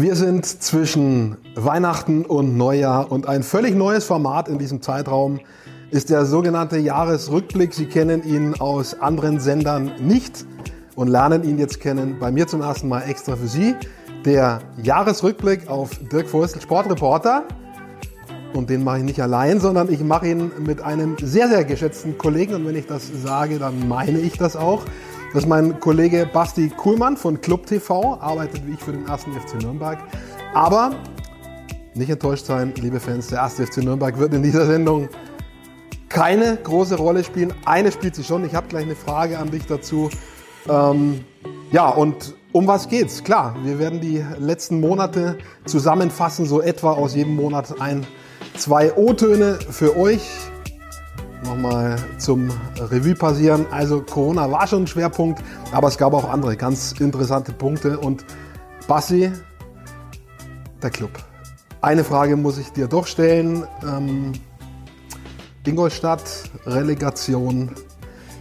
Wir sind zwischen Weihnachten und Neujahr und ein völlig neues Format in diesem Zeitraum ist der sogenannte Jahresrückblick. Sie kennen ihn aus anderen Sendern nicht und lernen ihn jetzt kennen. Bei mir zum ersten Mal extra für Sie. Der Jahresrückblick auf Dirk Vorstel, Sportreporter. Und den mache ich nicht allein, sondern ich mache ihn mit einem sehr, sehr geschätzten Kollegen. Und wenn ich das sage, dann meine ich das auch. Das ist mein Kollege Basti Kuhlmann von Club TV, arbeitet wie ich für den 1. FC Nürnberg. Aber nicht enttäuscht sein, liebe Fans, der 1. FC Nürnberg wird in dieser Sendung keine große Rolle spielen. Eine spielt sie schon. Ich habe gleich eine Frage an dich dazu. Ähm, ja, und um was geht's? Klar, wir werden die letzten Monate zusammenfassen, so etwa aus jedem Monat ein, zwei O-Töne für euch nochmal zum Revue passieren. Also Corona war schon ein Schwerpunkt, aber es gab auch andere ganz interessante Punkte. Und Bassi, der Club. Eine Frage muss ich dir doch stellen. Ähm, Ingolstadt, Relegation,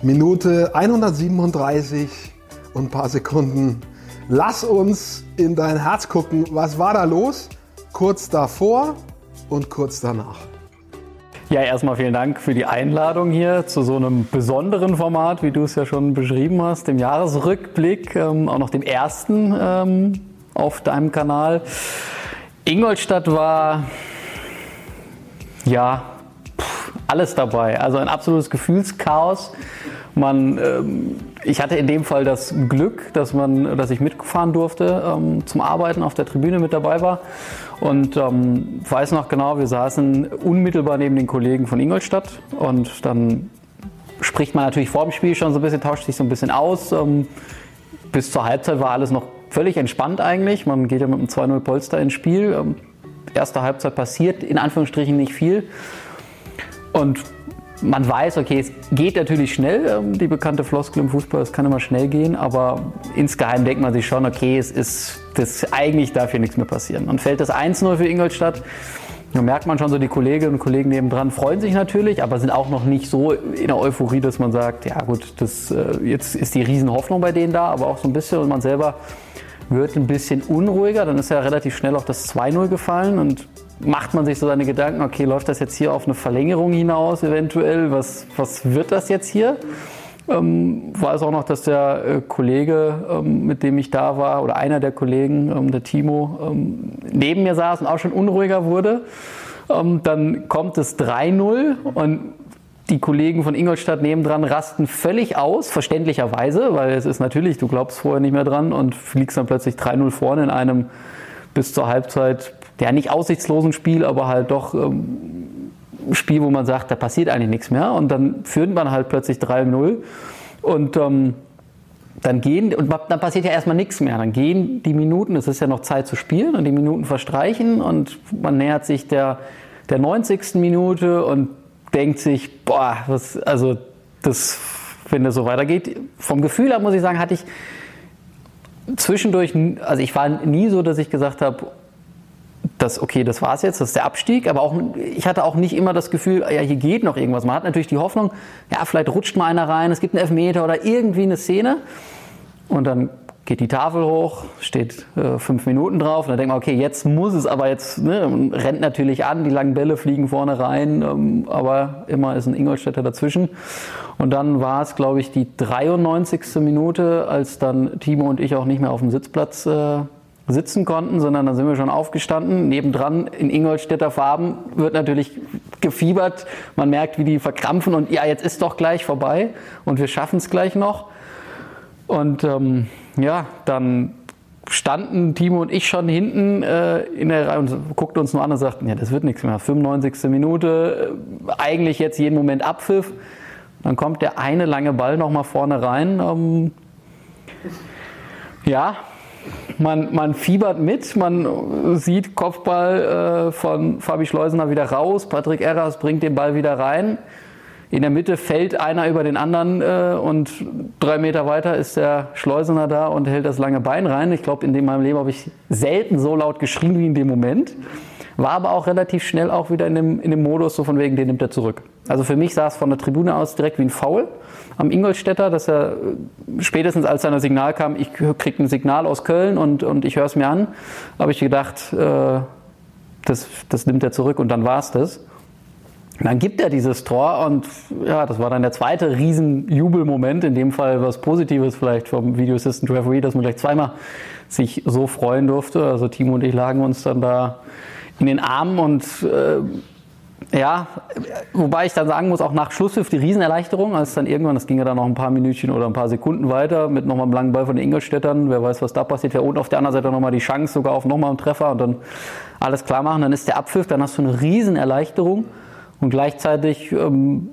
Minute 137 und ein paar Sekunden. Lass uns in dein Herz gucken. Was war da los? Kurz davor und kurz danach. Ja, erstmal vielen Dank für die Einladung hier zu so einem besonderen Format, wie du es ja schon beschrieben hast, dem Jahresrückblick, ähm, auch noch dem ersten ähm, auf deinem Kanal. Ingolstadt war ja pff, alles dabei, also ein absolutes Gefühlschaos. Man, ähm, ich hatte in dem Fall das Glück, dass man, dass ich mitfahren durfte ähm, zum Arbeiten auf der Tribüne mit dabei war und ähm, weiß noch genau, wir saßen unmittelbar neben den Kollegen von Ingolstadt und dann spricht man natürlich vor dem Spiel schon so ein bisschen, tauscht sich so ein bisschen aus. Ähm, bis zur Halbzeit war alles noch völlig entspannt eigentlich. Man geht ja mit einem 2-0 Polster ins Spiel. Ähm, erste Halbzeit passiert in Anführungsstrichen nicht viel. Und man weiß, okay, es geht natürlich schnell, ähm, die bekannte Floskel im Fußball, es kann immer schnell gehen, aber insgeheim denkt man sich schon, okay, es ist, das, eigentlich darf hier nichts mehr passieren. Und fällt das 1-0 für Ingolstadt, da merkt man schon so, die Kolleginnen und Kollegen nebendran freuen sich natürlich, aber sind auch noch nicht so in der Euphorie, dass man sagt, ja gut, das, äh, jetzt ist die Riesenhoffnung bei denen da, aber auch so ein bisschen und man selber wird ein bisschen unruhiger. Dann ist ja relativ schnell auch das 2-0 gefallen und macht man sich so seine Gedanken, okay, läuft das jetzt hier auf eine Verlängerung hinaus eventuell? Was, was wird das jetzt hier? Ähm, weiß auch noch, dass der äh, Kollege, ähm, mit dem ich da war, oder einer der Kollegen, ähm, der Timo, ähm, neben mir saß und auch schon unruhiger wurde. Ähm, dann kommt es 3-0 und die Kollegen von Ingolstadt nebendran rasten völlig aus, verständlicherweise, weil es ist natürlich, du glaubst vorher nicht mehr dran und fliegst dann plötzlich 3-0 vorne in einem bis zur Halbzeit ja nicht aussichtslosen Spiel, aber halt doch ähm, Spiel, wo man sagt, da passiert eigentlich nichts mehr. Und dann führt man halt plötzlich 3-0 und ähm, dann gehen, und dann passiert ja erstmal nichts mehr. Dann gehen die Minuten, es ist ja noch Zeit zu spielen und die Minuten verstreichen und man nähert sich der, der 90. Minute und denkt sich, boah, was, also das, wenn das so weitergeht, vom Gefühl her muss ich sagen, hatte ich zwischendurch, also ich war nie so, dass ich gesagt habe, das, okay, das war's jetzt, das ist der Abstieg, aber auch, ich hatte auch nicht immer das Gefühl, ja, hier geht noch irgendwas. Man hat natürlich die Hoffnung, ja, vielleicht rutscht mal einer rein, es gibt einen Elfmeter oder irgendwie eine Szene und dann geht die Tafel hoch, steht äh, fünf Minuten drauf und dann denkt man, okay, jetzt muss es aber jetzt, ne, rennt natürlich an, die langen Bälle fliegen vorne rein, ähm, aber immer ist ein Ingolstädter dazwischen. Und dann war es, glaube ich, die 93. Minute, als dann Timo und ich auch nicht mehr auf dem Sitzplatz äh, sitzen konnten, sondern dann sind wir schon aufgestanden. Nebendran in Ingolstädter Farben wird natürlich gefiebert. Man merkt, wie die verkrampfen und ja, jetzt ist doch gleich vorbei und wir schaffen es gleich noch. Und ähm, ja, dann standen Timo und ich schon hinten äh, in der Reihe und guckten uns nur an und sagten, ja, das wird nichts mehr. 95. Minute, äh, eigentlich jetzt jeden Moment Abpfiff. Dann kommt der eine lange Ball nochmal vorne rein. Ähm, ja, man, man fiebert mit, man sieht Kopfball äh, von Fabi Schleusener wieder raus, Patrick Erras bringt den Ball wieder rein. in der Mitte fällt einer über den anderen äh, und drei Meter weiter ist der Schleusener da und hält das lange Bein rein. Ich glaube, in meinem Leben habe ich selten so laut geschrien wie in dem Moment. War aber auch relativ schnell auch wieder in dem, in dem Modus, so von wegen, den nimmt er zurück. Also für mich sah es von der Tribüne aus direkt wie ein Foul am Ingolstädter, dass er äh, spätestens als dann Signal kam, ich kriege ein Signal aus Köln und, und ich höre es mir an, habe ich gedacht, äh, das, das nimmt er zurück und dann war es das. dann gibt er dieses Tor und ja, das war dann der zweite Riesenjubelmoment, in dem Fall was Positives vielleicht vom Video Assistant Referee, dass man gleich zweimal sich so freuen durfte. Also Timo und ich lagen uns dann da in den Armen und äh, ja, wobei ich dann sagen muss, auch nach Schlusspfiff die Riesenerleichterung, als dann irgendwann, das ging ja dann noch ein paar Minütchen oder ein paar Sekunden weiter mit nochmal einem langen Ball von den Ingolstädtern, wer weiß, was da passiert, ja, und auf der anderen Seite nochmal die Chance sogar auf nochmal einen Treffer und dann alles klar machen, dann ist der Abpfiff, dann hast du eine Riesenerleichterung. Und gleichzeitig ähm,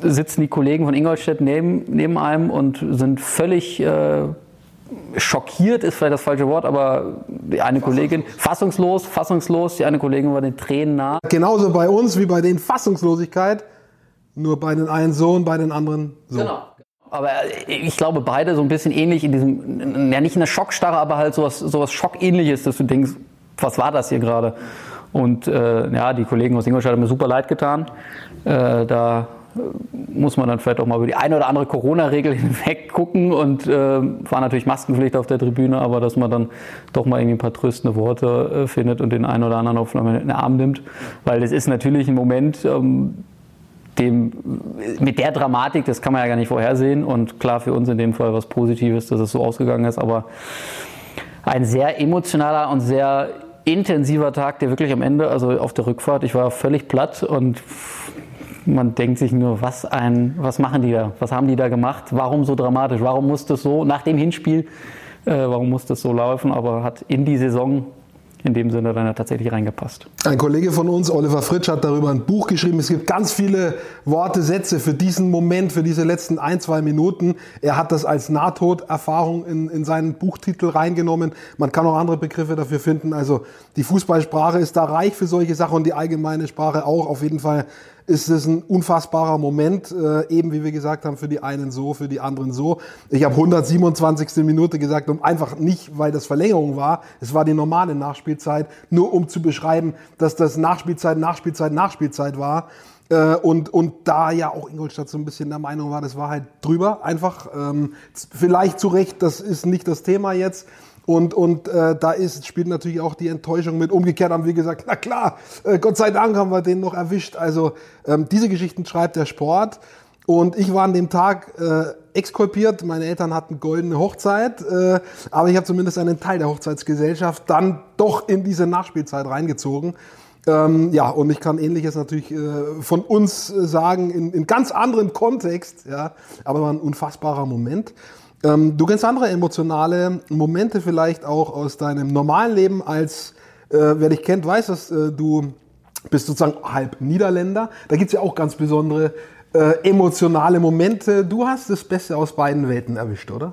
sitzen die Kollegen von Ingolstadt neben, neben einem und sind völlig äh, schockiert ist vielleicht das falsche Wort, aber die eine Kollegin, fassungslos, fassungslos, die eine Kollegin war den Tränen nah. Genauso bei uns wie bei den Fassungslosigkeit, nur bei den einen so und bei den anderen so. Genau. Aber ich glaube, beide so ein bisschen ähnlich in diesem, ja nicht in der Schockstarre, aber halt sowas, sowas Schockähnliches, dass du denkst, was war das hier gerade? Und äh, ja, die Kollegen aus Ingolstadt haben mir super leid getan. Äh, da muss man dann vielleicht auch mal über die eine oder andere Corona-Regel hinweg gucken und äh, war natürlich Maskenpflicht auf der Tribüne, aber dass man dann doch mal irgendwie ein paar tröstende Worte äh, findet und den einen oder anderen auf den Arm nimmt, weil es ist natürlich ein Moment, ähm, dem, mit der Dramatik, das kann man ja gar nicht vorhersehen. Und klar für uns in dem Fall was Positives, dass es so ausgegangen ist, aber ein sehr emotionaler und sehr intensiver Tag, der wirklich am Ende, also auf der Rückfahrt, ich war völlig platt und man denkt sich nur, was ein, was machen die da? Was haben die da gemacht? Warum so dramatisch? Warum muss das so nach dem Hinspiel? Äh, warum muss das so laufen? Aber hat in die Saison in dem Sinne dann tatsächlich reingepasst. Ein Kollege von uns, Oliver Fritsch, hat darüber ein Buch geschrieben. Es gibt ganz viele Worte, Sätze für diesen Moment, für diese letzten ein, zwei Minuten. Er hat das als Nahtoderfahrung in, in seinen Buchtitel reingenommen. Man kann auch andere Begriffe dafür finden. Also die Fußballsprache ist da reich für solche Sachen und die allgemeine Sprache auch. Auf jeden Fall ist es ein unfassbarer Moment, äh, eben wie wir gesagt haben, für die einen so, für die anderen so. Ich habe 127. Minute gesagt, um einfach nicht, weil das Verlängerung war, es war die normale Nachspielzeit, nur um zu beschreiben, dass das Nachspielzeit, Nachspielzeit, Nachspielzeit war. Äh, und, und da ja auch Ingolstadt so ein bisschen der Meinung war, das war halt drüber, einfach. Ähm, vielleicht zu Recht, das ist nicht das Thema jetzt. Und, und äh, da ist, spielt natürlich auch die Enttäuschung mit. Umgekehrt haben wir gesagt, na klar, äh, Gott sei Dank haben wir den noch erwischt. Also ähm, diese Geschichten schreibt der Sport. Und ich war an dem Tag äh, exkulpiert. Meine Eltern hatten goldene Hochzeit, äh, aber ich habe zumindest einen Teil der Hochzeitsgesellschaft dann doch in diese Nachspielzeit reingezogen. Ähm, ja, und ich kann Ähnliches natürlich äh, von uns sagen in, in ganz anderem Kontext. Ja, aber war ein unfassbarer Moment. Ähm, du kennst andere emotionale Momente vielleicht auch aus deinem normalen Leben als, äh, wer dich kennt, weiß, dass äh, du bist sozusagen halb Niederländer. Da gibt's ja auch ganz besondere äh, emotionale Momente. Du hast das Beste aus beiden Welten erwischt, oder?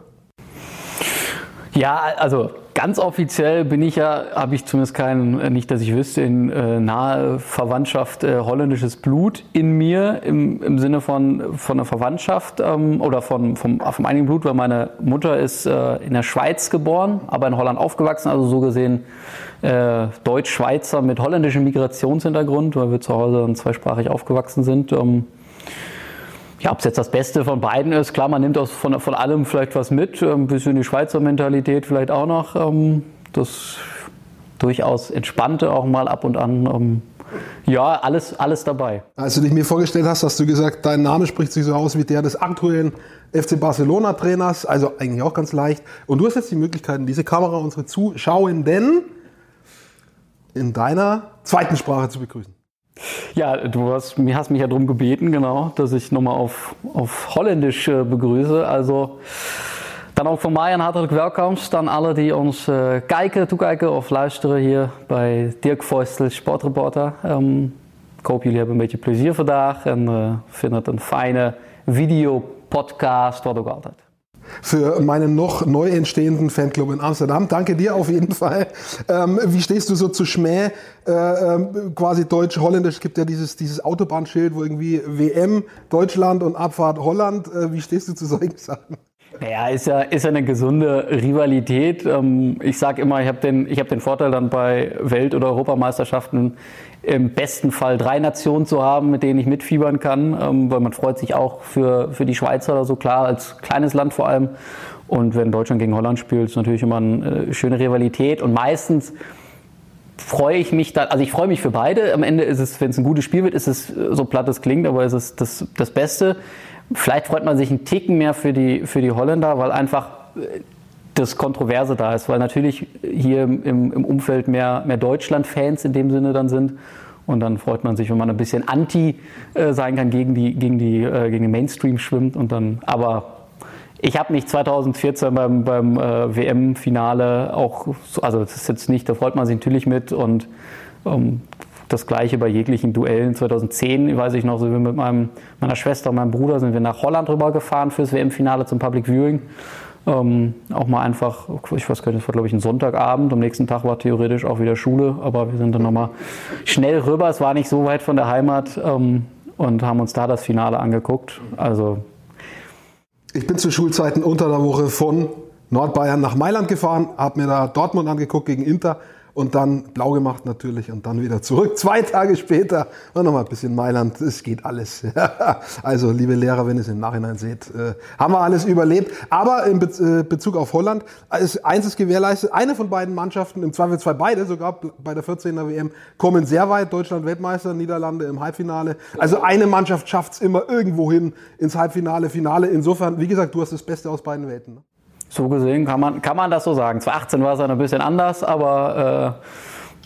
Ja, also Ganz offiziell bin ich ja, habe ich zumindest keinen, nicht, dass ich wüsste, in äh, nahe Verwandtschaft äh, holländisches Blut in mir, im, im Sinne von, von einer Verwandtschaft ähm, oder von, vom, vom einigen Blut, weil meine Mutter ist äh, in der Schweiz geboren, aber in Holland aufgewachsen, also so gesehen äh, Deutsch-Schweizer mit holländischem Migrationshintergrund, weil wir zu Hause dann zweisprachig aufgewachsen sind. Ähm, ja, ob es jetzt das Beste von beiden ist, klar, man nimmt aus, von, von allem vielleicht was mit, ein bisschen die Schweizer Mentalität vielleicht auch noch, ähm, das durchaus entspannte auch mal ab und an. Ähm, ja, alles, alles dabei. Als du dich mir vorgestellt hast, hast du gesagt, dein Name spricht sich so aus wie der des aktuellen FC Barcelona Trainers, also eigentlich auch ganz leicht. Und du hast jetzt die Möglichkeit, in diese Kamera unsere Zuschauenden in deiner zweiten Sprache zu begrüßen. Ja, du hast, hast mich ja darum gebeten, genau, dass ich nochmal auf, auf Holländisch äh, begrüße. Also dan ook van mij een hartelijk welkom aan alle die ons uh, kijken, toekijken of luisteren hier bij Dirk Voistel, Sportreporter. Um, ik hoop jullie hebben een beetje plezier vandaag en uh, vinden het een fijne videopodcast, wat ook altijd. Für meinen noch neu entstehenden Fanclub in Amsterdam. Danke dir auf jeden Fall. Ähm, wie stehst du so zu Schmäh? Äh, äh, quasi deutsch-holländisch gibt ja dieses, dieses Autobahnschild, wo irgendwie WM Deutschland und Abfahrt Holland. Äh, wie stehst du zu solchen Sachen? Naja, ist ja, ist ja eine gesunde Rivalität. Ähm, ich sage immer, ich habe den, hab den Vorteil dann bei Welt- oder Europameisterschaften im besten Fall drei Nationen zu haben, mit denen ich mitfiebern kann, ähm, weil man freut sich auch für, für die Schweizer oder so, klar, als kleines Land vor allem. Und wenn Deutschland gegen Holland spielt, ist natürlich immer eine äh, schöne Rivalität. Und meistens freue ich mich da, also ich freue mich für beide. Am Ende ist es, wenn es ein gutes Spiel wird, ist es äh, so platt es klingt, aber ist es das, das Beste. Vielleicht freut man sich einen Ticken mehr für die, für die Holländer, weil einfach äh, das Kontroverse da ist, weil natürlich hier im, im Umfeld mehr, mehr Deutschland-Fans in dem Sinne dann sind. Und dann freut man sich, wenn man ein bisschen anti äh, sein kann, gegen, die, gegen, die, äh, gegen den Mainstream schwimmt. Und dann, aber ich habe mich 2014 beim, beim äh, WM-Finale auch, also das ist jetzt nicht, da freut man sich natürlich mit. Und ähm, das gleiche bei jeglichen Duellen. 2010, weiß ich noch, sind wir mit meinem, meiner Schwester und meinem Bruder sind wir nach Holland rübergefahren fürs WM-Finale zum Public Viewing. Ähm, auch mal einfach, ich weiß gar nicht, das war glaube ich ein Sonntagabend, am nächsten Tag war theoretisch auch wieder Schule, aber wir sind dann nochmal schnell rüber, es war nicht so weit von der Heimat ähm, und haben uns da das Finale angeguckt. Also ich bin zu Schulzeiten unter der Woche von Nordbayern nach Mailand gefahren, habe mir da Dortmund angeguckt gegen Inter und dann blau gemacht natürlich und dann wieder zurück. Zwei Tage später und nochmal ein bisschen Mailand. Es geht alles. also, liebe Lehrer, wenn ihr es im Nachhinein seht, äh, haben wir alles überlebt. Aber in Be äh, Bezug auf Holland ist eins ist gewährleistet. Eine von beiden Mannschaften, im Zweifelsfall beide, sogar bei der 14er WM, kommen sehr weit. Deutschland Weltmeister, Niederlande im Halbfinale. Also eine Mannschaft schafft es immer irgendwo hin ins Halbfinale, Finale. Insofern, wie gesagt, du hast das Beste aus beiden Welten. So gesehen kann man, kann man das so sagen. 2018 war es dann ein bisschen anders, aber äh,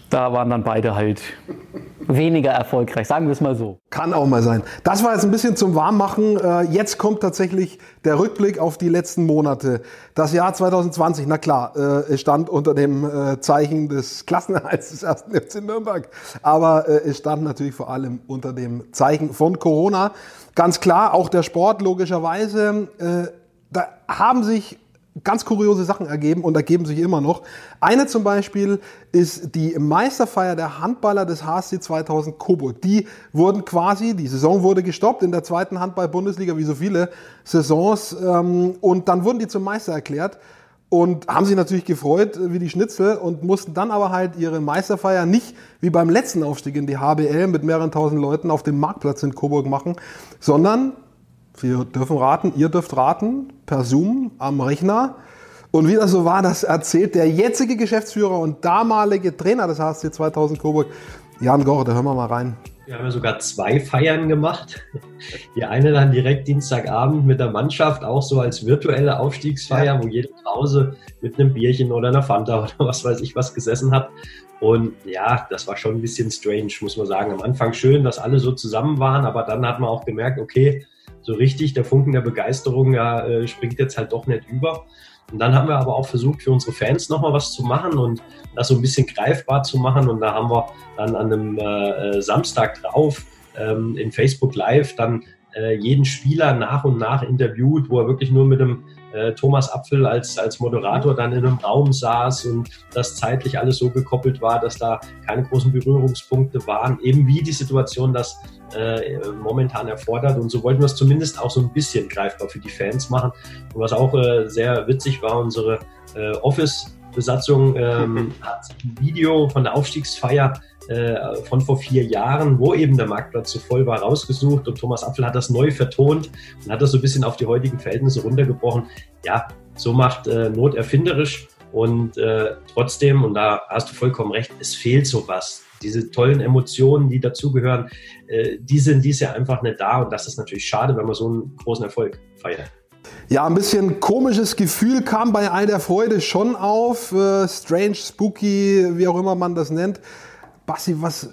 da waren dann beide halt weniger erfolgreich, sagen wir es mal so. Kann auch mal sein. Das war jetzt ein bisschen zum Warmmachen. Äh, jetzt kommt tatsächlich der Rückblick auf die letzten Monate. Das Jahr 2020, na klar, äh, es stand unter dem äh, Zeichen des Klassenerhalts des ersten FC Nürnberg. Aber es stand natürlich vor allem unter dem Zeichen von Corona. Ganz klar, auch der Sport logischerweise. Da haben sich ganz kuriose Sachen ergeben und ergeben sich immer noch. Eine zum Beispiel ist die Meisterfeier der Handballer des HSC 2000 Coburg. Die wurden quasi, die Saison wurde gestoppt in der zweiten Handball-Bundesliga, wie so viele Saisons. Ähm, und dann wurden die zum Meister erklärt und haben sich natürlich gefreut wie die Schnitzel und mussten dann aber halt ihre Meisterfeier nicht wie beim letzten Aufstieg in die HBL mit mehreren tausend Leuten auf dem Marktplatz in Coburg machen, sondern wir dürfen raten, ihr dürft raten, per Zoom am Rechner. Und wie das so war, das erzählt der jetzige Geschäftsführer und damalige Trainer des HSC 2000 Coburg, Jan Gore, da hören wir mal rein. Wir haben ja sogar zwei Feiern gemacht. Die eine dann direkt Dienstagabend mit der Mannschaft, auch so als virtuelle Aufstiegsfeier, ja. wo jeder zu Hause mit einem Bierchen oder einer Fanta oder was weiß ich was gesessen hat. Und ja, das war schon ein bisschen strange, muss man sagen. Am Anfang schön, dass alle so zusammen waren, aber dann hat man auch gemerkt, okay, so richtig, der Funken der Begeisterung ja, äh, springt jetzt halt doch nicht über. Und dann haben wir aber auch versucht, für unsere Fans nochmal was zu machen und das so ein bisschen greifbar zu machen. Und da haben wir dann an einem äh, Samstag drauf ähm, in Facebook Live dann äh, jeden Spieler nach und nach interviewt, wo er wirklich nur mit dem äh, Thomas Apfel als, als Moderator dann in einem Raum saß und das zeitlich alles so gekoppelt war, dass da keine großen Berührungspunkte waren, eben wie die Situation das äh, momentan erfordert. Und so wollten wir es zumindest auch so ein bisschen greifbar für die Fans machen. Und was auch äh, sehr witzig war, unsere äh, Office-Besatzung ähm, hat ein Video von der Aufstiegsfeier äh, von vor vier Jahren, wo eben der Marktplatz so voll war, rausgesucht und Thomas Apfel hat das neu vertont und hat das so ein bisschen auf die heutigen Verhältnisse runtergebrochen. Ja, so macht äh, Not erfinderisch und äh, trotzdem, und da hast du vollkommen recht, es fehlt sowas. Diese tollen Emotionen, die dazugehören, äh, die sind dies Jahr einfach nicht da und das ist natürlich schade, wenn man so einen großen Erfolg feiert. Ja, ein bisschen komisches Gefühl kam bei all der Freude schon auf. Äh, strange, spooky, wie auch immer man das nennt. Basti, was,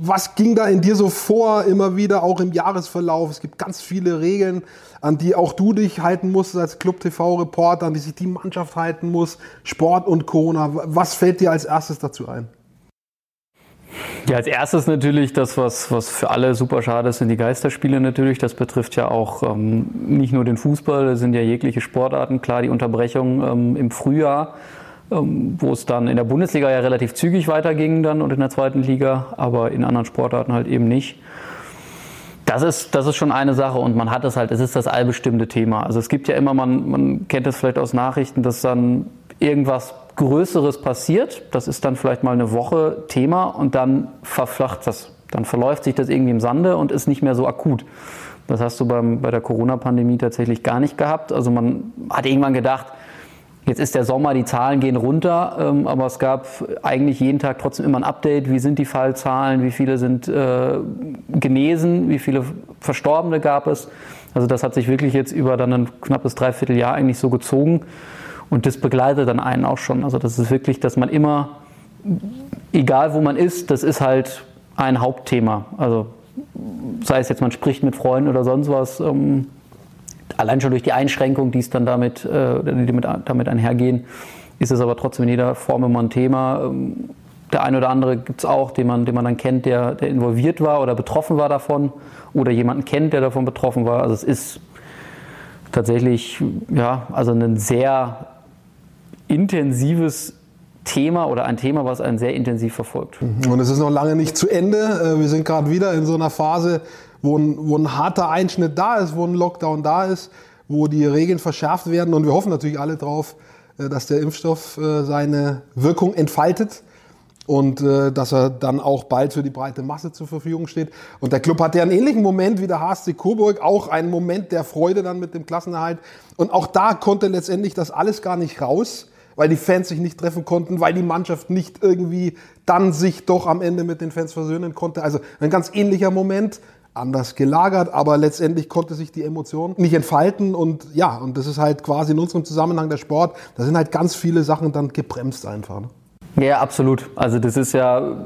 was ging da in dir so vor, immer wieder, auch im Jahresverlauf? Es gibt ganz viele Regeln, an die auch du dich halten musst als Club-TV-Reporter, an die sich die Mannschaft halten muss, Sport und Corona. Was fällt dir als erstes dazu ein? Ja, als erstes natürlich das, was, was für alle super schade ist, sind die Geisterspiele natürlich. Das betrifft ja auch ähm, nicht nur den Fußball, das sind ja jegliche Sportarten. Klar, die Unterbrechung ähm, im Frühjahr, wo es dann in der Bundesliga ja relativ zügig weiterging dann und in der zweiten Liga, aber in anderen Sportarten halt eben nicht. Das ist, das ist schon eine Sache und man hat es halt, es ist das allbestimmte Thema. Also es gibt ja immer, man, man kennt es vielleicht aus Nachrichten, dass dann irgendwas Größeres passiert. Das ist dann vielleicht mal eine Woche Thema und dann verflacht das. Dann verläuft sich das irgendwie im Sande und ist nicht mehr so akut. Das hast du beim, bei der Corona-Pandemie tatsächlich gar nicht gehabt. Also man hat irgendwann gedacht, jetzt ist der Sommer, die Zahlen gehen runter, ähm, aber es gab eigentlich jeden Tag trotzdem immer ein Update. Wie sind die Fallzahlen? Wie viele sind äh, genesen? Wie viele Verstorbene gab es? Also das hat sich wirklich jetzt über dann ein knappes Dreivierteljahr eigentlich so gezogen. Und das begleitet dann einen auch schon. Also das ist wirklich, dass man immer, egal wo man ist, das ist halt ein Hauptthema. Also sei es jetzt, man spricht mit Freunden oder sonst was, ähm, allein schon durch die Einschränkung, die es dann damit, äh, damit einhergehen, ist es aber trotzdem in jeder Form immer ein Thema. Ähm, der eine oder andere gibt es auch, den man, den man dann kennt, der, der involviert war oder betroffen war davon oder jemanden kennt, der davon betroffen war. Also es ist tatsächlich ja, also ein sehr intensives Thema oder ein Thema, was einen sehr intensiv verfolgt. Und es ist noch lange nicht zu Ende. Äh, wir sind gerade wieder in so einer Phase, wo ein, wo ein harter Einschnitt da ist, wo ein Lockdown da ist, wo die Regeln verschärft werden. Und wir hoffen natürlich alle drauf, äh, dass der Impfstoff äh, seine Wirkung entfaltet und dass er dann auch bald für die breite Masse zur Verfügung steht. Und der Club hatte einen ähnlichen Moment wie der HSC Coburg, auch einen Moment der Freude dann mit dem Klassenerhalt. Und auch da konnte letztendlich das alles gar nicht raus weil die Fans sich nicht treffen konnten, weil die Mannschaft nicht irgendwie dann sich doch am Ende mit den Fans versöhnen konnte. Also ein ganz ähnlicher Moment, anders gelagert, aber letztendlich konnte sich die Emotion nicht entfalten und ja, und das ist halt quasi in unserem Zusammenhang der Sport, da sind halt ganz viele Sachen dann gebremst einfach. Ne? Ja, absolut. Also das ist ja,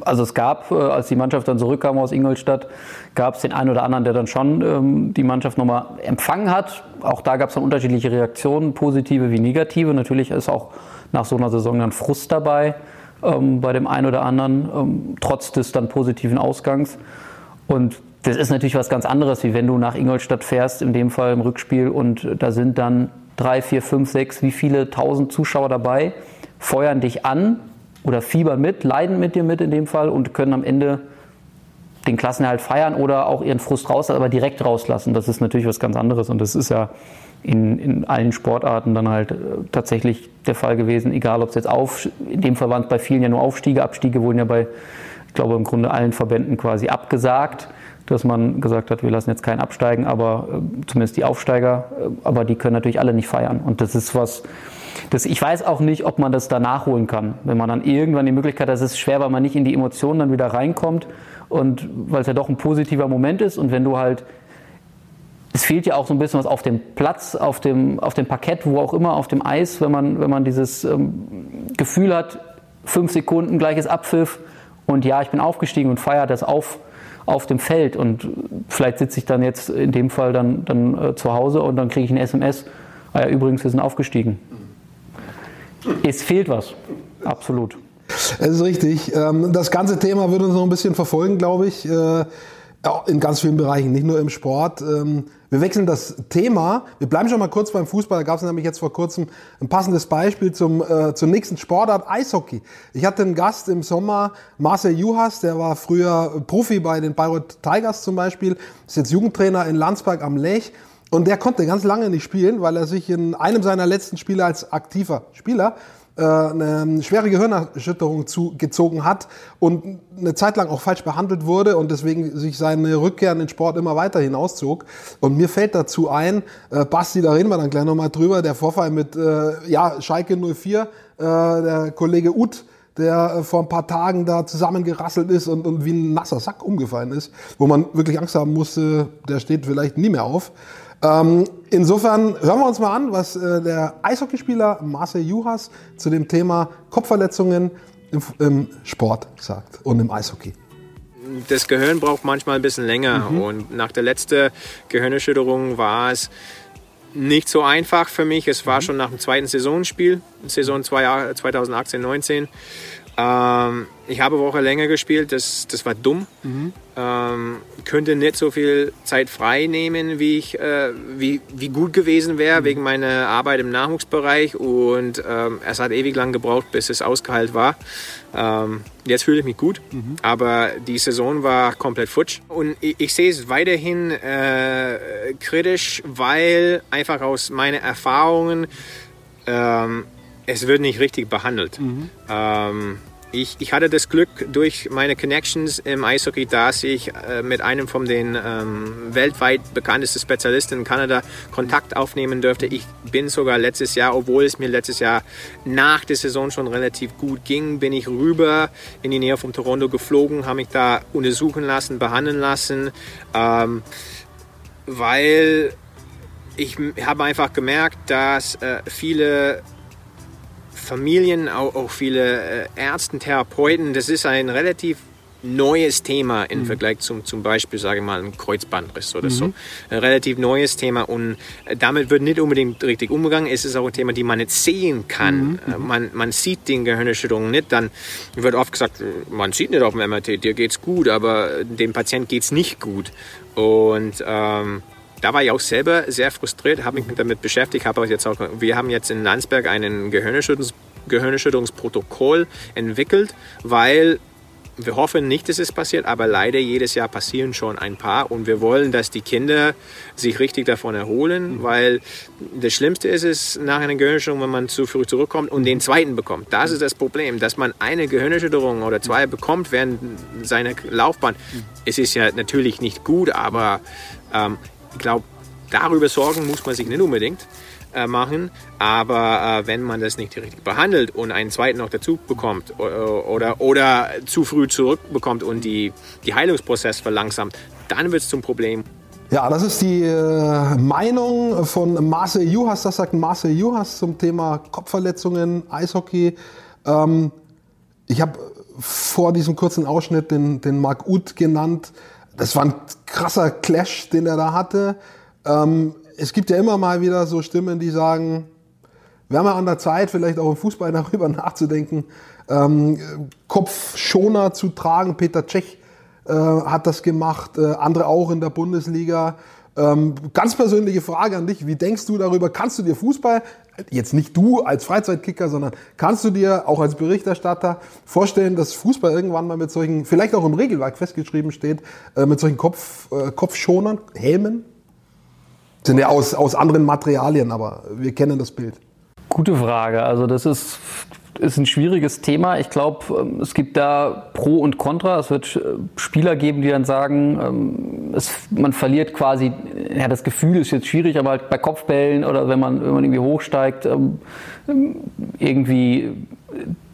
also es gab, äh, als die Mannschaft dann zurückkam aus Ingolstadt, gab es den einen oder anderen, der dann schon ähm, die Mannschaft nochmal empfangen hat. Auch da gab es dann unterschiedliche Reaktionen, positive wie negative. Natürlich ist auch nach so einer Saison dann Frust dabei ähm, bei dem einen oder anderen, ähm, trotz des dann positiven Ausgangs. Und das ist natürlich was ganz anderes, wie wenn du nach Ingolstadt fährst, in dem Fall im Rückspiel, und da sind dann drei, vier, fünf, sechs, wie viele tausend Zuschauer dabei feuern dich an oder fiebern mit, leiden mit dir mit in dem Fall und können am Ende den Klassenerhalt feiern oder auch ihren Frust rauslassen, aber direkt rauslassen. Das ist natürlich was ganz anderes und das ist ja in, in allen Sportarten dann halt äh, tatsächlich der Fall gewesen, egal ob es jetzt auf, in dem Fall waren es bei vielen ja nur Aufstiege, Abstiege wurden ja bei, ich glaube im Grunde allen Verbänden quasi abgesagt, dass man gesagt hat, wir lassen jetzt keinen absteigen, aber äh, zumindest die Aufsteiger, äh, aber die können natürlich alle nicht feiern und das ist was, das, ich weiß auch nicht, ob man das da nachholen kann. Wenn man dann irgendwann die Möglichkeit hat, das ist schwer, weil man nicht in die Emotionen dann wieder reinkommt und weil es ja doch ein positiver Moment ist und wenn du halt es fehlt ja auch so ein bisschen was auf dem Platz, auf dem, auf dem Parkett, wo auch immer, auf dem Eis, wenn man, wenn man dieses ähm, Gefühl hat, fünf Sekunden, gleiches Abpfiff und ja, ich bin aufgestiegen und feiere das auf, auf dem Feld und vielleicht sitze ich dann jetzt in dem Fall dann, dann äh, zu Hause und dann kriege ich ein SMS, ah ja, übrigens, wir sind aufgestiegen. Es fehlt was, absolut. Es ist richtig. Ähm, das ganze Thema wird uns noch ein bisschen verfolgen, glaube ich. Äh, in ganz vielen Bereichen, nicht nur im Sport. Wir wechseln das Thema. Wir bleiben schon mal kurz beim Fußball. Da gab es nämlich jetzt vor kurzem ein passendes Beispiel zum, äh, zum nächsten Sportart, Eishockey. Ich hatte einen Gast im Sommer, Marcel Juhas, der war früher Profi bei den Bayreuth Tigers zum Beispiel, ist jetzt Jugendtrainer in Landsberg am Lech. Und der konnte ganz lange nicht spielen, weil er sich in einem seiner letzten Spiele als aktiver Spieler eine schwere Gehirnerschütterung zugezogen hat und eine Zeit lang auch falsch behandelt wurde und deswegen sich seine Rückkehr in den Sport immer weiter hinauszog. Und mir fällt dazu ein, äh, Basti, da reden wir dann gleich nochmal drüber, der Vorfall mit äh, ja, Schalke 04, äh, der Kollege Uth, der äh, vor ein paar Tagen da zusammengerasselt ist und, und wie ein nasser Sack umgefallen ist, wo man wirklich Angst haben musste, der steht vielleicht nie mehr auf. Ähm, insofern hören wir uns mal an, was äh, der Eishockeyspieler Marcel Juhas zu dem Thema Kopfverletzungen im, im, Sport sagt und im Eishockey. Das Gehirn braucht manchmal ein bisschen länger mhm. und nach der letzten Gehirnerschütterung war es nicht so einfach für mich. Es war mhm. schon nach dem zweiten Saisonspiel, Saison 2018-19 Ähm, ich habe eine Woche länger gespielt, das, das war dumm. Mhm. Ähm, könnte nicht so viel Zeit frei nehmen, wie, ich, äh, wie, wie gut gewesen wäre, mhm. wegen meiner Arbeit im Nachwuchsbereich. Und ähm, es hat ewig lang gebraucht, bis es ausgeheilt war. Ähm, jetzt fühle ich mich gut, mhm. aber die Saison war komplett futsch. Und ich, ich sehe es weiterhin äh, kritisch, weil einfach aus meinen Erfahrungen ähm, es wird nicht richtig behandelt. Mhm. Ich, ich, hatte das Glück durch meine Connections im Eishockey, dass ich äh, mit einem von den ähm, weltweit bekanntesten Spezialisten in Kanada Kontakt aufnehmen durfte. Ich bin sogar letztes Jahr, obwohl es mir letztes Jahr nach der Saison schon relativ gut ging, bin ich rüber in die Nähe von Toronto geflogen, habe mich da untersuchen lassen, behandeln lassen, ähm, weil ich habe einfach gemerkt, dass äh, viele Familien, auch, auch viele äh, Ärzte, Therapeuten, das ist ein relativ neues Thema im mhm. Vergleich zum zum Beispiel, sage ich mal, ein Kreuzbandriss oder mhm. so. Ein relativ neues Thema und äh, damit wird nicht unbedingt richtig umgegangen. Es ist auch ein Thema, die man nicht sehen kann. Mhm. Äh, man, man sieht den Gehirnerschütterungen nicht. Dann wird oft gesagt, man sieht nicht auf dem MRT, dir geht's gut, aber dem Patient geht's nicht gut. Und ähm, da war ich auch selber sehr frustriert, habe mich damit beschäftigt, habe jetzt auch, wir haben jetzt in Landsberg einen Gehirnerschütterungs Gehirnerschütterungsprotokoll entwickelt, weil wir hoffen nicht, dass es passiert, aber leider jedes Jahr passieren schon ein paar und wir wollen, dass die Kinder sich richtig davon erholen, weil das Schlimmste ist es nach einer Gehirnerschütterung, wenn man zu früh zurückkommt und den zweiten bekommt. Das ist das Problem, dass man eine Gehirnerschütterung oder zwei bekommt während seiner Laufbahn. Es ist ja natürlich nicht gut, aber ähm, ich glaube, darüber Sorgen muss man sich nicht unbedingt äh, machen, aber äh, wenn man das nicht richtig behandelt und einen zweiten noch dazu bekommt oder, oder, zu früh zurückbekommt und die, die Heilungsprozess verlangsamt, dann wird es zum Problem. Ja, das ist die äh, Meinung von Marcel Juhas. Das sagt Marcel Juhas zum Thema Kopfverletzungen, Eishockey. Ähm, ich habe vor diesem kurzen Ausschnitt den, den Marc Uth genannt das war ein krasser Clash, den er da hatte. Ähm, es gibt ja immer mal wieder so Stimmen, die sagen, haben ja an der Zeit, vielleicht auch im Fußball darüber nachzudenken, ähm, Kopfschoner zu tragen. Peter Cech äh, hat das gemacht, äh, andere auch in der Bundesliga. Ähm, ganz persönliche Frage an dich. Wie denkst du darüber? Kannst du dir Fußball, jetzt nicht du als Freizeitkicker, sondern kannst du dir auch als Berichterstatter vorstellen, dass Fußball irgendwann mal mit solchen, vielleicht auch im Regelwerk festgeschrieben steht, äh, mit solchen Kopf, äh, Kopfschonern, Helmen? Sind ja aus, aus anderen Materialien, aber wir kennen das Bild. Gute Frage. Also das ist ist ein schwieriges Thema. Ich glaube, ähm, es gibt da Pro und Contra. Es wird äh, Spieler geben, die dann sagen, ähm, es, man verliert quasi, ja, das Gefühl ist jetzt schwierig, aber halt bei Kopfbällen oder wenn man, wenn man irgendwie hochsteigt, ähm, irgendwie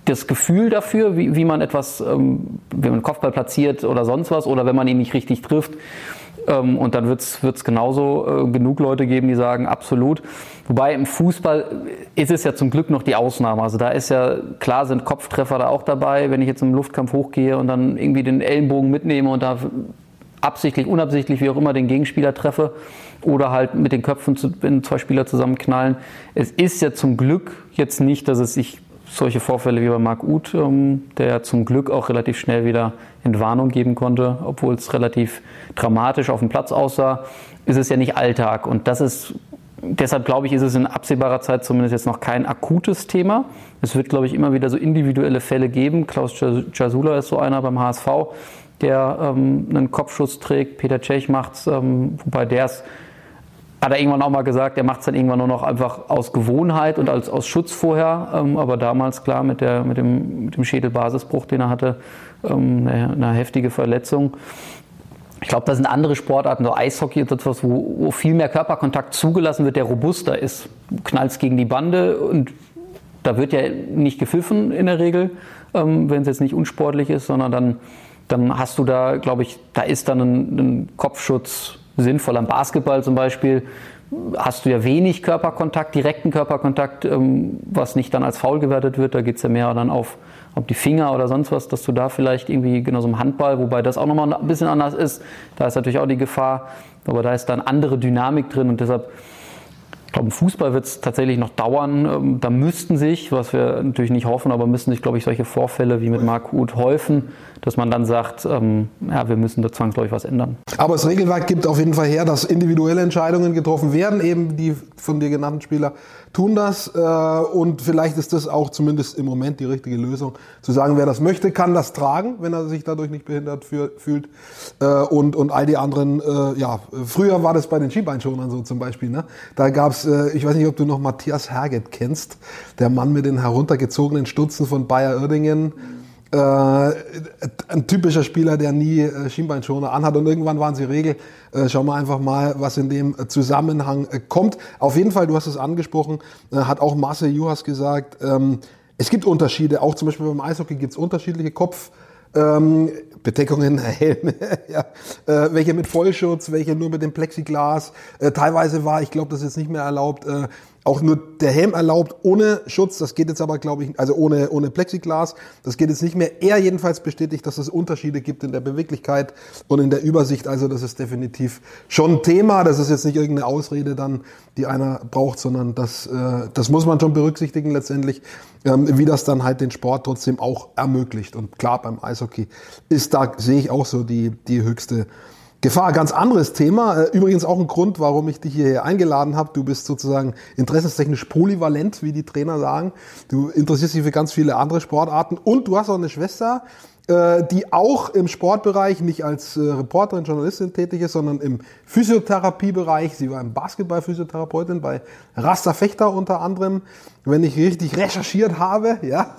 das Gefühl dafür, wie, wie man etwas, wenn man einen Kopfball platziert oder sonst was, oder wenn man ihn nicht richtig trifft. Ähm, und dann wird es genauso äh, genug Leute geben, die sagen, absolut. Wobei im Fußball ist es ja zum Glück noch die Ausnahme. Also da ist ja, klar sind Kopftreffer da auch dabei, wenn ich jetzt im Luftkampf hochgehe und dann irgendwie den Ellenbogen mitnehme und da absichtlich, unabsichtlich, wie auch immer, den Gegenspieler treffe oder halt mit den Köpfen, wenn zwei Spieler zusammenknallen. Es ist ja zum Glück jetzt nicht, dass es sich solche Vorfälle wie bei Marc Uth, ähm, der zum Glück auch relativ schnell wieder Entwarnung geben konnte, obwohl es relativ dramatisch auf dem Platz aussah, ist es ja nicht Alltag. Und das ist, deshalb glaube ich, ist es in absehbarer Zeit zumindest jetzt noch kein akutes Thema. Es wird, glaube ich, immer wieder so individuelle Fälle geben. Klaus Jasula ist so einer beim HSV, der ähm, einen Kopfschuss trägt. Peter Cech macht es, ähm, wobei der es hat er irgendwann auch mal gesagt, er macht es dann irgendwann nur noch einfach aus Gewohnheit und als, aus Schutz vorher. Ähm, aber damals, klar, mit, der, mit, dem, mit dem Schädelbasisbruch, den er hatte, ähm, eine, eine heftige Verletzung. Ich glaube, da sind andere Sportarten, so Eishockey ist etwas, wo, wo viel mehr Körperkontakt zugelassen wird, der robuster ist. Du knallst gegen die Bande und da wird ja nicht gepfiffen in der Regel, ähm, wenn es jetzt nicht unsportlich ist, sondern dann, dann hast du da, glaube ich, da ist dann ein, ein Kopfschutz sinnvoll. Am Basketball zum Beispiel hast du ja wenig Körperkontakt, direkten Körperkontakt, ähm, was nicht dann als faul gewertet wird. Da geht es ja mehr dann auf, auf die Finger oder sonst was, dass du da vielleicht irgendwie, genau so im Handball, wobei das auch nochmal ein bisschen anders ist, da ist natürlich auch die Gefahr, aber da ist dann andere Dynamik drin und deshalb Ich glaube, im Fußball wird es tatsächlich noch dauern. Ähm, da müssten sich, was wir natürlich nicht hoffen, aber müssten sich, glaube ich, solche Vorfälle wie mit Marc Uth häufen, dass man dann sagt, ähm, ja, wir müssen da zwangsläufig was ändern. Aber das Regelwerk gibt auf jeden Fall her, dass individuelle Entscheidungen getroffen werden. Eben die von dir genannten Spieler tun das. Äh, und vielleicht ist das auch zumindest im Moment die richtige Lösung. Zu sagen, wer das möchte, kann das tragen, wenn er sich dadurch nicht behindert fühlt. Äh, und, und all die anderen, äh, ja, früher war das bei den Skibeinschonern so zum Beispiel. Ne? Da gab's, äh, ich weiß nicht, ob du noch Matthias Herget kennst, der Mann mit den heruntergezogenen Stutzen von Bayer Oerdingen äh, ein typischer Spieler, der nie äh, Schienbeinschoner anhat und irgendwann waren sie Regel. Schauen wir einfach mal, was in dem Zusammenhang kommt. Auf jeden Fall, du hast es angesprochen, hat auch Marcel Juhas gesagt, ähm, es gibt Unterschiede, auch zum Beispiel beim Eishockey gibt es unterschiedliche Kopf. Ähm, Bedeckungen, Helme, ja, äh, welche mit Vollschutz, welche nur mit dem Plexiglas. Äh, teilweise war, ich glaube, das ist jetzt nicht mehr erlaubt, äh, auch nur der Helm erlaubt ohne Schutz. Das geht jetzt aber, glaube ich, also ohne, ohne Plexiglas. Das geht jetzt nicht mehr. Er jedenfalls bestätigt, dass es Unterschiede gibt in der Beweglichkeit und in der Übersicht. Also das ist definitiv schon Thema. Das ist jetzt nicht irgendeine Ausrede dann, die einer braucht, sondern das, äh, das muss man schon berücksichtigen letztendlich, ähm, wie das dann halt den Sport trotzdem auch ermöglicht. Und klar, beim Eishockey ist da, sehe ich auch so die, die höchste Gefahr, ganz anderes Thema. Äh, übrigens auch ein Grund, warum ich dich hier eingeladen habe. Du bist sozusagen interessenstechnisch polyvalent, wie die Trainer sagen. Du interessierst dich für ganz viele andere Sportarten und du hast auch eine Schwester, die auch im Sportbereich nicht als äh, Reporterin, Journalistin tätig ist, sondern im Physiotherapiebereich. Sie war im Basketball-Physiotherapeutin bei Rasta Fechter unter anderem, wenn ich richtig recherchiert habe, ja,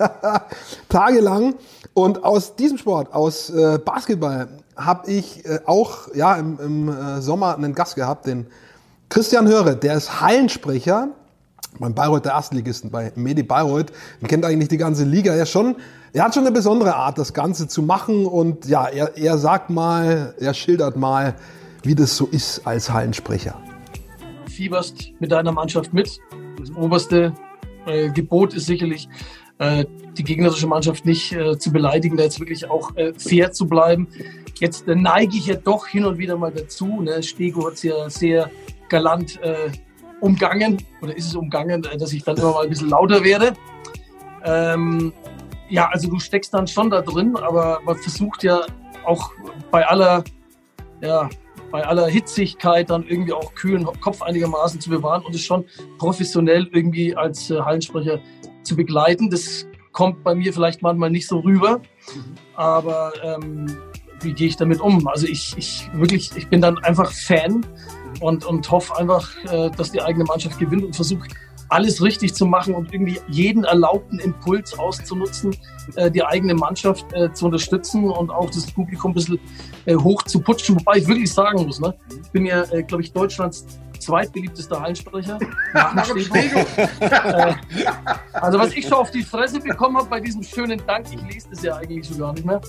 tagelang. Und aus diesem Sport, aus Basketball, habe ich äh, auch ja, im, im äh, Sommer einen Gast gehabt, den Christian Höre, der ist Hallensprecher beim Bayreuth der Erstligisten, bei Medi Bayreuth. Den kennt eigentlich die ganze Liga. Er, schon, er hat schon eine besondere Art, das Ganze zu machen. Und ja, er, er sagt mal, er schildert mal, wie das so ist als Hallensprecher. Fieberst mit deiner Mannschaft mit. Das oberste äh, Gebot ist sicherlich, äh, die gegnerische Mannschaft nicht äh, zu beleidigen, da jetzt wirklich auch äh, fair zu bleiben. Jetzt äh, neige ich ja doch hin und wieder mal dazu. Ne? Stego hat es ja sehr galant umgangen, oder ist es umgangen, äh, dass ich dann immer mal ein bisschen lauter werde. Ähm, ja, also du steckst dann schon da drin, aber man versucht ja auch bei aller, ja, bei aller Hitzigkeit dann irgendwie auch kühlen Kopf einigermaßen zu bewahren und es schon professionell irgendwie als äh, Hallensprecher zu begleiten. Das kommt bei mir vielleicht manchmal nicht so rüber, aber ähm, wie gehe ich damit um? Also ich, ich wirklich, ich bin dann einfach Fan und, und hoffe einfach, äh, dass die eigene Mannschaft gewinnt und versuche alles richtig zu machen und irgendwie jeden erlaubten Impuls auszunutzen, äh, die eigene Mannschaft äh, zu unterstützen und auch das Publikum ein bisschen hoch zu putschen. Wobei ich wirklich sagen muss, ne? ich bin ja, glaube ich, Deutschlands zweitbeliebtester Hallensprecher. Äh, also was ich schon auf die Fresse bekommen habe bei diesem schönen Dank, ich lese das ja eigentlich schon gar nicht mehr.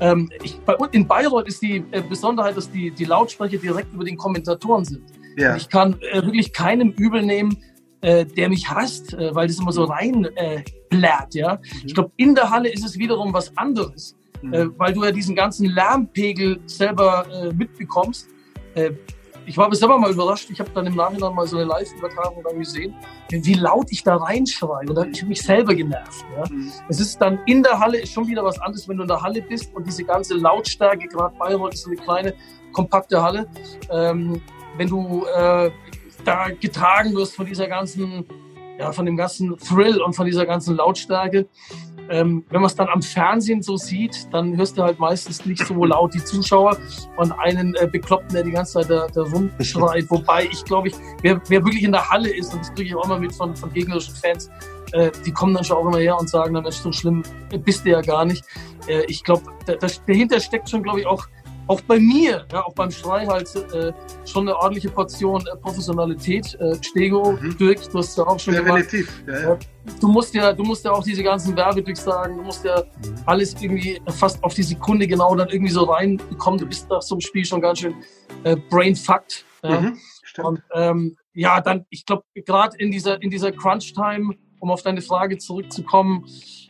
Ähm, ich, bei, in Bayreuth ist die äh, Besonderheit, dass die, die Lautsprecher direkt über den Kommentatoren sind. Ja. Ich kann äh, wirklich keinem übel nehmen, äh, der mich hasst, äh, weil das immer so rein äh, blärt. Ja? Mhm. Ich glaube, in der Halle ist es wiederum was anderes, mhm. weil du ja diesen ganzen Lärmpegel selber mitbekommst. Ich war bis selber mal überrascht. Ich habe dann im Nachhinein mal so eine Live-Übertragung dann gesehen, wie laut ich da reinschreie. Und da habe ich mich selber genervt. Ja. Mhm. Es ist dann in der Halle ist schon wieder was anderes, wenn du in der Halle bist und diese ganze Lautstärke, gerade Bayreuth ist so eine kleine, kompakte Halle. Ähm, wenn du äh, da getragen wirst von dieser ganzen, ja, von dem ganzen Thrill und von dieser ganzen Lautstärke, ähm, wenn man es dann am Fernsehen so sieht, dann hörst du halt meistens nicht so laut die Zuschauer und einen äh, Bekloppten, der die ganze Zeit da, da rumschreit. Wobei ich glaube, ich, wer, wer wirklich in der Halle ist, und das kriege ich auch immer mit von, von gegnerischen Fans, äh, die kommen dann schon auch immer her und sagen, dann ist so schlimm bist du ja gar nicht. Äh, ich glaube, da, dahinter steckt schon, glaube ich, auch auch bei mir, ja, auch beim Schrei halt äh, schon eine ordentliche Portion äh, Professionalität. Äh, Stego, mhm. Dirk, du hast ja auch schon Definitiv. gemacht. Ja, ja. Du musst ja, du musst ja auch diese ganzen Werbedrücks sagen, du musst ja mhm. alles irgendwie fast auf die Sekunde genau dann irgendwie so reinbekommen. Du bist nach so einem Spiel schon ganz schön äh, brainfucked. Ja. Mhm, Und ähm, ja, dann, ich glaube, gerade in dieser, in dieser Crunch-Time, um auf deine Frage zurückzukommen,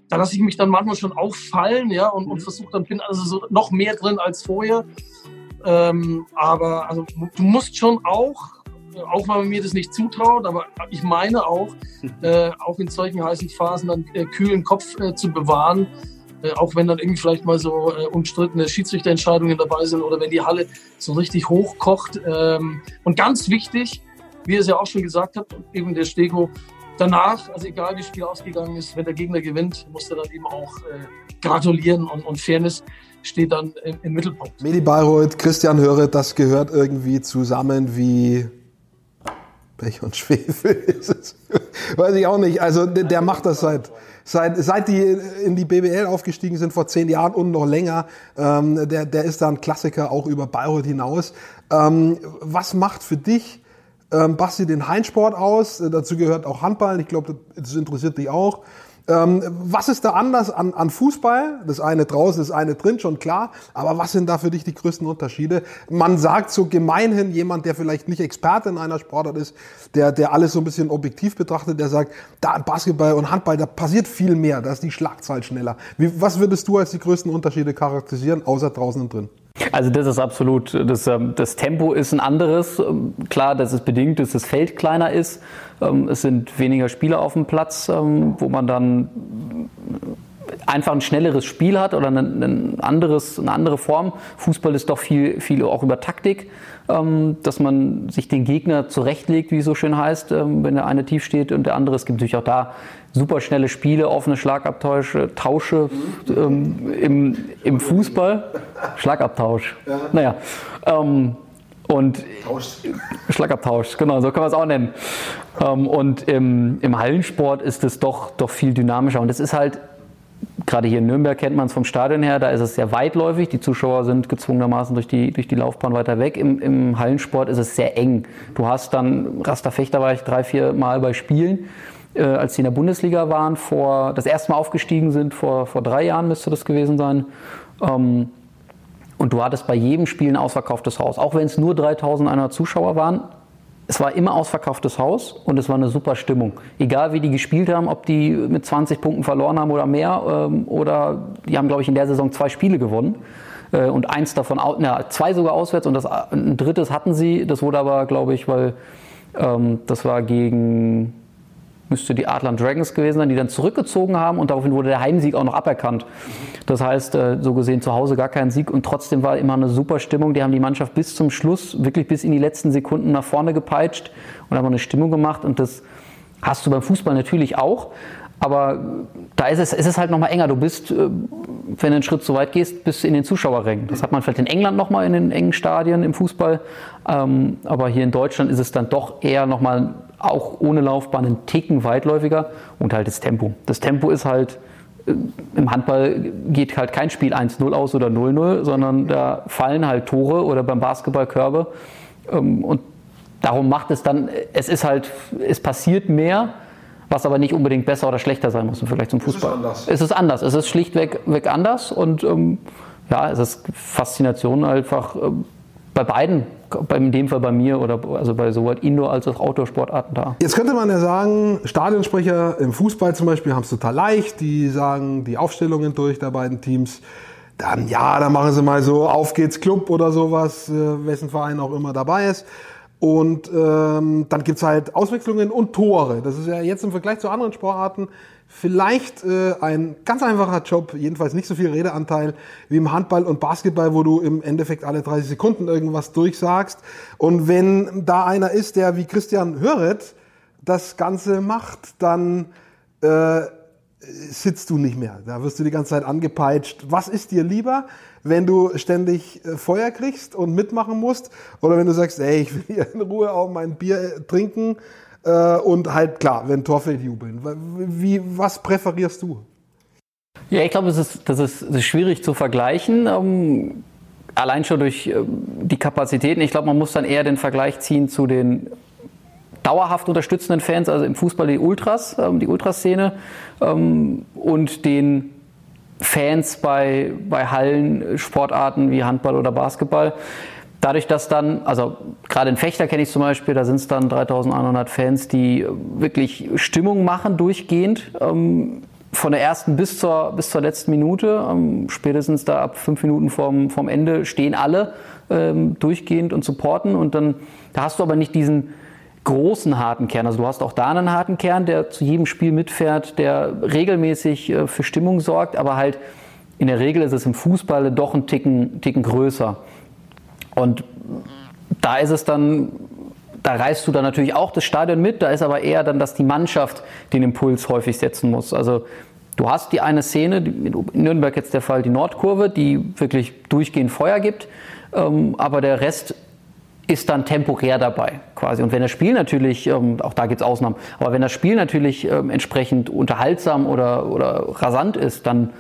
da lasse ich mich dann manchmal schon auffallen, ja, und, und mhm. versuche dann, bin also so noch mehr drin als vorher. Ähm, aber also, du musst schon auch auch weil man mir das nicht zutraut, aber ich meine auch, äh, auch in solchen heißen Phasen dann äh, kühlen Kopf äh, zu bewahren, äh, auch wenn dann irgendwie vielleicht mal so äh, umstrittene Schiedsrichterentscheidungen dabei sind oder wenn die Halle so richtig hochkocht. Ähm, und ganz wichtig, wie ihr es ja auch schon gesagt habt, eben der Stego danach, also egal wie das Spiel ausgegangen ist, wenn der Gegner gewinnt, muss er dann eben auch äh, gratulieren und, und Fairness steht dann im, im Mittelpunkt. Medi Bayreuth, Christian Höre, das gehört irgendwie zusammen wie Pech und Schwefel. Weiß ich auch nicht. Also der, der macht das seit, seit, seit die in die BBL aufgestiegen sind vor zehn Jahren und noch länger. Ähm, der, der ist da ein Klassiker auch über Bayreuth hinaus. Ähm, was macht für dich ähm, Basti den Heinsport aus? Dazu gehört auch Handball. Ich glaube, das interessiert dich auch. Ähm, was ist da anders an, an Fußball? Das eine draußen, das eine drin, schon klar. Aber was sind da für dich die größten Unterschiede? Man sagt so gemeinhin, jemand, der vielleicht nicht Experte in einer Sportart ist, der, der alles so ein bisschen objektiv betrachtet, der sagt, da Basketball und Handball, da passiert viel mehr, da ist die Schlagzahl schneller. Wie, was würdest du als die größten Unterschiede charakterisieren, außer draußen und drin? Also das ist absolut, das, ähm, das Tempo ist ein anderes. Ähm, klar, das ist bedingt, dass das Feld kleiner ist. Ähm, es sind weniger Spieler auf dem Platz, wo man dann einfach ein schnelleres Spiel hat oder ein, anderes, eine andere Form. Fußball ist doch viel, viel auch über Taktik, dass man sich den Gegner zurechtlegt, wie es so schön heißt, wenn der eine tief steht und der andere. Es gibt natürlich auch da super schnelle Spiele, offene Schlagabtausche, Tausche ähm, im, im Fußball. Schlagabtausch. Ja. Naja. Ähm, und Tausch. Schlagabtausch, genau, so kann man es auch nennen. Ähm, und im, im Hallensport ist es doch, doch viel dynamischer. Und es ist halt, gerade hier in Nürnberg kennt man es vom Stadion her, da ist es sehr weitläufig. Die Zuschauer sind gezwungenermaßen durch die, durch die Laufbahn weiter weg. Im, Im Hallensport ist es sehr eng. Du hast dann, Rasterfechter war ich drei, vier Mal bei Spielen äh, als die in der Bundesliga waren, vor, das erste Mal aufgestiegen sind, vor, vor drei Jahren müsste das gewesen sein. Ähm, und du hattest bei jedem Spiel ein ausverkauftes Haus. Auch wenn es nur 3100 Zuschauer waren, es war immer ausverkauftes Haus und es war eine super Stimmung. Egal wie die gespielt haben, ob die mit 20 Punkten verloren haben oder mehr, ähm, oder die haben, glaube ich, in der Saison zwei Spiele gewonnen. Äh, und eins davon, na, zwei sogar auswärts und das, ein drittes hatten sie. Das wurde aber, glaube ich, weil ähm, das war gegen müsste die Adler Dragons gewesen sein, die dann zurückgezogen haben und daraufhin wurde der Heimsieg auch noch aberkannt. Das heißt, äh, so gesehen zu Hause gar kein Sieg und trotzdem war immer eine super Stimmung. Die haben die Mannschaft bis zum Schluss, wirklich bis in die letzten Sekunden nach vorne gepeitscht und haben eine Stimmung gemacht und das hast du beim Fußball natürlich auch. Aber da ist es, ist es halt nochmal enger. Du bist, äh, wenn du einen Schritt zu weit gehst, bist du in den Zuschauerrängen. Das hat man vielleicht in England nochmal in den engen Stadien im Fußball. Ähm, aber hier in Deutschland ist es dann doch eher nochmal auch ohne Laufbahn einen Ticken weitläufiger und halt das Tempo. Das Tempo ist halt, äh, im Handball geht halt kein Spiel 1-0 aus oder 0-0, sondern da fallen halt Tore oder beim Basketball Körbe. Ähm, und darum macht es dann, es ist halt, es passiert mehr, was aber nicht unbedingt besser oder schlechter sein muss im Vergleich zum Fußball. Es ist anders. Es ist anders. Es ist schlichtweg weg anders und ähm, ja, es ist Faszination einfach ähm, bei beiden in dem Fall bei mir oder also bei sowohl Indoor- als auch Outdoor-Sportarten da. Jetzt könnte man ja sagen, Stadionsprecher im Fußball zum Beispiel haben es total leicht. Die sagen die Aufstellungen durch der beiden Teams. Dann ja, dann machen sie mal so Auf geht's Club oder sowas, äh, wessen Verein auch immer dabei ist. Und ähm, dann gibt's halt Auswechslungen und Tore. Das ist ja jetzt im Vergleich zu anderen Sportarten vielleicht äh, ein ganz einfacher Job, jedenfalls nicht so viel Redeanteil wie im Handball und Basketball, wo du im Endeffekt alle 30 Sekunden irgendwas durchsagst. Und wenn da einer ist, der wie Christian Höret das Ganze macht, dann äh, sitzt du nicht mehr. Da wirst du die ganze Zeit angepeitscht. Was ist dir lieber, wenn du ständig äh, Feuer kriegst und mitmachen musst? Oder wenn du sagst, ey, ich will hier in Ruhe auch mein Bier äh, trinken äh, und halt klar, wenn Tor fällt, jubeln. Wie, was präferierst du? Ja, ich glaube, das ist, das, ist, das ist schwierig zu vergleichen. Ähm, allein schon durch ähm, die Kapazitäten. Ich glaube, man muss dann eher den Vergleich ziehen zu den dauerhaft unterstützenden Fans, also im Fußball die Ultras, ähm, die Ultraszene ähm, und den Fans bei, bei Hallen, Sportarten wie Handball oder Basketball. Dadurch, dass dann, also gerade in Fechter kenne ich zum Beispiel, da sind es dann 3100 Fans, die wirklich Stimmung machen durchgehend. Ähm, von der ersten bis zur, bis zur letzten Minute, ähm, spätestens da ab fünf Minuten vorm, vorm Ende, stehen alle ähm, durchgehend und supporten. Und dann da hast du aber nicht diesen, großen harten Kern. Also du hast auch da einen harten Kern, der zu jedem Spiel mitfährt, der regelmäßig äh, für Stimmung sorgt, aber halt in der Regel ist es im Fußball doch ein Ticken, Ticken größer. Und da ist es dann, da reißt du dann natürlich auch das Stadion mit, da ist aber eher dann, dass die Mannschaft den Impuls häufig setzen muss. Also du hast die eine Szene, in Nürnberg jetzt der Fall, die Nordkurve, die wirklich durchgehend Feuer gibt, ähm, aber der Rest ist dann temporär dabei quasi. Und wenn das Spiel natürlich, ähm, auch da gibt es Ausnahmen, aber wenn das Spiel natürlich ähm, entsprechend unterhaltsam oder, oder rasant ist, dann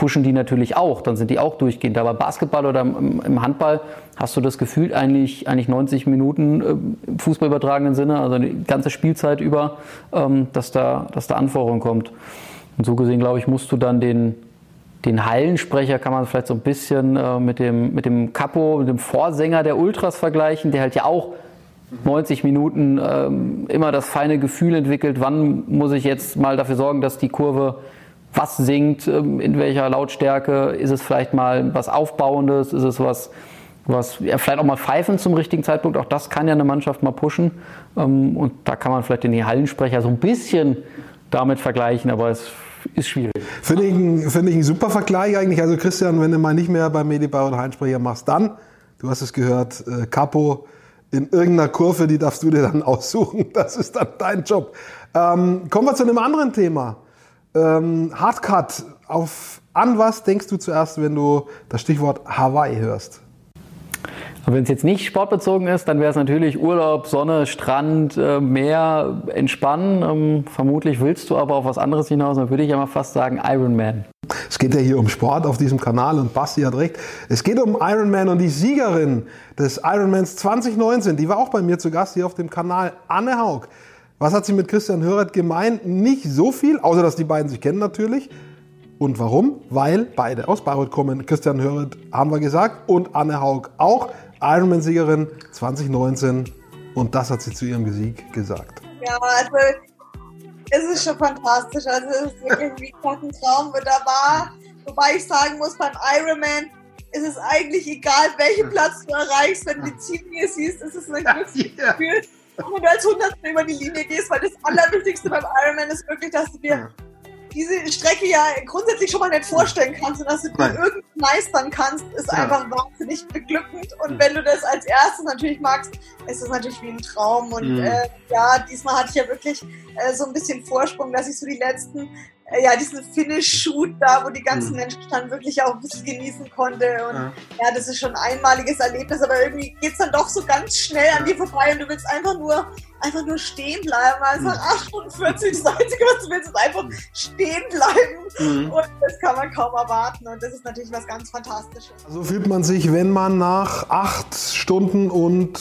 pushen die natürlich auch, dann sind die auch durchgehend. Aber Basketball oder im, Handball hast du das Gefühl eigentlich, eigentlich 90 Minuten äh, im Fußball übertragenen Sinne, also die ganze Spielzeit über, ähm, dass, da, dass da Anforderung kommt. Und so gesehen, glaube ich, musst du dann den, den Hallensprecher kann man vielleicht so ein bisschen äh, mit, dem, mit dem Capo, mit dem Vorsänger der Ultras vergleichen, der halt ja auch 90 Minuten ähm, immer das feine Gefühl entwickelt, wann muss ich jetzt mal dafür sorgen, dass die Kurve was singt, ähm, in welcher Lautstärke, ist es vielleicht mal was Aufbauendes, ist es was, was ja, vielleicht auch mal pfeifen zum richtigen Zeitpunkt, auch das kann ja eine Mannschaft mal pushen ähm, und da kann man vielleicht den Hallensprecher so ein bisschen damit vergleichen, aber es ist schwierig. Finde ich, find ich ein super Vergleich eigentlich. Also Christian, wenn du mal nicht mehr beim Medibau und Heinsprecher machst, dann, du hast es gehört, äh, Capo in irgendeiner Kurve, die darfst du dir dann aussuchen. Das ist dann dein Job. Ähm, kommen wir zu einem anderen Thema. Ähm, Hardcut. Auf, an was denkst du zuerst, wenn du das Stichwort Hawaii hörst? Wenn es jetzt nicht sportbezogen ist, dann wäre es natürlich Urlaub, Sonne, Strand, äh, Meer, Entspannen. Ähm, vermutlich willst du aber auf was anderes hinaus. Dann würde ich ja mal fast sagen Ironman. Es geht ja hier um Sport auf diesem Kanal und Basti hat recht. Es geht um Ironman und die Siegerin des Ironmans 2019, die war auch bei mir zu Gast hier auf dem Kanal, Anne Haug. Was hat sie mit Christian Hörert gemeint? Nicht so viel, außer dass die beiden sich kennen natürlich. Und warum? Weil beide aus Bayreuth kommen. Christian Hörert haben wir gesagt und Anne Haug auch. Ironman-Siegerin 2019 und das hat sie zu ihrem Sieg gesagt. Ja, also es ist schon fantastisch. Also es ist wirklich wie ein Traum da war. Wobei ich sagen muss, beim Ironman ist es eigentlich egal, welchen Platz du erreichst. Wenn du die Ziellinie siehst, ist es ein Glücksgefühl. Und wenn du als Hundertstel über die Linie gehst, weil das Allerwichtigste beim Ironman ist wirklich, dass du dir diese Strecke ja grundsätzlich schon mal nicht vorstellen kannst und dass du die irgendwie meistern kannst, ist ja. einfach wahnsinnig beglückend. Und wenn du das als erstes natürlich magst, ist es natürlich wie ein Traum. Und mhm. äh, ja, diesmal hatte ich ja wirklich äh, so ein bisschen Vorsprung, dass ich so die letzten ja, diesen Finish-Shoot da, wo die ganzen mhm. Menschen dann wirklich auch ein bisschen genießen konnte. Und ja. ja, das ist schon ein einmaliges Erlebnis, aber irgendwie geht es dann doch so ganz schnell an dir vorbei und du willst einfach nur, einfach nur stehen bleiben. Also nach 8 Stunden 40 das Einzige, was du willst, ist einfach stehen bleiben. Mhm. Und das kann man kaum erwarten. Und das ist natürlich was ganz Fantastisches. So also fühlt man sich, wenn man nach 8 Stunden und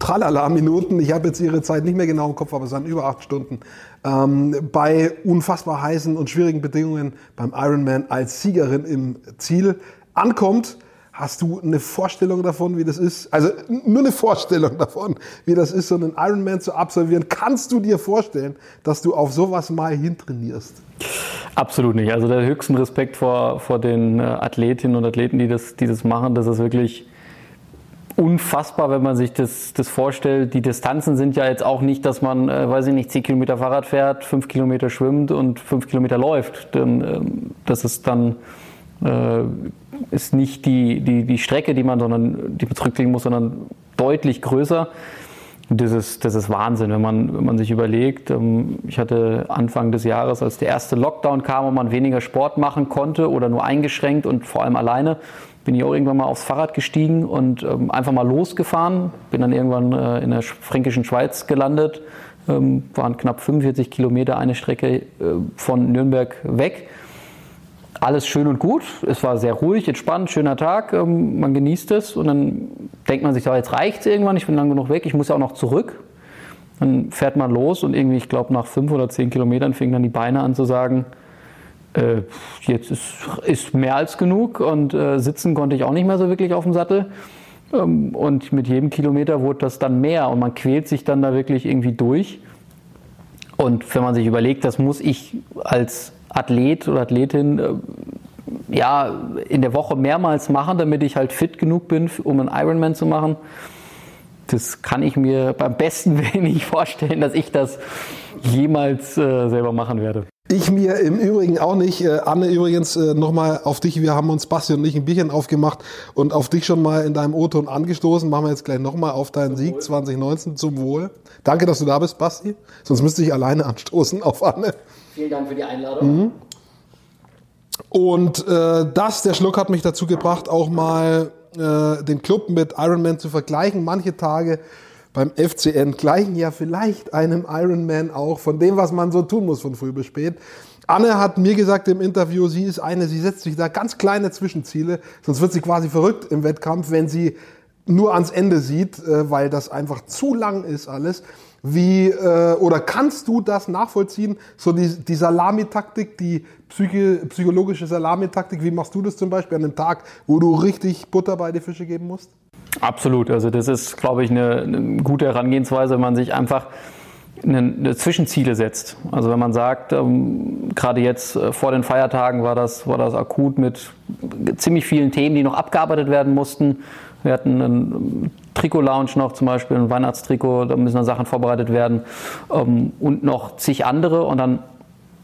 tralala Minuten, ich habe jetzt ihre Zeit nicht mehr genau im Kopf, aber es waren über acht Stunden, ähm, bei unfassbar heißen und schwierigen Bedingungen beim Ironman als Siegerin im Ziel ankommt. Hast du eine Vorstellung davon, wie das ist? Also nur eine Vorstellung davon, wie das ist, so einen Ironman zu absolvieren. Kannst du dir vorstellen, dass du auf sowas mal hintrainierst? Absolut nicht. Also der höchsten Respekt vor, vor den äh, Athletinnen und Athleten, die das, die das machen. Das ist wirklich unfassbar, wenn man sich das, das vorstellt. Die Distanzen sind ja jetzt auch nicht, dass man, äh, weiß ich nicht, 10 Kilometer Fahrrad fährt, 5 Kilometer schwimmt und 5 Kilometer läuft. Denn, ähm, das ist dann äh, ist nicht die, die, die Strecke, die man, sondern, die man zurücklegen muss, sondern deutlich größer. Das ist, das ist Wahnsinn, wenn man, wenn man sich überlegt. Ähm, ich hatte Anfang des Jahres, als der erste Lockdown kam und man weniger Sport machen konnte oder nur eingeschränkt und vor allem alleine, bin ich auch irgendwann mal aufs Fahrrad gestiegen und ähm, einfach mal losgefahren. Bin dann irgendwann äh, in der fränkischen Schweiz gelandet. Ähm, waren knapp 45 Kilometer eine Strecke äh, von Nürnberg weg. Alles schön und gut. Es war sehr ruhig, entspannt, schöner Tag. Ähm, man genießt es und dann denkt man sich, ja, jetzt reicht es irgendwann. Ich bin lang genug weg. Ich muss ja auch noch zurück. Dann fährt man los und irgendwie, ich glaube, nach fünf oder zehn Kilometern fingen dann die Beine an zu sagen, äh, jetzt ist, ist, mehr als genug und äh, sitzen konnte ich auch nicht mehr so wirklich auf dem Sattel. Ähm, und mit jedem Kilometer wurde das dann mehr und man quält sich dann da wirklich irgendwie durch. Und wenn man sich überlegt, das muss ich als Athlet oder Athletin äh, ja, in der Woche mehrmals machen, damit ich halt fit genug bin, um einen Ironman zu machen, das kann ich mir beim besten Willen nicht vorstellen, dass ich das jemals äh, selber machen werde. Ich mir im Übrigen auch nicht. Äh, Anne, übrigens äh, nochmal auf dich. Wir haben uns, Basti und ich, ein Bierchen aufgemacht und auf dich schon mal in deinem O-Ton angestoßen. Machen wir jetzt gleich nochmal auf deinen Sieg 2019 zum Wohl. Danke, dass du da bist, Basti. Sonst müsste ich alleine anstoßen auf Anne. Vielen Dank für die Einladung. Mhm. Und äh, das, der Schluck hat mich dazu gebracht, auch mal äh, den Club mit Ironman zu vergleichen. Manche Tage beim FCN gleichen ja vielleicht einem Ironman auch von dem, was man so tun muss von früh bis spät. Anne hat mir gesagt im Interview, sie ist eine, sie setzt sich da ganz kleine Zwischenziele, sonst wird sie quasi verrückt im Wettkampf, wenn sie nur ans Ende sieht, äh, weil das einfach zu lang ist alles. Wie äh, oder kannst du das nachvollziehen? So die, die Salamitaktik, die Psyche, psychologische Salamitaktik, wie machst du das zum Beispiel an einem Tag, wo du richtig Butter bei die Fische geben musst? Absolut. Also das ist, glaube ich, eine, eine gute Herangehensweise, wenn man sich einfach eine, eine Zwischenziele setzt. Also wenn man sagt, ähm, gerade jetzt äh, vor den Feiertagen war das, war das akut mit ziemlich vielen Themen, die noch abgearbeitet werden mussten. Wir hatten einen Trikot-Lounge noch zum Beispiel, ein Weihnachtstrikot, da müssen noch Sachen vorbereitet werden ähm, und noch zig andere. Und dann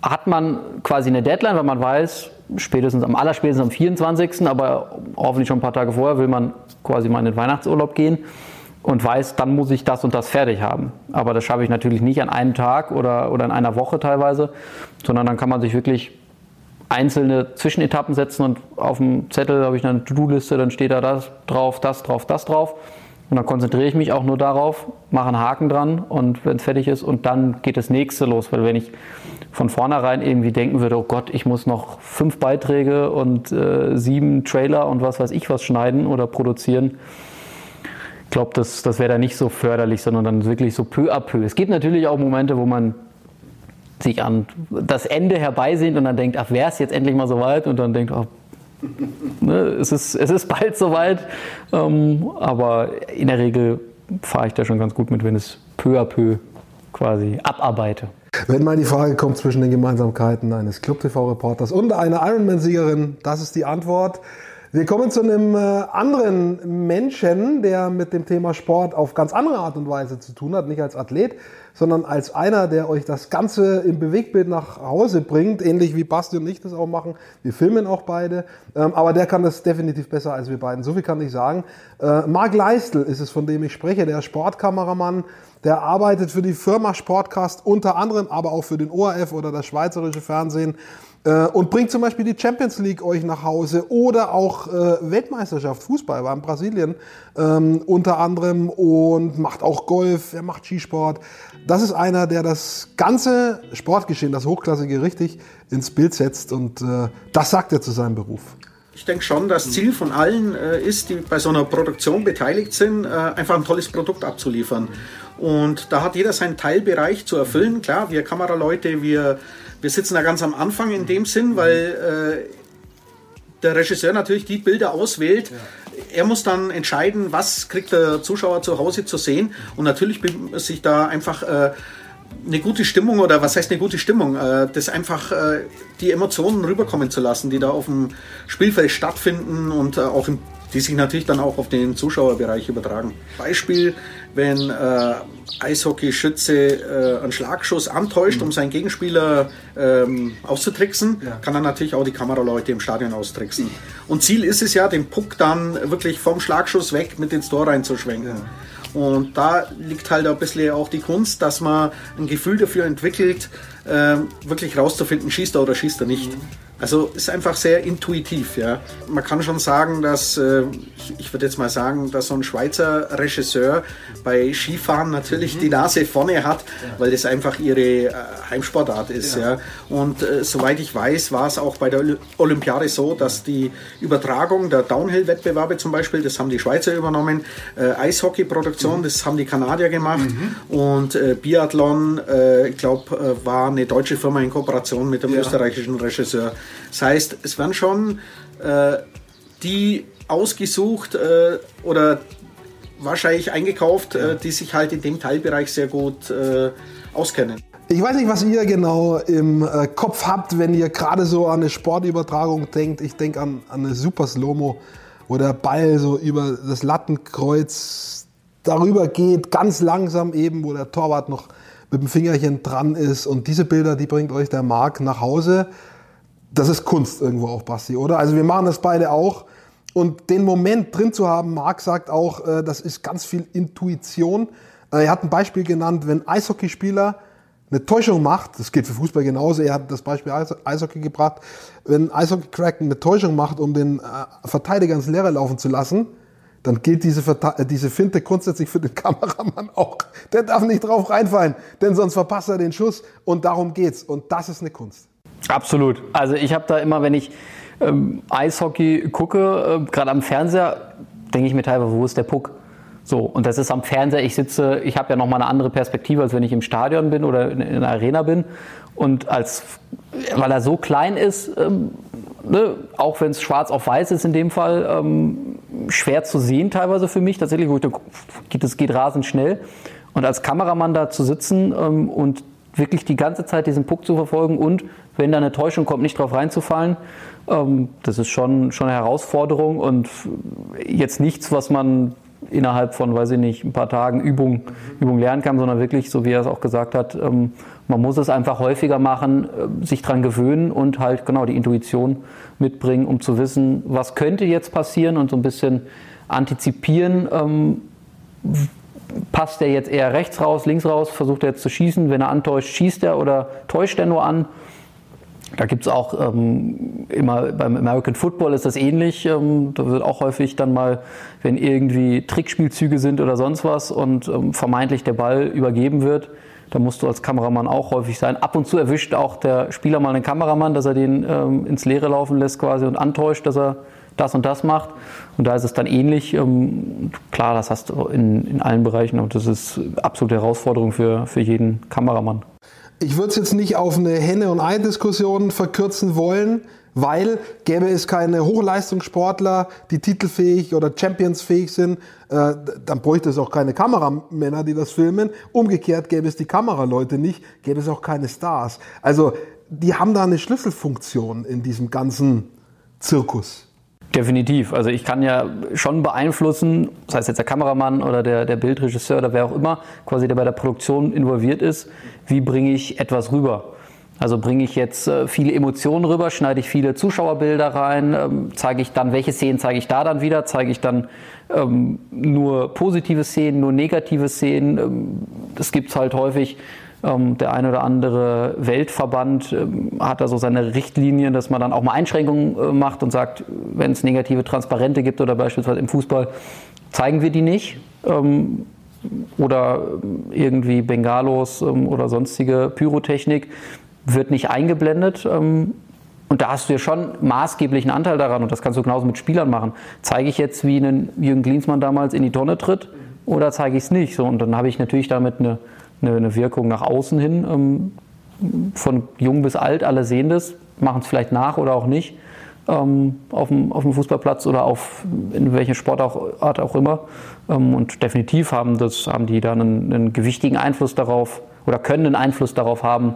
hat man quasi eine Deadline, weil man weiß, spätestens am allerspätestens am 24., aber hoffentlich schon ein paar Tage vorher will man quasi mal in den Weihnachtsurlaub gehen und weiß, dann muss ich das und das fertig haben. Aber das schaffe ich natürlich nicht an einem Tag oder, oder in einer Woche teilweise, sondern dann kann man sich wirklich einzelne Zwischenetappen setzen und auf dem Zettel habe ich eine To-Do-Liste, dann steht da das drauf, das drauf, das drauf. Und dann konzentriere ich mich auch nur darauf, mache einen Haken dran und wenn es fertig ist und dann geht das nächste los. Weil wenn ich von vornherein irgendwie denken würde, oh Gott, ich muss noch fünf Beiträge und äh, sieben Trailer und was weiß ich was schneiden oder produzieren, ich glaube, das, das wäre da nicht so förderlich, sondern dann wirklich so peu à peu. Es gibt natürlich auch Momente, wo man sich an das Ende herbeisehnt und dann denkt, ach, wäre es jetzt endlich mal soweit und dann denkt, ach, ne, es, ist, es ist bald soweit. Ähm, aber in der Regel fahre ich da schon ganz gut mit, wenn es peu à peu quasi abarbeite. Wenn mal die Frage kommt zwischen den Gemeinsamkeiten eines Club-TV-Reporters und einer Ironman-Siegerin, das ist die Antwort. Wir kommen zu einem äh, anderen Menschen, der mit dem Thema Sport auf ganz andere Art und Weise zu tun hat, nicht als Athlet, sondern als einer, der euch das Ganze im Bewegtbild nach Hause bringt, ähnlich wie Basti und ich das auch machen. Wir filmen auch beide, ähm, aber der kann das definitiv besser als wir beiden. So viel kann ich sagen. Äh, Marc Leistel ist es, von dem ich spreche, der Sportkameramann, der arbeitet für die Firma Sportcast unter anderem, aber auch für den ORF oder das schweizerische Fernsehen äh, und bringt zum Beispiel die Champions League euch nach Hause oder auch äh, Weltmeisterschaft Fußball, war in Brasilien ähm, unter anderem und macht auch Golf, er macht Skisport. Das ist einer, der das ganze Sportgeschehen, das Hochklassige richtig ins Bild setzt und äh, das sagt er zu seinem Beruf. Ich denke schon, das Ziel von allen äh, ist, die bei so einer Produktion beteiligt sind, äh, einfach ein tolles Produkt abzuliefern. Und da hat jeder seinen Teilbereich zu erfüllen. Klar, wir Kameraleute, wir, wir sitzen da ganz am Anfang in dem Sinn, weil äh, der Regisseur natürlich die Bilder auswählt. Er muss dann entscheiden, was kriegt der Zuschauer zu Hause zu sehen. Und natürlich sich da einfach äh, eine gute Stimmung oder was heißt eine gute Stimmung, äh, das einfach äh, die Emotionen rüberkommen zu lassen, die da auf dem Spielfeld stattfinden und äh, auch im die sich natürlich dann auch auf den Zuschauerbereich übertragen. Beispiel, wenn äh, Eishockey-Schütze einen Schlagschuss antäuscht, mhm. um seinen Gegenspieler ähm, auszutricksen, ja. kann er natürlich auch die Kameraleute im Stadion austricksen. Und Ziel ist es ja, den Puck dann wirklich vom Schlagschuss weg mit ins Tor reinzuschwenken. Ja. Und da liegt halt ein bisschen auch die Kunst, dass man ein Gefühl dafür entwickelt, äh, wirklich rauszufinden, schießt er oder schießt er nicht. Mhm. Also ist einfach sehr intuitiv, ja. Man kann schon sagen, dass, äh, ich, ich würde jetzt mal sagen, dass so ein Schweizer Regisseur bei Skifahren natürlich mhm. die Nase vorne hat, ja. weil das einfach ihre äh, Heimsportart ist, ja. ja. Und äh, soweit ich weiß, war es auch bei der Olympiade so, dass die Übertragung der Downhill-Wettbewerbe zum Beispiel, das haben die Schweizer übernommen, äh, Eishockey-Produktion, mhm. das haben die Kanadier gemacht mhm. und äh, Biathlon, äh, ich glaube, äh, war eine deutsche Firma in Kooperation mit dem ja. österreichischen Regisseur. Das heißt, es werden schon äh, die ausgesucht äh, oder wahrscheinlich eingekauft, äh, die sich halt in dem Teilbereich sehr gut äh, auskennen. Ich weiß nicht, was ihr genau im äh, Kopf habt, wenn ihr gerade so an eine Sportübertragung denkt. Ich denke an, an eine Super Slomo, wo der Ball so über das Lattenkreuz darüber geht, ganz langsam eben, wo der Torwart noch mit dem Fingerchen dran ist. Und diese Bilder, die bringt euch der Marc nach Hause. Das ist Kunst irgendwo auch, Basti, oder? Also wir machen das beide auch. Und den Moment drin zu haben, Marc sagt auch, äh, das ist ganz viel Intuition. Äh, er hat ein Beispiel genannt, wenn Eishockeyspieler eine Täuschung macht, das geht für Fußball genauso, er hat das Beispiel Eishockey gebracht, wenn Eishockey-Crack eine Täuschung macht, um den äh, Verteidiger ins Leere laufen zu lassen, dann gilt diese, diese Finte grundsätzlich für den Kameramann auch. Der darf nicht drauf reinfallen, denn sonst verpasst er den Schuss und darum geht's. Und das ist eine Kunst. Absolut. Also ich habe da immer, wenn ich ähm, Eishockey gucke, äh, gerade am Fernseher, denke ich mir teilweise, wo ist der Puck? So, und das ist am Fernseher, ich sitze, ich habe ja nochmal eine andere Perspektive, als wenn ich im Stadion bin oder in, in der Arena bin. Und als, weil er so klein ist, ähm, ne, auch wenn es schwarz auf weiß ist in dem Fall, ähm, schwer zu sehen teilweise für mich, tatsächlich, wo ich denke, das geht rasend schnell. Und als Kameramann da zu sitzen ähm, und wirklich die ganze Zeit diesen Puck zu verfolgen und wenn da eine Täuschung kommt, nicht drauf reinzufallen, ähm, das ist schon, schon eine Herausforderung und jetzt nichts, was man innerhalb von, weiß ich nicht, ein paar Tagen Übung, Übung lernen kann, sondern wirklich, so wie er es auch gesagt hat, ähm, man muss es einfach häufiger machen, äh, sich dran gewöhnen und halt genau die Intuition mitbringen, um zu wissen, was könnte jetzt passieren und so ein bisschen antizipieren. Ähm, passt er jetzt eher rechts raus, links raus, versucht er jetzt zu schießen, wenn er antäuscht, schießt er oder täuscht er nur an? Da gibt es auch ähm, immer beim American Football ist das ähnlich. Ähm, da wird auch häufig dann mal, wenn irgendwie Trickspielzüge sind oder sonst was und ähm, vermeintlich der Ball übergeben wird, da musst du als Kameramann auch häufig sein. Ab und zu erwischt auch der Spieler mal einen Kameramann, dass er den ähm, ins Leere laufen lässt quasi und antäuscht, dass er das und das macht. Und da ist es dann ähnlich. Ähm, klar, das hast du in, in allen Bereichen und das ist absolute Herausforderung für, für jeden Kameramann. Ich würde es jetzt nicht auf eine Henne- und Ei-Diskussion verkürzen wollen, weil gäbe es keine Hochleistungssportler, die titelfähig oder championsfähig sind, äh, dann bräuchte es auch keine Kameramänner, die das filmen. Umgekehrt gäbe es die Kameraleute nicht, gäbe es auch keine Stars. Also die haben da eine Schlüsselfunktion in diesem ganzen Zirkus. Definitiv. Also ich kann ja schon beeinflussen, das heißt jetzt der Kameramann oder der, der Bildregisseur oder wer auch immer, quasi der bei der Produktion involviert ist, wie bringe ich etwas rüber. Also bringe ich jetzt äh, viele Emotionen rüber, schneide ich viele Zuschauerbilder rein, ähm, zeige ich dann, welche Szenen zeige ich da dann wieder, zeige ich dann ähm, nur positive Szenen, nur negative Szenen. Ähm, das gibt es halt häufig der ein oder andere Weltverband ähm, hat da so seine Richtlinien, dass man dann auch mal Einschränkungen äh, macht und sagt, wenn es negative Transparente gibt oder beispielsweise im Fußball, zeigen wir die nicht. Ähm, oder irgendwie Bengalos oder sonstige Pyrotechnik wird nicht eingeblendet. Und da hast du ja schon maßgeblichen Anteil daran und das kannst du genauso mit Spielern machen. Zeige ich jetzt, wie ein Jürgen Klinsmann damals in die Tonne tritt oder zeige ich es nicht? So, und dann habe ich natürlich damit eine, eine, eine Wirkung nach außen hin. Ähm, von jung bis alt, alle sehen das, machen es vielleicht nach oder auch nicht ähm, auf, dem, auf dem Fußballplatz oder auf in welcher Sportart auch immer. Ähm, und definitiv haben, das, haben die dann einen, einen, gewichtigen Einfluss darauf oder können einen Einfluss darauf haben,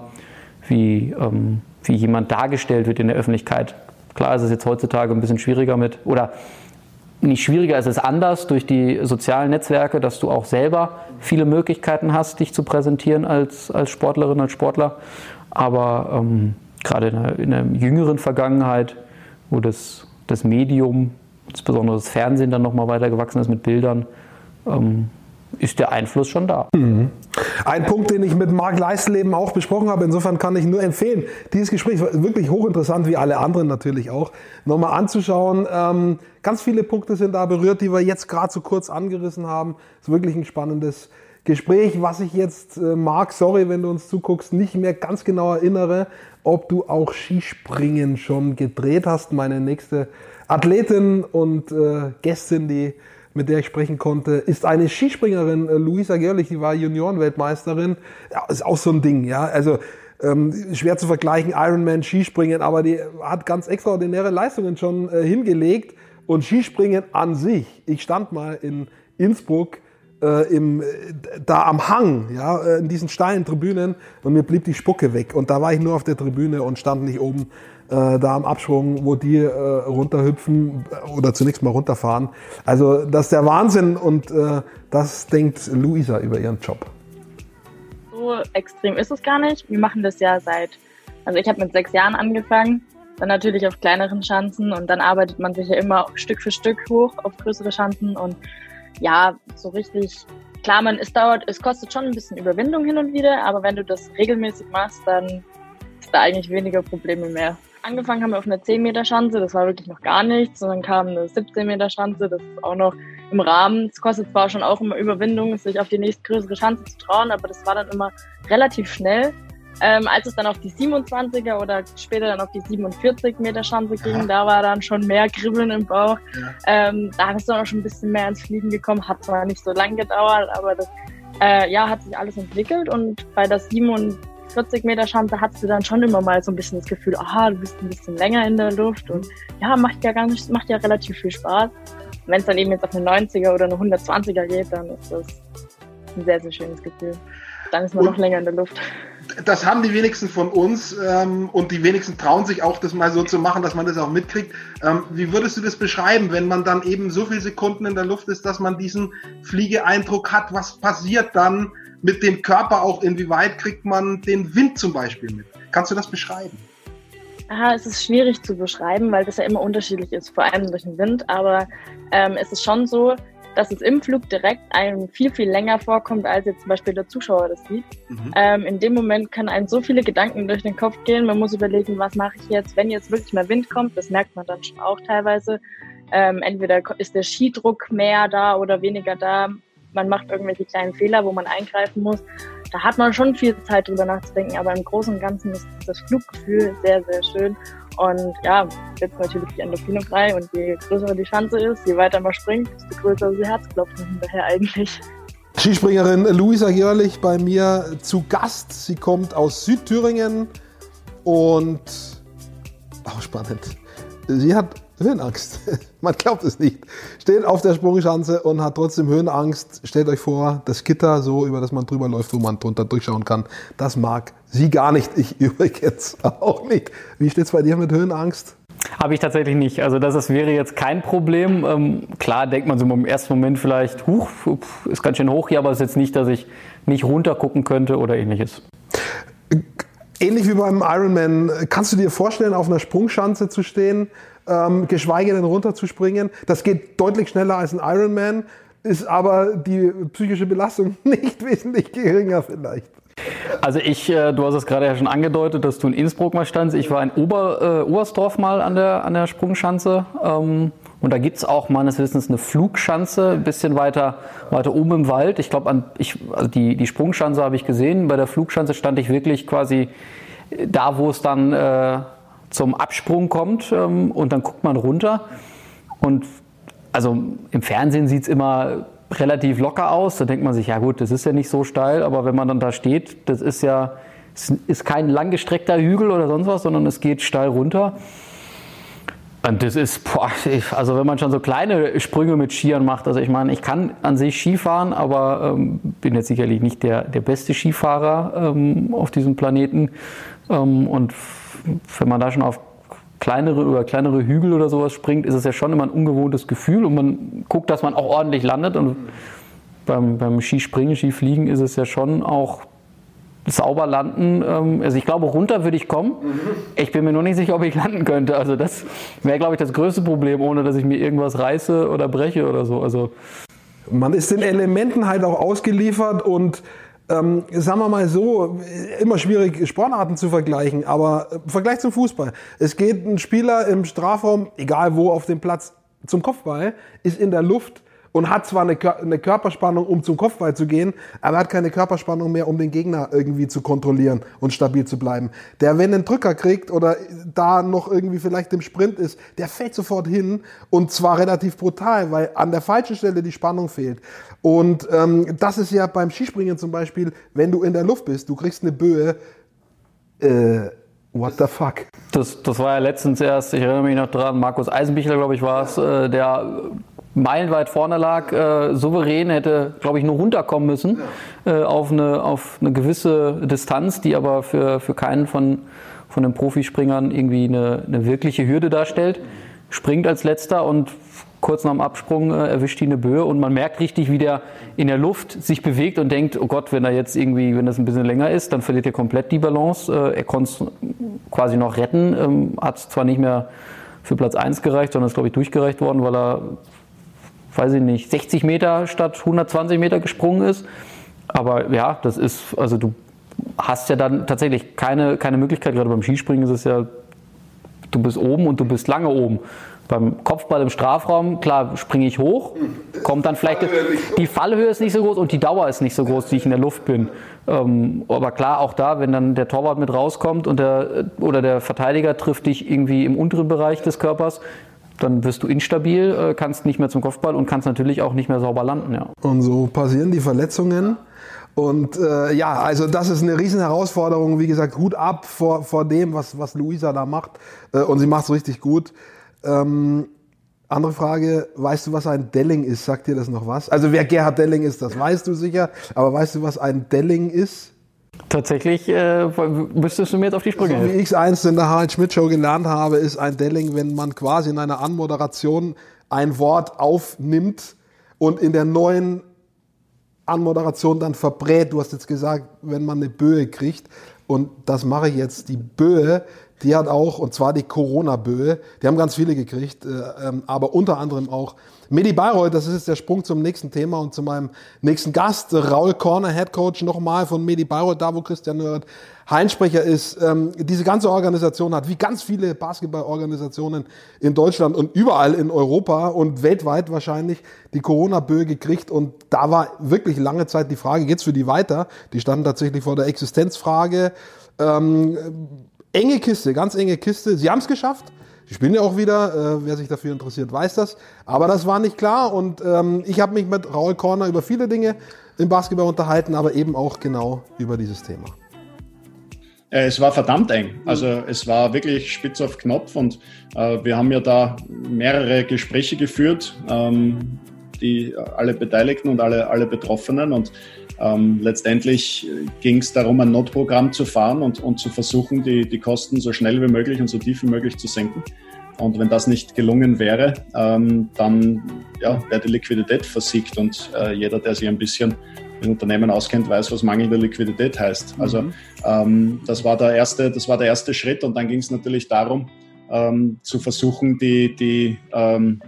wie, ähm, wie jemand dargestellt wird in der Öffentlichkeit. Klar ist es jetzt heutzutage ein bisschen schwieriger mit, oder nicht schwieriger, es ist anders durch die sozialen Netzwerke, dass du auch selber viele Möglichkeiten hast, dich zu präsentieren als, als Sportlerin, als Sportler. Aber ähm, gerade in der, in der, jüngeren Vergangenheit, wo das, das Medium, insbesondere das Fernsehen dann nochmal weitergewachsen ist mit Bildern, ähm, ist der Einfluss schon da. Mhm. Ein Punkt, den ich mit Marc Leistleben auch besprochen habe, insofern kann ich nur empfehlen, dieses Gespräch war wirklich hochinteressant, wie alle anderen natürlich auch, nochmal anzuschauen. Ähm, ganz viele Punkte sind da berührt, die wir jetzt gerade so kurz angerissen haben. Es ist wirklich ein spannendes Gespräch, was ich jetzt, äh, Marc, sorry, wenn du uns zuguckst, nicht mehr ganz genau erinnere, ob du auch Skispringen schon gedreht hast. Meine nächste Athletin und äh, Gästin, die mit der ich sprechen konnte, ist eine Skispringerin, äh, Luisa Gerlich, die war Juniorenweltmeisterin. Ja, ist auch so ein Ding, ja. Also ähm, schwer zu vergleichen, Ironman, Skispringen, aber die hat ganz extraordinäre Leistungen schon äh, hingelegt. Und Skispringen an sich, ich stand mal in Innsbruck äh, im, äh, da am Hang, ja, äh, in diesen steilen Tribünen und mir blieb die Spucke weg. Und da war ich nur auf der Tribüne und stand nicht oben äh, da am Absprung, wo die äh, runterhüpfen oder zunächst mal runterfahren. Also das ist der Wahnsinn und äh, das denkt Luisa über ihren Job. So extrem ist es gar nicht. Wir machen das ja seit, also ich habe mit sechs Jahren angefangen, dann natürlich auf kleineren Schanzen und dann arbeitet man sich ja immer Stück für Stück hoch auf größere Schanzen und ja, so richtig klar, man, es dauert, es kostet schon ein bisschen Überwindung hin und wieder, aber wenn du das regelmäßig machst, dann ist da eigentlich weniger Probleme mehr. Angefangen haben wir auf einer 10 Meter Schanze, das war wirklich noch gar nichts. Und dann kam eine 17 Meter Schanze, das ist auch noch im Rahmen. Es kostet zwar schon auch immer Überwindung, sich auf die nächstgrößere Schanze zu trauen, aber das war dann immer relativ schnell. Ähm, als es dann auf die 27er oder später dann auf die 47 Meter Schanze ging, da war dann schon mehr Kribbeln im Bauch. Ja. Ähm, da bist du auch schon ein bisschen mehr ins Fliegen gekommen. Hat zwar nicht so lange gedauert, aber das äh, ja, hat sich alles entwickelt. Und bei der 47 Meter Schanze hattest du dann schon immer mal so ein bisschen das Gefühl, aha, du bist ein bisschen länger in der Luft und ja, macht ja gar nicht, macht ja relativ viel Spaß. Wenn es dann eben jetzt auf eine 90er oder eine 120er geht, dann ist das ein sehr, sehr schönes Gefühl. Dann ist man und noch länger in der Luft das haben die wenigsten von uns ähm, und die wenigsten trauen sich auch, das mal so zu machen, dass man das auch mitkriegt. Ähm, wie würdest du das beschreiben, wenn man dann eben so viele Sekunden in der Luft ist, dass man diesen Fliegeeindruck hat? Was passiert dann mit dem Körper auch? Inwieweit kriegt man den Wind zum Beispiel mit? Kannst du das beschreiben? Aha, es ist schwierig zu beschreiben, weil das ja immer unterschiedlich ist, vor allem durch den Wind. Aber ähm, es ist schon so, dass es im Flug direkt einem viel, viel länger vorkommt, als jetzt zum Beispiel der Zuschauer das sieht. Mhm. Ähm, in dem Moment können einem so viele Gedanken durch den Kopf gehen. Man muss überlegen, was mache ich jetzt, wenn jetzt wirklich mehr Wind kommt. Das merkt man dann schon auch teilweise. Ähm, entweder ist der Skidruck mehr da oder weniger da. Man macht irgendwelche kleinen Fehler, wo man eingreifen muss. Da hat man schon viel Zeit drüber nachzudenken, aber im Großen und Ganzen ist das Fluggefühl sehr, sehr schön. Und ja, jetzt natürlich die Endorphinogrei und je größer die Schanze ist, je weiter man springt, desto größer ist die Herzklopfen hinterher eigentlich. Skispringerin Luisa Jörlich bei mir zu Gast. Sie kommt aus Südthüringen und auch spannend. Sie hat Höhenangst. Man glaubt es nicht. Steht auf der Sprungschanze und hat trotzdem Höhenangst. Stellt euch vor, das Gitter so, über das man drüber läuft, wo man drunter durchschauen kann, das mag sie gar nicht. Ich übrigens auch nicht. Wie steht es bei dir mit Höhenangst? Habe ich tatsächlich nicht. Also das ist, wäre jetzt kein Problem. Ähm, klar denkt man so im ersten Moment vielleicht, huch, ist ganz schön hoch hier, aber es ist jetzt nicht, dass ich nicht runter gucken könnte oder ähnliches. Ähnlich wie beim Ironman, kannst du dir vorstellen, auf einer Sprungschanze zu stehen, ähm, geschweige denn runterzuspringen? Das geht deutlich schneller als ein Ironman, ist aber die psychische Belastung nicht wesentlich geringer vielleicht. Also ich, äh, du hast es gerade ja schon angedeutet, dass du in Innsbruck mal standst. Ich war in Ober, äh, Oberstdorf mal an der, an der Sprungschanze. Ähm, und da gibt es auch meines Wissens eine Flugschanze, ein bisschen weiter, weiter oben im Wald. Ich glaube, also die, die Sprungschanze habe ich gesehen. Bei der Flugschanze stand ich wirklich quasi da, wo es dann äh, zum Absprung kommt. Ähm, und dann guckt man runter. Und also im Fernsehen sieht es immer relativ locker aus. Da denkt man sich, ja gut, das ist ja nicht so steil, aber wenn man dann da steht, das ist ja ist kein langgestreckter Hügel oder sonst was, sondern es geht steil runter. Und das ist, boah, also wenn man schon so kleine Sprünge mit Skiern macht, also ich meine, ich kann an sich Skifahren, aber ähm, bin jetzt sicherlich nicht der, der beste Skifahrer ähm, auf diesem Planeten. Ähm, und wenn man da schon auf kleinere über kleinere Hügel oder sowas springt, ist es ja schon immer ein ungewohntes Gefühl und man guckt, dass man auch ordentlich landet. Und beim, beim Skispringen, Skifliegen ist es ja schon auch sauber landen. Ähm, also ich glaube, runter würde ich kommen. Ich bin mir nur nicht sicher, ob ich landen könnte. Also das wäre, glaube ich, das größte Problem, ohne dass ich mir irgendwas reiße oder breche oder so. Also man ist den Elementen halt auch ausgeliefert und ähm, sagen wir mal so, immer schwierig, Sportarten zu vergleichen, aber im äh, Vergleich zum Fußball. Es geht ein Spieler im Strafraum, egal wo auf dem Platz, zum Kopfball, ist in der Luft und hat zwar eine, eine, Körperspannung, um zum Kopfball zu gehen, aber hat keine Körperspannung mehr, um den Gegner irgendwie zu kontrollieren und stabil zu bleiben. Der, wenn einen Drücker kriegt oder da noch irgendwie vielleicht im Sprint ist, der fällt sofort hin und zwar relativ brutal, weil an der falschen Stelle die Spannung fehlt. Und ähm, das ist ja beim Skispringen zum Beispiel, wenn du in der Luft bist, du kriegst eine Böe, äh, What the fuck? Das, das war ja letztens erst, ich erinnere mich noch dran, Markus Eisenbichler, glaube ich, war es, äh, der meilenweit vorne lag, äh, souverän hätte, glaube ich, nur runterkommen müssen äh, auf, eine, auf eine gewisse Distanz, die aber für, für keinen von, von den Profispringern irgendwie eine, eine wirkliche Hürde darstellt. Springt als letzter und kurz nach dem Absprung äh, erwischt ihn eine Böe und man merkt richtig, wie der in der Luft sich bewegt und denkt, oh Gott, wenn er jetzt irgendwie, wenn das ein bisschen länger ist, dann verliert er komplett die Balance. Äh, er konnte es quasi noch retten, ähm, hat zwar nicht mehr für Platz 1 gereicht, sondern ist, glaube ich, durchgereicht worden, weil er, weiß ich nicht, 60 Meter statt 120 Meter gesprungen ist. Aber ja, das ist, also du hast ja dann tatsächlich keine, keine Möglichkeit, gerade beim Skispringen ist es ja, du bist oben und du bist lange oben. Beim Kopfball im Strafraum, klar, springe ich hoch, kommt dann vielleicht, die Fallhöhe ist nicht so groß und die Dauer ist nicht so groß, wie ich in der Luft bin. Ähm, aber klar, auch da, wenn dann der Torwart mit rauskommt und der, oder der Verteidiger trifft dich irgendwie im unteren Bereich des Körpers, dann wirst du instabil, äh, kannst nicht mehr zum Kopfball und kannst natürlich auch nicht mehr sauber landen. Ja. Und so passieren die Verletzungen. Und äh, ja, also das ist eine riesen Herausforderung. Wie gesagt, Hut ab vor, vor dem, was, was Luisa da macht. Äh, und sie macht es richtig gut. Ähm, andere Frage, weißt du, was ein Delling ist? Sagt dir das noch was? Also wer Gerhard Delling ist, das weißt du sicher. Aber weißt du, was ein Delling ist? Tatsächlich äh, müsstest du mir jetzt auf die Sprünge so, Wie ich es einst in der Harald Schmidt Show gelernt habe, ist ein Delling, wenn man quasi in einer Anmoderation ein Wort aufnimmt und in der neuen Anmoderation dann verbrät. Du hast jetzt gesagt, wenn man eine Böe kriegt. Und das mache ich jetzt. Die Böe die hat auch, und zwar die Corona-Böe, die haben ganz viele gekriegt, äh, ähm, aber unter anderem auch Medi Bayreuth, das ist jetzt der Sprung zum nächsten Thema und zu meinem nächsten Gast, Raul Korner, Head Coach nochmal von Medi Bayreuth, da wo Christian Nörd Heinsprecher ist. Ähm, diese ganze Organisation hat, wie ganz viele Basketballorganisationen in Deutschland und überall in Europa und weltweit wahrscheinlich, die Corona-Böe gekriegt und da war wirklich lange Zeit die Frage, geht's für die weiter? Die standen tatsächlich vor der Existenzfrage. Ähm, enge Kiste, ganz enge Kiste. Sie haben es geschafft. Die spielen ja auch wieder. Äh, wer sich dafür interessiert, weiß das. Aber das war nicht klar. Und ähm, ich habe mich mit Raul Korner über viele Dinge im Basketball unterhalten, aber eben auch genau über dieses Thema. Äh, es war verdammt eng. Also es war wirklich spitz auf Knopf und äh, wir haben ja da mehrere Gespräche geführt, ähm, die alle Beteiligten und alle, alle Betroffenen und ähm, letztendlich ging es darum, ein Notprogramm zu fahren und, und zu versuchen, die, die Kosten so schnell wie möglich und so tief wie möglich zu senken. Und wenn das nicht gelungen wäre, ähm, dann ja, wäre die Liquidität versiegt. Und äh, jeder, der sich ein bisschen im Unternehmen auskennt, weiß, was mangelnde Liquidität heißt. Also mhm. ähm, das, war der erste, das war der erste Schritt. Und dann ging es natürlich darum, ähm, zu versuchen, die, die ähm,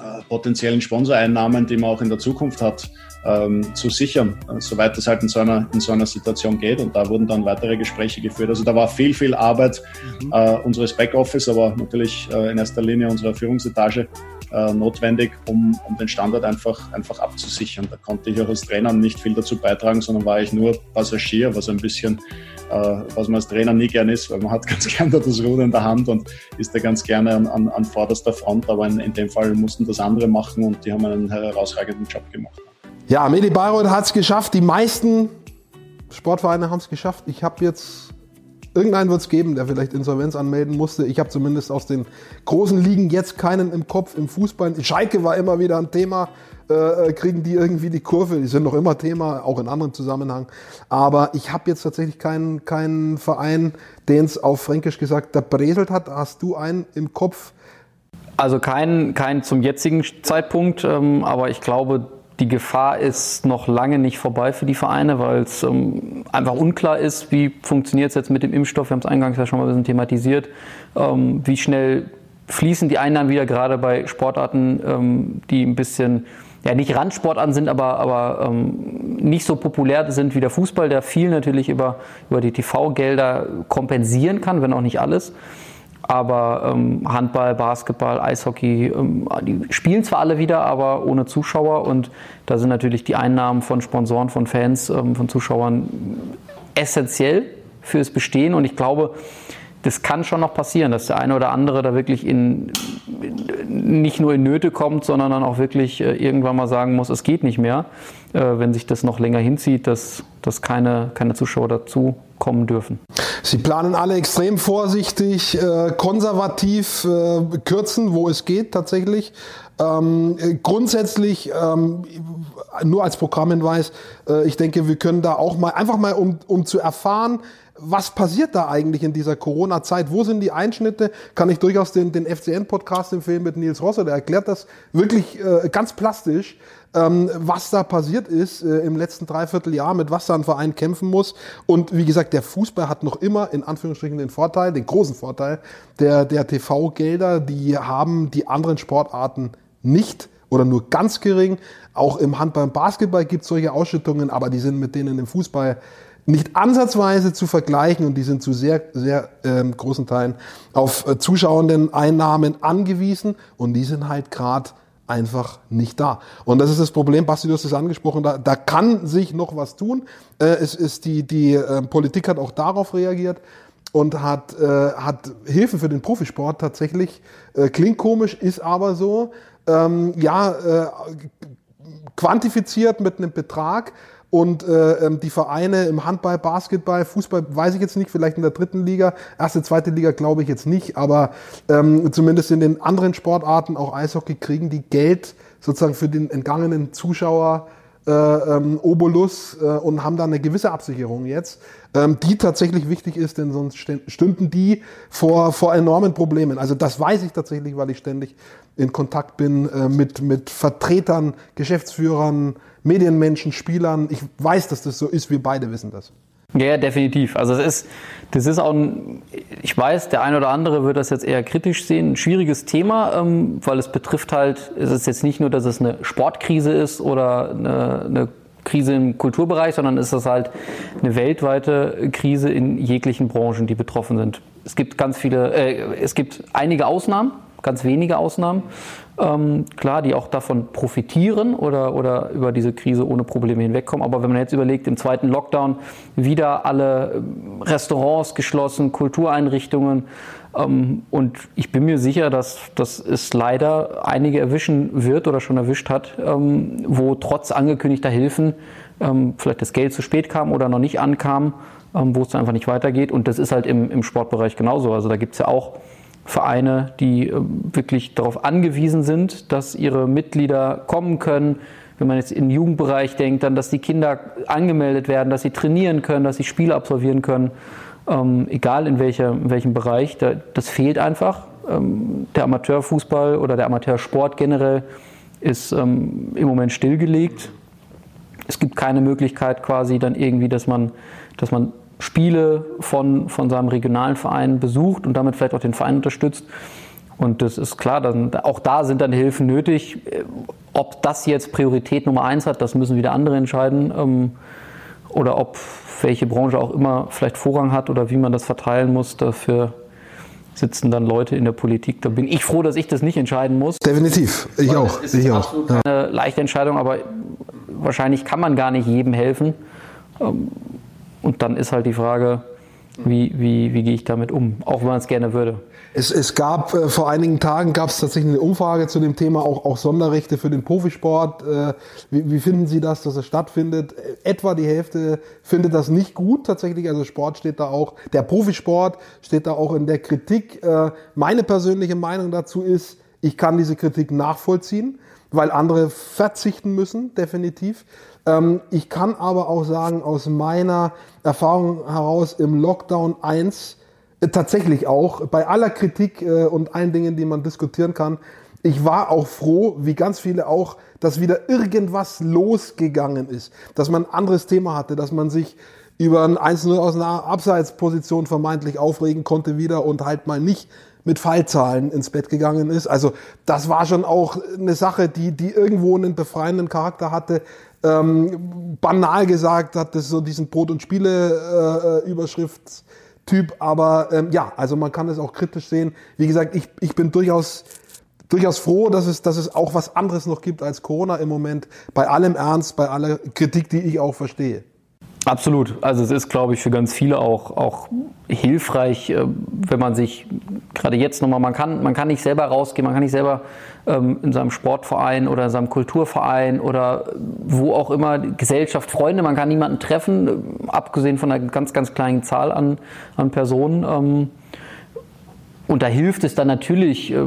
äh, potenziellen Sponsoreinnahmen, die man auch in der Zukunft hat, ähm, zu sichern, äh, soweit es halt in so, einer, in so einer Situation geht. Und da wurden dann weitere Gespräche geführt. Also da war viel, viel Arbeit mhm. äh, unseres Backoffice, aber natürlich äh, in erster Linie unserer Führungsetage äh, notwendig, um, um den Standort einfach, einfach abzusichern. Da konnte ich auch als Trainer nicht viel dazu beitragen, sondern war ich nur Passagier, was ein bisschen äh, was man als Trainer nie gern ist, weil man hat ganz gerne das Ruder in der Hand und ist da ganz gerne an, an, an vorderster Front, aber in, in dem Fall mussten das andere machen und die haben einen herausragenden Job gemacht. Ja, Medi Bayreuth hat es geschafft. Die meisten Sportvereine haben es geschafft. Ich habe jetzt, irgendeinen wird es geben, der vielleicht Insolvenz anmelden musste. Ich habe zumindest aus den großen Ligen jetzt keinen im Kopf im Fußball. Schalke war immer wieder ein Thema. Äh, äh, kriegen die irgendwie die Kurve? Die sind noch immer Thema, auch in anderen Zusammenhang. Aber ich habe jetzt tatsächlich keinen, keinen Verein, den es auf Fränkisch gesagt da breselt hat. Hast du einen im Kopf? Also keinen kein zum jetzigen Zeitpunkt, ähm, aber ich glaube, die Gefahr ist noch lange nicht vorbei für die Vereine, weil es ähm, einfach unklar ist, wie funktioniert es jetzt mit dem Impfstoff. Wir haben es eingangs ja schon mal ein bisschen thematisiert. Ähm, wie schnell fließen die Einnahmen wieder, gerade bei Sportarten, ähm, die ein bisschen ja nicht Randsportarten sind, aber, aber ähm, nicht so populär sind wie der Fußball, der viel natürlich über, über die TV-Gelder kompensieren kann, wenn auch nicht alles. Aber ähm, Handball, Basketball, Eishockey, ähm, die spielen zwar alle wieder, aber ohne Zuschauer. Und da sind natürlich die Einnahmen von Sponsoren, von Fans, ähm, von Zuschauern essentiell fürs Bestehen. Und ich glaube, das kann schon noch passieren, dass der eine oder andere da wirklich in, nicht nur in Nöte kommt, sondern dann auch wirklich äh, irgendwann mal sagen muss, es geht nicht mehr, äh, wenn sich das noch länger hinzieht, dass, dass keine, keine Zuschauer dazu kommen dürfen. Sie planen alle extrem vorsichtig, äh, konservativ äh, kürzen, wo es geht tatsächlich. Ähm, grundsätzlich ähm, nur als Programmhinweis, äh, ich denke, wir können da auch mal einfach mal, um, um zu erfahren, was passiert da eigentlich in dieser Corona-Zeit? Wo sind die Einschnitte? Kann ich durchaus den, den FCN-Podcast empfehlen mit Nils Rosser, der erklärt das wirklich äh, ganz plastisch, ähm, was da passiert ist äh, im letzten Dreivierteljahr, mit was da ein Verein kämpfen muss. Und wie gesagt, der Fußball hat noch immer in Anführungsstrichen den Vorteil, den großen Vorteil der, der TV-Gelder, die haben die anderen Sportarten nicht oder nur ganz gering. Auch im Handball und Basketball gibt es solche Ausschüttungen, aber die sind mit denen im Fußball nicht ansatzweise zu vergleichen und die sind zu sehr, sehr ähm, großen Teilen auf äh, zuschauenden Einnahmen angewiesen und die sind halt gerade einfach nicht da. Und das ist das Problem, Basti, du hast es angesprochen, da, da kann sich noch was tun. Äh, es ist die, die äh, Politik hat auch darauf reagiert und hat, äh, hat Hilfen für den Profisport tatsächlich. Äh, klingt komisch, ist aber so. Ähm, ja, äh, quantifiziert mit einem Betrag und äh, ähm, die Vereine im Handball, Basketball, Fußball, weiß ich jetzt nicht, vielleicht in der dritten Liga, erste, zweite Liga glaube ich jetzt nicht, aber ähm, zumindest in den anderen Sportarten, auch Eishockey, kriegen die Geld sozusagen für den entgangenen Zuschauer äh, ähm, Obolus äh, und haben da eine gewisse Absicherung jetzt, ähm, die tatsächlich wichtig ist, denn sonst stünden die vor, vor enormen Problemen. Also das weiß ich tatsächlich, weil ich ständig in Kontakt bin äh, mit, mit Vertretern, Geschäftsführern, Medienmenschen, Spielern. Ich weiß, dass das so ist, wir beide wissen das. Ja, definitiv. Also es ist, das ist auch ein, ich weiß, der eine oder andere wird das jetzt eher kritisch sehen, ein schwieriges Thema, ähm, weil es betrifft halt, es ist jetzt nicht nur, dass es eine Sportkrise ist oder eine, eine Krise im Kulturbereich, sondern ist halt eine weltweite Krise in jeglichen Branchen, die betroffen sind. Es gibt ganz viele, äh, es gibt einige Ausnahmen, ganz wenige Ausnahmen, ähm, klar, die auch davon profitieren oder, oder über diese Krise ohne Probleme hinwegkommen. Aber wenn man jetzt überlegt, im zweiten Lockdown wieder alle ähm, Restaurants geschlossen, Kultureinrichtungen, ähm, und ich bin mir sicher, dass, dass es leider einige erwischen wird oder schon erwischt hat, ähm, wo trotz angekündigter Hilfen ähm, vielleicht das Geld zu spät kam oder noch nicht ankam, ähm, wo es dann einfach nicht weitergeht. Und das ist halt im, im Sportbereich genauso. Also da gibt es ja auch Vereine, die äh, wirklich darauf angewiesen sind, dass ihre Mitglieder kommen können. Wenn man jetzt den Jugendbereich denkt, dann, dass die Kinder angemeldet werden, dass sie trainieren können, dass sie Spiele absolvieren können, ähm, egal in, welcher, in welchem Bereich. Da, das fehlt einfach. Ähm, der Amateurfußball oder der Amateursport generell ist ähm, im Moment stillgelegt. Es gibt keine Möglichkeit quasi dann irgendwie, dass man, dass man Spiele von, von seinem regionalen Verein besucht und damit vielleicht auch den Verein unterstützt. Und das ist klar, dann, auch da sind dann Hilfen nötig. Ob das jetzt Priorität Nummer eins hat, das müssen wieder andere entscheiden. Ähm, oder ob welche Branche auch immer vielleicht Vorrang hat oder wie man das verteilen muss, dafür sitzen dann Leute in der Politik. Da bin ich froh, dass ich das nicht entscheiden muss. Definitiv, ich auch. Es ist ich auch. Keine leichte Entscheidung, aber wahrscheinlich kann man gar nicht jedem helfen. Ähm, und dann ist halt die Frage, wie, wie, wie gehe ich damit um, auch wenn man es gerne würde. Es, es gab äh, vor einigen Tagen gab es tatsächlich eine Umfrage zu dem Thema auch, auch Sonderrechte für den Profisport. Äh, wie, wie finden Sie das, dass es stattfindet? Etwa die Hälfte findet das nicht gut tatsächlich. Also Sport steht da auch, der Profisport steht da auch in der Kritik. Äh, meine persönliche Meinung dazu ist, ich kann diese Kritik nachvollziehen, weil andere verzichten müssen, definitiv. Ähm, ich kann aber auch sagen, aus meiner Erfahrung heraus im Lockdown 1, äh, tatsächlich auch, bei aller Kritik äh, und allen Dingen, die man diskutieren kann, ich war auch froh, wie ganz viele auch, dass wieder irgendwas losgegangen ist, dass man ein anderes Thema hatte, dass man sich über ein 1-0 aus einer Abseitsposition vermeintlich aufregen konnte wieder und halt mal nicht mit Fallzahlen ins Bett gegangen ist. Also das war schon auch eine Sache, die, die irgendwo einen befreienden Charakter hatte, ähm, banal gesagt hat das so diesen Brot- und Spiele-Überschriftstyp, äh, aber ähm, ja, also man kann es auch kritisch sehen. Wie gesagt, ich, ich bin durchaus durchaus froh, dass es, dass es auch was anderes noch gibt als Corona im Moment. Bei allem Ernst, bei aller Kritik, die ich auch verstehe. Absolut. Also es ist, glaube ich, für ganz viele auch, auch hilfreich, äh, wenn man sich gerade jetzt nochmal, man kann, man kann nicht selber rausgehen, man kann nicht selber ähm, in seinem Sportverein oder in seinem Kulturverein oder wo auch immer, Gesellschaft, Freunde, man kann niemanden treffen, abgesehen von einer ganz, ganz kleinen Zahl an, an Personen. Ähm, und da hilft es dann natürlich äh,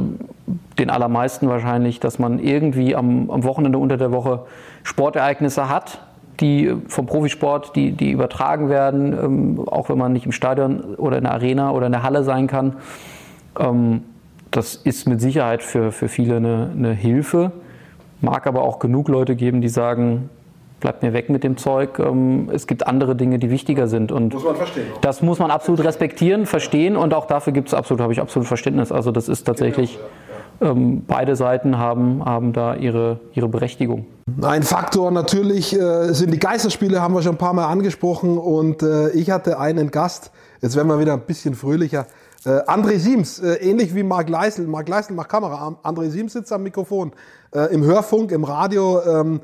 den allermeisten wahrscheinlich, dass man irgendwie am, am Wochenende unter der Woche Sportereignisse hat, die vom Profisport, die, die übertragen werden, ähm, auch wenn man nicht im Stadion oder in der Arena oder in der Halle sein kann. Ähm, das ist mit Sicherheit für, für viele eine, eine Hilfe. Mag aber auch genug Leute geben, die sagen, bleibt mir weg mit dem Zeug. Ähm, es gibt andere Dinge, die wichtiger sind. Und muss man verstehen. Auch. Das muss man absolut respektieren, verstehen und auch dafür gibt es absolut, habe ich absolut Verständnis. Also das ist tatsächlich, ähm, beide Seiten haben, haben da ihre, ihre Berechtigung. Ein Faktor natürlich äh, sind die Geisterspiele, haben wir schon ein paar Mal angesprochen und äh, ich hatte einen Gast, jetzt werden wir wieder ein bisschen fröhlicher, äh, André Siems, äh, ähnlich wie Marc Leisel. Marc Leisel macht Kamera. André Siems sitzt am Mikrofon. Äh, Im Hörfunk, im Radio. Ähm,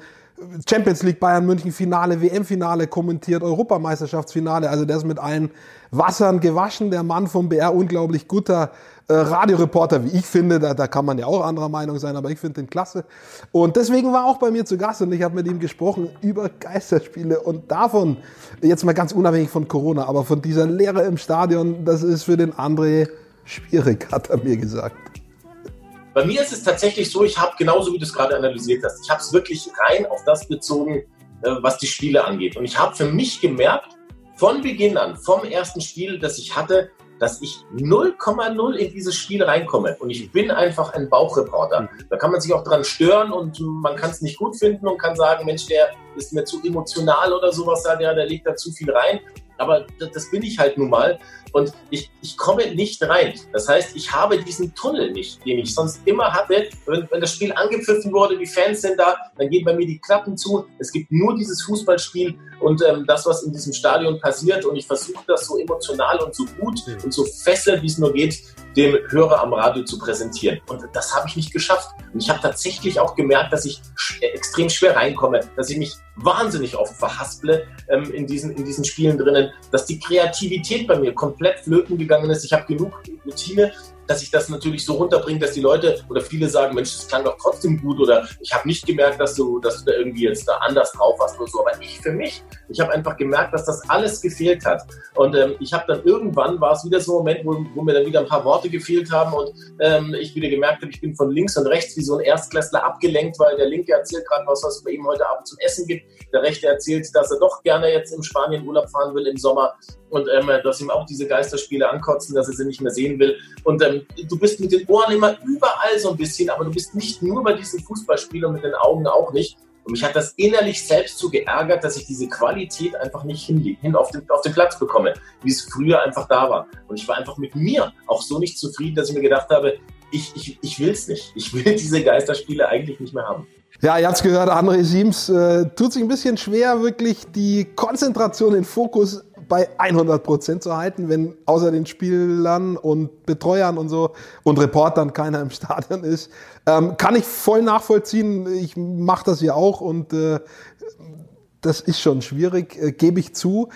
Champions League Bayern München Finale, WM Finale kommentiert, Europameisterschaftsfinale. Also der ist mit allen Wassern gewaschen. Der Mann vom BR, unglaublich guter äh, Radioreporter, wie ich finde. Da, da kann man ja auch anderer Meinung sein, aber ich finde den klasse. Und deswegen war auch bei mir zu Gast und ich habe mit ihm gesprochen über Geisterspiele und davon, jetzt mal ganz unabhängig von Corona, aber von dieser Lehre im Stadion, das ist für den André schwierig, hat er mir gesagt. Bei mir ist es tatsächlich so, ich habe genauso wie du es gerade analysiert hast, ich habe es wirklich rein auf das bezogen, äh, was die Spiele angeht. Und ich habe für mich gemerkt, von Beginn an, vom ersten Spiel, das ich hatte, dass ich 0,0 in dieses Spiel reinkomme. Und ich bin einfach ein Bauchreporter. Da kann man sich auch dran stören und man kann es nicht gut finden und kann sagen, Mensch, der ist mir zu emotional oder sowas, der, der legt da zu viel rein. Aber das, bin ich halt nun mal und ich, ich komme nicht rein. Das heißt, ich habe diesen Tunnel nicht, den ich sonst immer hatte. Wenn, wenn das Spiel angepfiffen wurde, die Fans sind da, dann gehen bei mir die Klappen zu. Es gibt nur dieses Fußballspiel und ähm, das, was in diesem Stadion passiert. Und ich versuche das so emotional und so gut und so fesselnd, wie es nur geht, dem Hörer am Radio zu präsentieren. Und das habe ich nicht geschafft. Und ich habe tatsächlich auch gemerkt, dass ich extrem schwer reinkomme, dass ich mich wahnsinnig oft verhasple ähm, in, diesen, in diesen Spielen drinnen, dass die Kreativität bei mir komplett flöten gegangen ist. Ich habe genug Routine, dass ich das natürlich so runterbringe, dass die Leute oder viele sagen, Mensch, das klang doch trotzdem gut oder ich habe nicht gemerkt, dass du, dass du da irgendwie jetzt da anders drauf warst oder so. Aber ich für mich, ich habe einfach gemerkt, dass das alles gefehlt hat. Und ähm, ich habe dann irgendwann, war es wieder so ein Moment, wo, wo, mir dann wieder ein paar Worte gefehlt haben und ähm, ich wieder gemerkt habe, ich bin von links und rechts wie so ein Erstklässler abgelenkt, weil der Linke erzählt gerade was, was es bei ihm heute Abend zum Essen gibt. Der Rechte erzählt, dass er doch gerne jetzt im Spanien Urlaub fahren will im Sommer und ähm, dass ihm auch diese Geisterspiele ankotzen, dass er sie nicht mehr sehen will. Und ähm, du bist mit den Ohren immer überall so ein bisschen, aber du bist nicht nur bei diesen Fußballspielen und mit den Augen auch nicht. Und mich hat das innerlich selbst so geärgert, dass ich diese Qualität einfach nicht hin, hin auf, den, auf den Platz bekomme, wie es früher einfach da war. Und ich war einfach mit mir auch so nicht zufrieden, dass ich mir gedacht habe, ich, ich, ich will es nicht. Ich will diese Geisterspiele eigentlich nicht mehr haben. Ja, ihr habt es gehört, André Siems äh, tut sich ein bisschen schwer, wirklich die Konzentration, den Fokus bei 100 Prozent zu halten, wenn außer den Spielern und Betreuern und so und Reportern keiner im Stadion ist. Ähm, kann ich voll nachvollziehen. Ich mache das ja auch und äh, das ist schon schwierig, äh, gebe ich zu.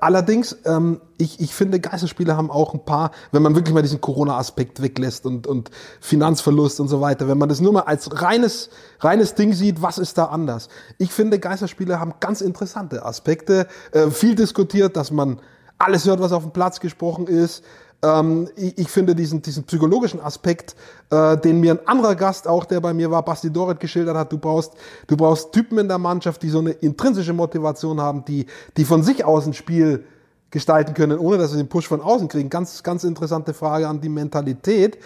Allerdings, ähm, ich, ich finde, Geisterspiele haben auch ein paar, wenn man wirklich mal diesen Corona-Aspekt weglässt und, und Finanzverlust und so weiter, wenn man das nur mal als reines, reines Ding sieht, was ist da anders? Ich finde, Geisterspiele haben ganz interessante Aspekte. Äh, viel diskutiert, dass man alles hört, was auf dem Platz gesprochen ist. Ähm, ich, ich, finde diesen, diesen psychologischen Aspekt, äh, den mir ein anderer Gast, auch der bei mir war, Basti Doret, geschildert hat. Du brauchst, du brauchst Typen in der Mannschaft, die so eine intrinsische Motivation haben, die, die von sich aus ein Spiel gestalten können, ohne dass sie den Push von außen kriegen. Ganz, ganz interessante Frage an die Mentalität.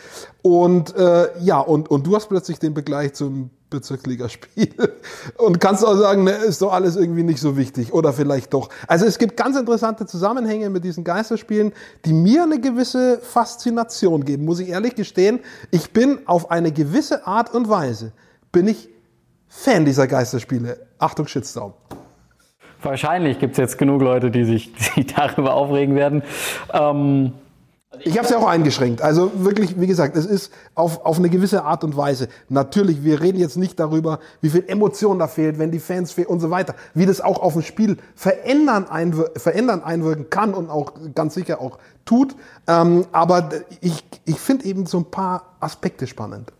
Und äh, ja, und, und du hast plötzlich den Begleich zum Bezirksligaspiel und kannst auch sagen, ne, ist doch alles irgendwie nicht so wichtig oder vielleicht doch. Also es gibt ganz interessante Zusammenhänge mit diesen Geisterspielen, die mir eine gewisse Faszination geben, muss ich ehrlich gestehen. Ich bin auf eine gewisse Art und Weise, bin ich Fan dieser Geisterspiele. Achtung, Shitstorm. Wahrscheinlich gibt es jetzt genug Leute, die sich, die darüber aufregen werden. Ähm Ich habe es ja auch eingeschränkt. Also wirklich, wie gesagt, es ist auf, auf eine gewisse Art und Weise. Natürlich, wir reden jetzt nicht darüber, wie viel Emotion da fehlt, wenn die Fans fehlen und so weiter. Wie das auch auf ein Spiel verändern, einwir verändern einwirken kann und auch ganz sicher auch tut. Ähm, aber ich, ich finde eben so ein paar Aspekte spannend.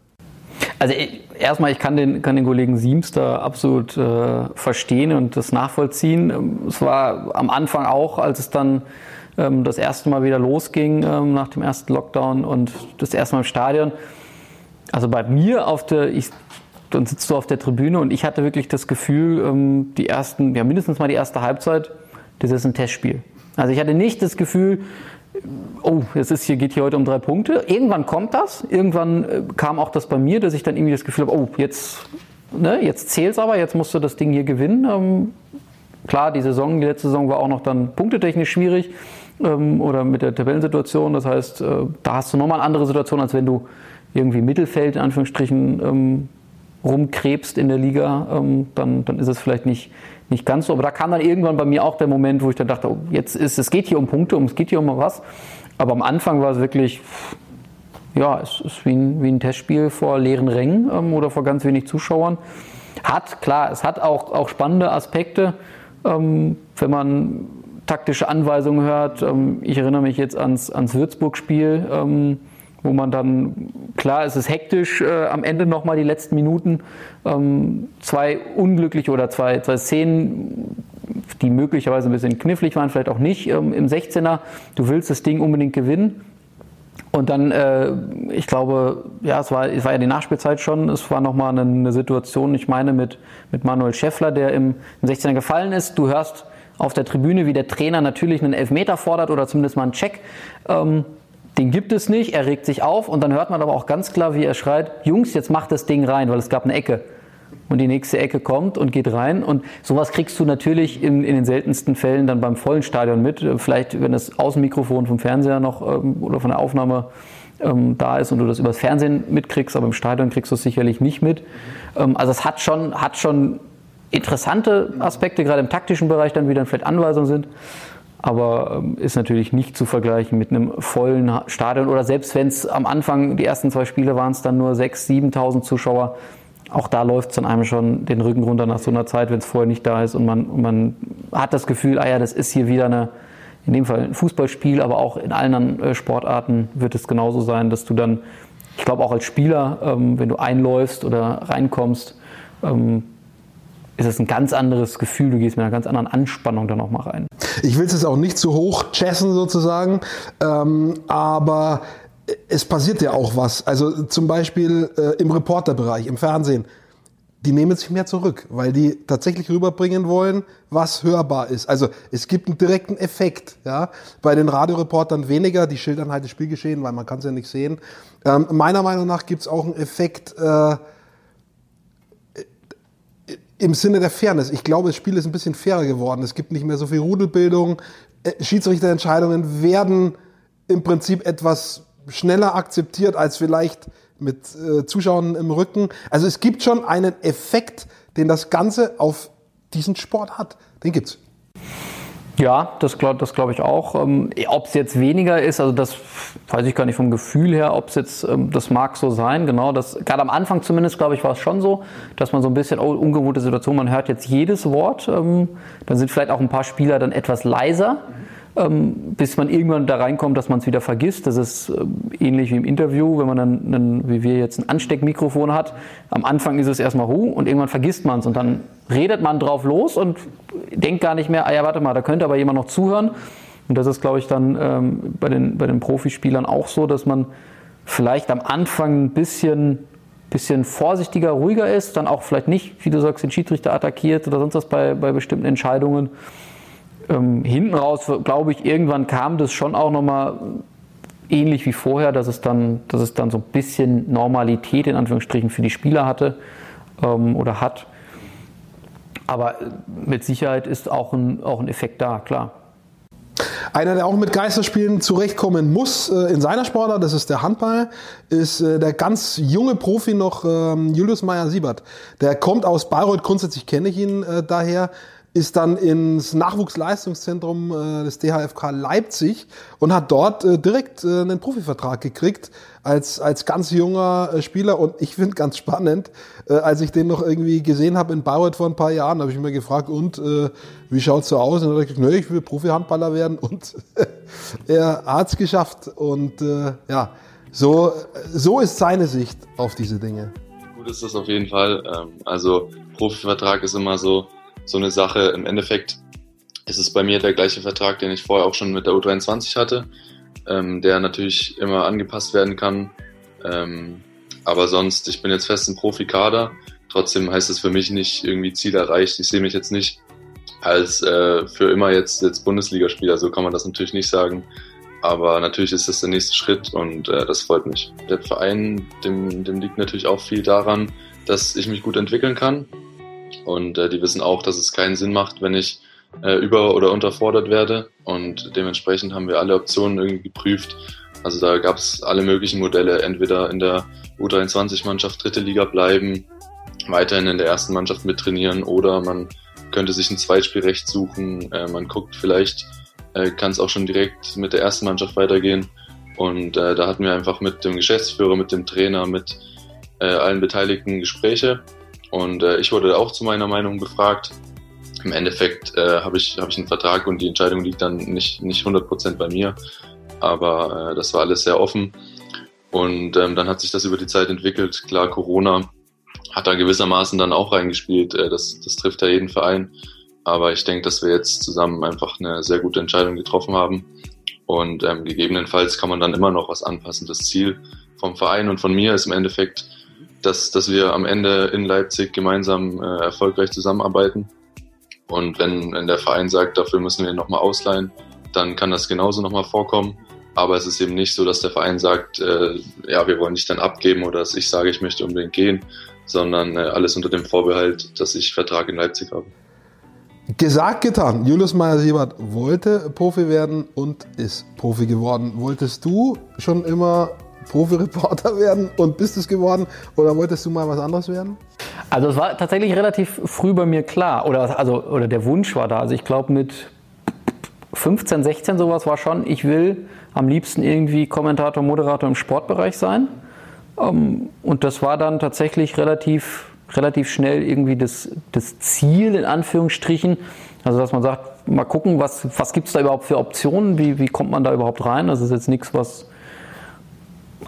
Also ich, erstmal, ich kann den, kann den Kollegen Siems da absolut äh, verstehen und das nachvollziehen. Es war am Anfang auch, als es dann ähm, das erste Mal wieder losging ähm, nach dem ersten Lockdown und das erste Mal im Stadion. Also bei mir auf der, ich, dann sitzt du auf der Tribüne und ich hatte wirklich das Gefühl, ähm, die ersten, ja mindestens mal die erste Halbzeit, das ist ein Testspiel. Also ich hatte nicht das Gefühl, oh, es ist hier, geht hier heute um drei Punkte. Irgendwann kommt das. Irgendwann äh, kam auch das bei mir, dass ich dann irgendwie das Gefühl habe, oh, jetzt, ne, jetzt zählt's aber, jetzt musst du das Ding hier gewinnen. Ähm, klar, die Saison, die letzte Saison war auch noch dann punktetechnisch schwierig oder mit der Tabellensituation. Das heißt, äh, da hast du nochmal eine andere Situation, als wenn du irgendwie Mittelfeld in Anführungsstrichen ähm, rumkrebst in der Liga. Ähm, dann, dann ist es vielleicht nicht, nicht ganz so. Aber da kam dann irgendwann bei mir auch der Moment, wo ich dann dachte, oh, jetzt ist es geht hier um Punkte, um es geht hier um was. Aber am Anfang war es wirklich, ja, es ist wie ein, wie ein Testspiel vor leeren Rängen ähm, oder vor ganz wenig Zuschauern. Hat, klar, es hat auch, auch spannende Aspekte, ähm, wenn man taktische Anweisungen hört. Ähm, ich erinnere mich jetzt ans, ans Würzburg-Spiel, ähm, wo man dann, klar, es ist hektisch äh, am Ende nochmal die letzten Minuten. Ähm, zwei unglückliche oder zwei, zwei Szenen, die möglicherweise ein bisschen knifflig waren, vielleicht auch nicht im 16er. Du willst das Ding unbedingt gewinnen. Und dann, äh, ich glaube, ja, es war, es war ja die Nachspielzeit schon. Es war nochmal eine, eine Situation, ich meine, mit, mit Manuel Schäffler, der im, im 16er gefallen ist. Du hörst auf der Tribüne, wie der Trainer natürlich einen Elfmeter fordert oder zumindest mal einen Check. Ähm, den gibt es nicht, er regt sich auf und dann hört man aber auch ganz klar, wie er schreit, Jungs, jetzt macht das Ding rein, weil es gab eine Ecke. Und die nächste Ecke kommt und geht rein. Und sowas kriegst du natürlich in, in den seltensten Fällen dann beim vollen Stadion mit. Vielleicht, wenn das Außenmikrofon vom Fernseher noch ähm, oder von der Aufnahme ähm, da ist und du das übers Fernsehen mitkriegst, aber im Stadion kriegst du es sicherlich nicht mit. Ähm, also es hat schon, hat schon interessante Aspekte, gerade im taktischen Bereich dann wieder vielleicht Anweisungen sind. Aber ähm, ist natürlich nicht zu vergleichen mit einem vollen Stadion oder selbst wenn es am Anfang, die ersten zwei Spiele waren es dann nur 6.000, 7.000 Zuschauer. Auch da läuft es dann einem schon den Rücken runter nach so einer Zeit, wenn es vorher nicht da ist und man, und man hat das Gefühl, ah ja, das ist hier wieder eine, in dem Fall ein Fußballspiel, aber auch in allen anderen äh, Sportarten wird es genauso sein, dass du dann, ich glaube auch als Spieler, ähm, wenn du einläufst oder reinkommst, ähm, ist es ein ganz anderes Gefühl, du gehst mit einer ganz anderen Anspannung da nochmal rein. Ich will es jetzt auch nicht zu hoch chessen sozusagen, ähm, aber es passiert ja auch was. Also zum Beispiel äh, im Reporterbereich, im Fernsehen. Die nehmen sich mehr zurück, weil die tatsächlich rüberbringen wollen, was hörbar ist. Also es gibt einen direkten Effekt. Ja? Bei den Radioreportern weniger, die schildern halt das Spielgeschehen, weil man kann es ja nicht sehen. Ähm, meiner Meinung nach gibt es auch einen Effekt, äh, im Sinne der Fairness. Ich glaube, das Spiel ist ein bisschen fairer geworden. Es gibt nicht mehr so viel Rudelbildung. Äh, Schiedsrichterentscheidungen werden im Prinzip etwas schneller akzeptiert als vielleicht mit äh, Zuschauern im Rücken. Also es gibt schon einen Effekt, den das Ganze auf diesen Sport hat. Den gibt's. Ja, das glaube das glaub ich auch. Ähm, ob es jetzt weniger ist, also das weiß ich gar nicht vom Gefühl her, ob es jetzt, ähm, das mag so sein, genau. Das, gerade am Anfang zumindest, glaube ich, war es schon so, dass man so ein bisschen, oh, ungewohnte Situation, man hört jetzt jedes Wort. Ähm, dann sind vielleicht auch ein paar Spieler dann etwas leiser. Ähm, bis man irgendwann da reinkommt, dass man es wieder vergisst. Das ist äh, ähnlich wie im Interview, wenn man dann, einen, wie wir jetzt ein Ansteckmikrofon hat. Am Anfang ist es erstmal Hu und irgendwann vergisst man es und dann redet man drauf los und denkt gar nicht mehr, ah ja, warte mal, da könnte aber jemand noch zuhören. Und das ist, glaube ich, dann ähm, bei, den, bei den Profispielern auch so, dass man vielleicht am Anfang ein bisschen, bisschen vorsichtiger, ruhiger ist, dann auch vielleicht nicht, wie du sagst, den Schiedsrichter attackiert oder sonst was bei, bei bestimmten Entscheidungen ähm, hinten raus, glaube ich, irgendwann kam das schon auch nochmal ähnlich wie vorher, dass es dann, dass es dann so ein bisschen Normalität in Anführungsstrichen für die Spieler hatte ähm, oder hat. Aber mit Sicherheit ist auch ein, auch ein Effekt da, klar. Einer, der auch mit Geisterspielen zurechtkommen muss äh, in seiner Sportart, das ist der Handball, ist äh, der ganz junge Profi noch ähm, Julius Meyer-Siebert. Der kommt aus Bayreuth, grundsätzlich kenne ich ihn äh, daher, ist dann ins Nachwuchsleistungszentrum äh, des DHFK Leipzig und hat dort äh, direkt äh, einen Profivertrag gekriegt als, als ganz junger Spieler. Und ich finde ganz spannend, als ich den noch irgendwie gesehen habe in Bayreuth vor ein paar Jahren, habe ich mir gefragt, und wie schaut's so aus? Und er hat gesagt, nö, ich will Profi-Handballer werden. Und er hat's geschafft. Und ja, so, so ist seine Sicht auf diese Dinge. Gut ist das auf jeden Fall. Ähm, also Profivertrag ist immer so, so eine Sache. Im Endeffekt ist es bei mir der gleiche Vertrag, den ich vorher auch schon mit der U23 hatte, ähm, der natürlich immer angepasst werden kann. Ähm, aber sonst, ich bin jetzt fest im Profikader. Trotzdem heißt es für mich nicht irgendwie Ziel erreicht. Ich sehe mich jetzt nicht als äh, für immer jetzt, jetzt Bundesligaspieler. So kann man das natürlich nicht sagen. Aber natürlich ist das der nächste Schritt und äh, das freut mich. Der Verein, dem, dem liegt natürlich auch viel daran, dass ich mich gut entwickeln kann. Und äh, die wissen auch, dass es keinen Sinn macht, wenn ich äh, über- oder unterfordert werde. Und dementsprechend haben wir alle Optionen irgendwie geprüft. Also da gab es alle möglichen Modelle, entweder in der U23-Mannschaft dritte Liga bleiben, weiterhin in der ersten Mannschaft mittrainieren oder man könnte sich ein Zweitspielrecht suchen. Äh, man guckt vielleicht, äh, kann es auch schon direkt mit der ersten Mannschaft weitergehen. Und äh, da hatten wir einfach mit dem Geschäftsführer, mit dem Trainer, mit äh, allen Beteiligten Gespräche. Und äh, ich wurde auch zu meiner Meinung befragt. Im Endeffekt äh, habe ich, hab ich einen Vertrag und die Entscheidung liegt dann nicht, nicht 100% bei mir. Aber äh, das war alles sehr offen. Und ähm, dann hat sich das über die Zeit entwickelt. Klar, Corona hat da gewissermaßen dann auch reingespielt. Äh, das, das trifft ja jeden Verein. Aber ich denke, dass wir jetzt zusammen einfach eine sehr gute Entscheidung getroffen haben. Und ähm, gegebenenfalls kann man dann immer noch was anpassen. Das Ziel vom Verein und von mir ist im Endeffekt, dass, dass wir am Ende in Leipzig gemeinsam äh, erfolgreich zusammenarbeiten. Und wenn, wenn der Verein sagt, dafür müssen wir ihn nochmal ausleihen, dann kann das genauso nochmal vorkommen. Aber es ist eben nicht so, dass der Verein sagt, äh, ja, wir wollen dich dann abgeben oder dass ich sage, ich möchte unbedingt gehen, sondern äh, alles unter dem Vorbehalt, dass ich Vertrag in Leipzig habe. Gesagt, getan. Julius Meyer-Siebert wollte Profi werden und ist Profi geworden. Wolltest du schon immer Profi-Reporter werden und bist es geworden oder wolltest du mal was anderes werden? Also es war tatsächlich relativ früh bei mir klar oder, also, oder der Wunsch war da. Also ich glaube mit 15, 16 sowas war schon, ich will am liebsten irgendwie Kommentator, Moderator im Sportbereich sein. Ähm, und das war dann tatsächlich relativ relativ schnell irgendwie das, das Ziel in Anführungsstrichen. Also dass man sagt, mal gucken, was, was gibt es da überhaupt für Optionen, wie, wie kommt man da überhaupt rein. Das ist jetzt nichts, was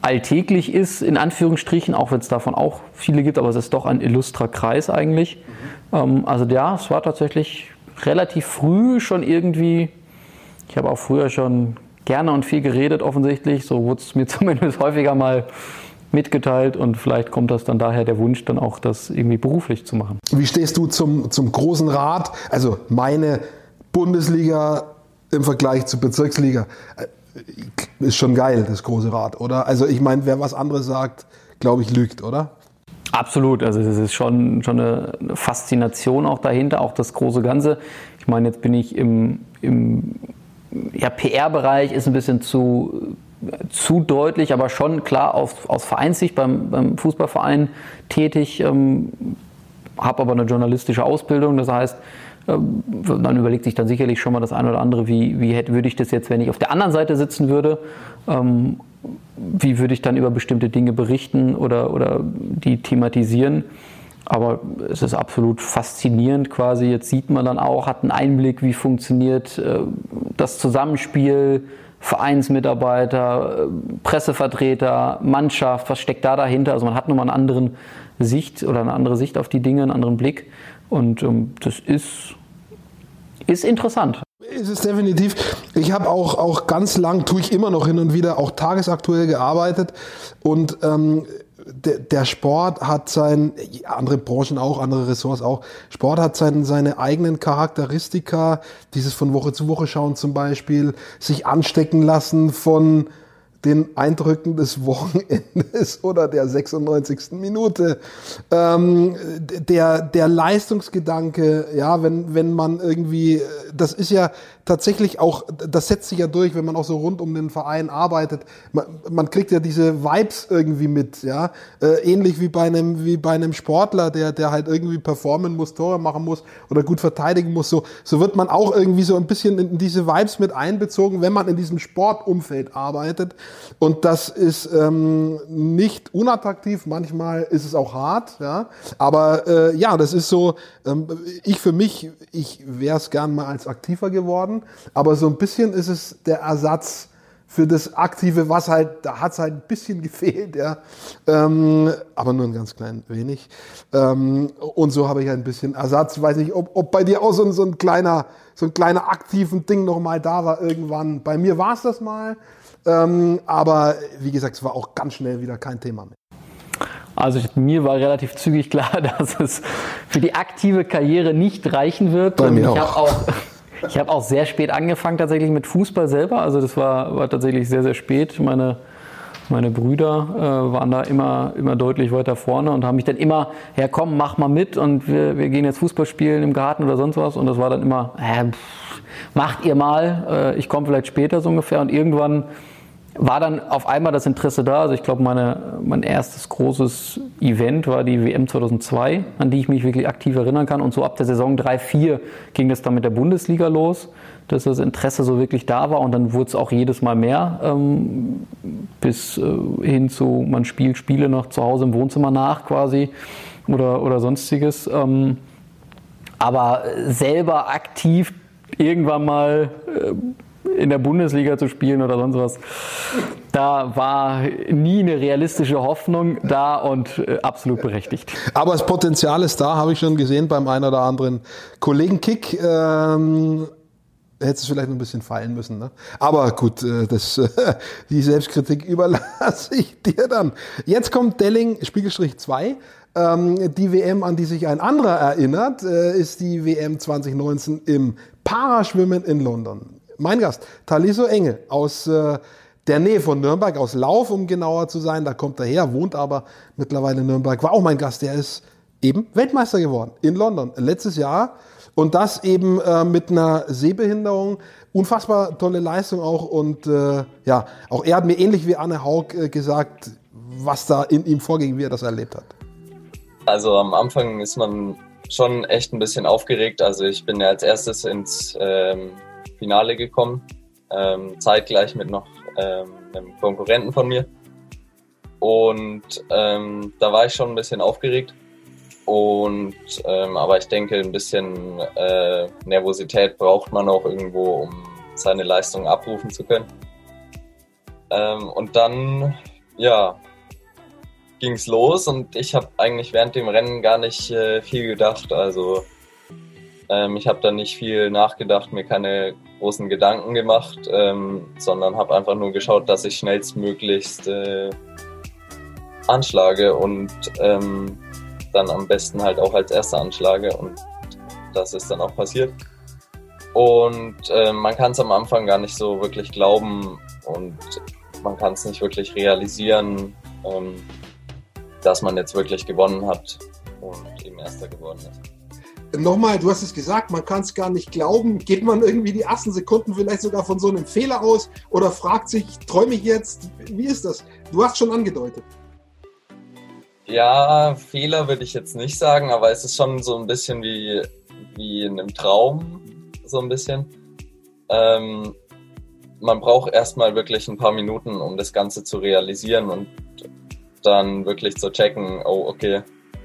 alltäglich ist, in Anführungsstrichen, auch wenn es davon auch viele gibt, aber es ist doch ein illustrer Kreis eigentlich. Mhm. also ja, es war tatsächlich relativ früh schon irgendwie, ich habe auch früher schon gerne und viel geredet offensichtlich, so wurde es mir zumindest häufiger mal mitgeteilt und vielleicht kommt das dann daher der Wunsch, dann auch das irgendwie beruflich zu machen. Wie stehst du zum, zum großen Rat? Also meine Bundesliga im Vergleich zur Bezirksliga ist schon geil, das große Rad, oder? Also ich meine, wer was anderes sagt, glaube ich, lügt, oder? Absolut, also es ist schon, schon eine Faszination auch dahinter, auch das große Ganze. Ich meine, jetzt bin ich im, im ja, PR-Bereich, ist ein bisschen zu zu deutlich, aber schon klar auf, aus Vereinssicht beim, beim Fußballverein tätig, ähm, habe aber eine journalistische Ausbildung, das heißt, ähm, dann überlegt sich dann sicherlich schon mal das eine oder andere, wie, wie hätte, würde ich das jetzt, wenn ich auf der anderen Seite sitzen würde, ähm, wie würde ich dann über bestimmte Dinge berichten oder, oder die thematisieren. Aber es ist absolut faszinierend quasi. Jetzt sieht man dann auch, hat einen Einblick, wie funktioniert äh, das Zusammenspiel Vereinsmitarbeiter, äh, Pressevertreter, Mannschaft, was steckt da dahinter? Also man hat nochmal eine andere Sicht oder eine andere Sicht auf die Dinge, einen anderen Blick. Und ähm, das ist, ist interessant. Ist es definitiv. Ich habe auch, auch ganz lang, tue ich immer noch hin und wieder, auch tagesaktuell gearbeitet. Und ähm, der, der Sport hat sein, andere Branchen auch, andere Ressorts auch, Sport hat sein, seine eigenen Charakteristika, dieses von Woche zu Woche schauen zum Beispiel, sich anstecken lassen von den Eindrücken des Wochenendes oder der 96. Minute. Ähm, der, der Leistungsgedanke, ja, wenn, wenn man irgendwie, das ist ja tatsächlich auch, das setzt sich ja durch, wenn man auch so rund um den Verein arbeitet. Man, man kriegt ja diese Vibes irgendwie mit, ja. Äh, ähnlich wie bei einem, wie bei einem Sportler, der, der halt irgendwie performen muss, Tore machen muss oder gut verteidigen muss. So, so wird man auch irgendwie so ein bisschen in diese Vibes mit einbezogen, wenn man in diesem Sportumfeld arbeitet. Und das ist ähm, nicht unattraktiv, manchmal ist es auch hart, ja. Aber äh, ja, das ist so, ähm, ich für mich, ich wäre es gern mal als aktiver geworden aber so ein bisschen ist es der Ersatz für das Aktive, was halt, da hat es halt ein bisschen gefehlt, ja. Ähm, aber nur ein ganz klein wenig. Ähm, und so habe ich halt ein bisschen Ersatz. Weiß nicht, ob, ob bei dir auch so, so ein kleiner, so ein kleiner aktiven Ding nochmal da war irgendwann. Bei mir war es das mal. Ähm, aber wie gesagt, es war auch ganz schnell wieder kein Thema mehr. Also mir war relativ zügig klar, dass es für die aktive Karriere nicht reichen wird. Bei mir ich auch. ich habe auch sehr spät angefangen tatsächlich mit Fußball selber. Also das war, war tatsächlich sehr, sehr spät. Meine, meine Brüder äh, waren da immer, immer deutlich weiter vorne und haben mich dann immer, ja komm, mach mal mit und wir, wir gehen jetzt Fußball spielen im Garten oder sonst was. Und das war dann immer, äh, pff, macht ihr mal, äh, ich komme vielleicht später so ungefähr. Und irgendwann war dann auf einmal das Interesse da. Also ich glaube, mein erstes großes Event war die WM 2002, an die ich mich wirklich aktiv erinnern kann. Und so ab der Saison 3-4 ging das dann mit der Bundesliga los, dass das Interesse so wirklich da war. Und dann wurde es auch jedes Mal mehr, ähm, bis äh, hin zu, man spielt Spiele noch zu Hause im Wohnzimmer nach quasi oder, oder sonstiges. Ähm, aber selber aktiv irgendwann mal... Äh, in der Bundesliga zu spielen oder sonst was. Da war nie eine realistische Hoffnung da und äh, absolut berechtigt. Aber das Potenzial ist da, habe ich schon gesehen beim einen oder anderen Kollegen Kick. Ähm hätte es vielleicht ein bisschen fallen müssen. Ne? Aber gut, äh, das, die Selbstkritik überlasse ich dir dann. Jetzt kommt Delling, Spiegelstrich 2. Ähm, die WM, an die sich ein anderer erinnert, äh, ist die WM 2019 im Paraschwimmen in London mein Gast, Taliso Engel aus äh, der Nähe von Nürnberg, aus Lauf, um genauer zu sein. Da kommt er her, wohnt aber mittlerweile in Nürnberg. War auch mein Gast, der ist eben Weltmeister geworden in London letztes Jahr. Und das eben äh, mit einer Sehbehinderung. Unfassbar tolle Leistung auch. Und äh, ja, auch er hat mir ähnlich wie Anne Haug äh, gesagt, was da in ihm vorging, wie er das erlebt hat. Also am Anfang ist man schon echt ein bisschen aufgeregt. Also ich bin ja als erstes ins ähm, Finale gekommen, ähm, zeitgleich mit noch ähm, einem Konkurrenten von mir. Und ähm, da war ich schon ein bisschen aufgeregt. Und ähm, aber ich denke, ein bisschen äh, Nervosität braucht man auch irgendwo, um seine Leistung abrufen zu können. Ähm, und dann, ja, ging es los und ich habe eigentlich während dem Rennen gar nicht äh, viel gedacht. Also ähm, ich habe da nicht viel nachgedacht, mir keine großen Gedanken gemacht, ähm, sondern habe einfach nur geschaut, dass ich schnellstmöglichst äh, anschlage und ähm, dann am besten halt auch als erster anschlage und das ist dann auch passiert. Und äh, man kann es am Anfang gar nicht so wirklich glauben und man kann es nicht wirklich realisieren, ähm, dass man jetzt wirklich gewonnen hat und eben erster geworden ist nochmal, du hast es gesagt, man kann es gar nicht glauben. Geht man irgendwie die ersten Sekunden vielleicht sogar von so einem Fehler aus oder fragt sich, träume ich jetzt? Wie ist das? Du hast schon angedeutet. Ja, Fehler würde ich jetzt nicht sagen, aber es ist schon so ein bisschen wie, wie in einem Traum, so ein bisschen. Ähm, man braucht erstmal wirklich ein paar Minuten, um das Ganze zu realisieren und dann wirklich zu checken, oh, okay,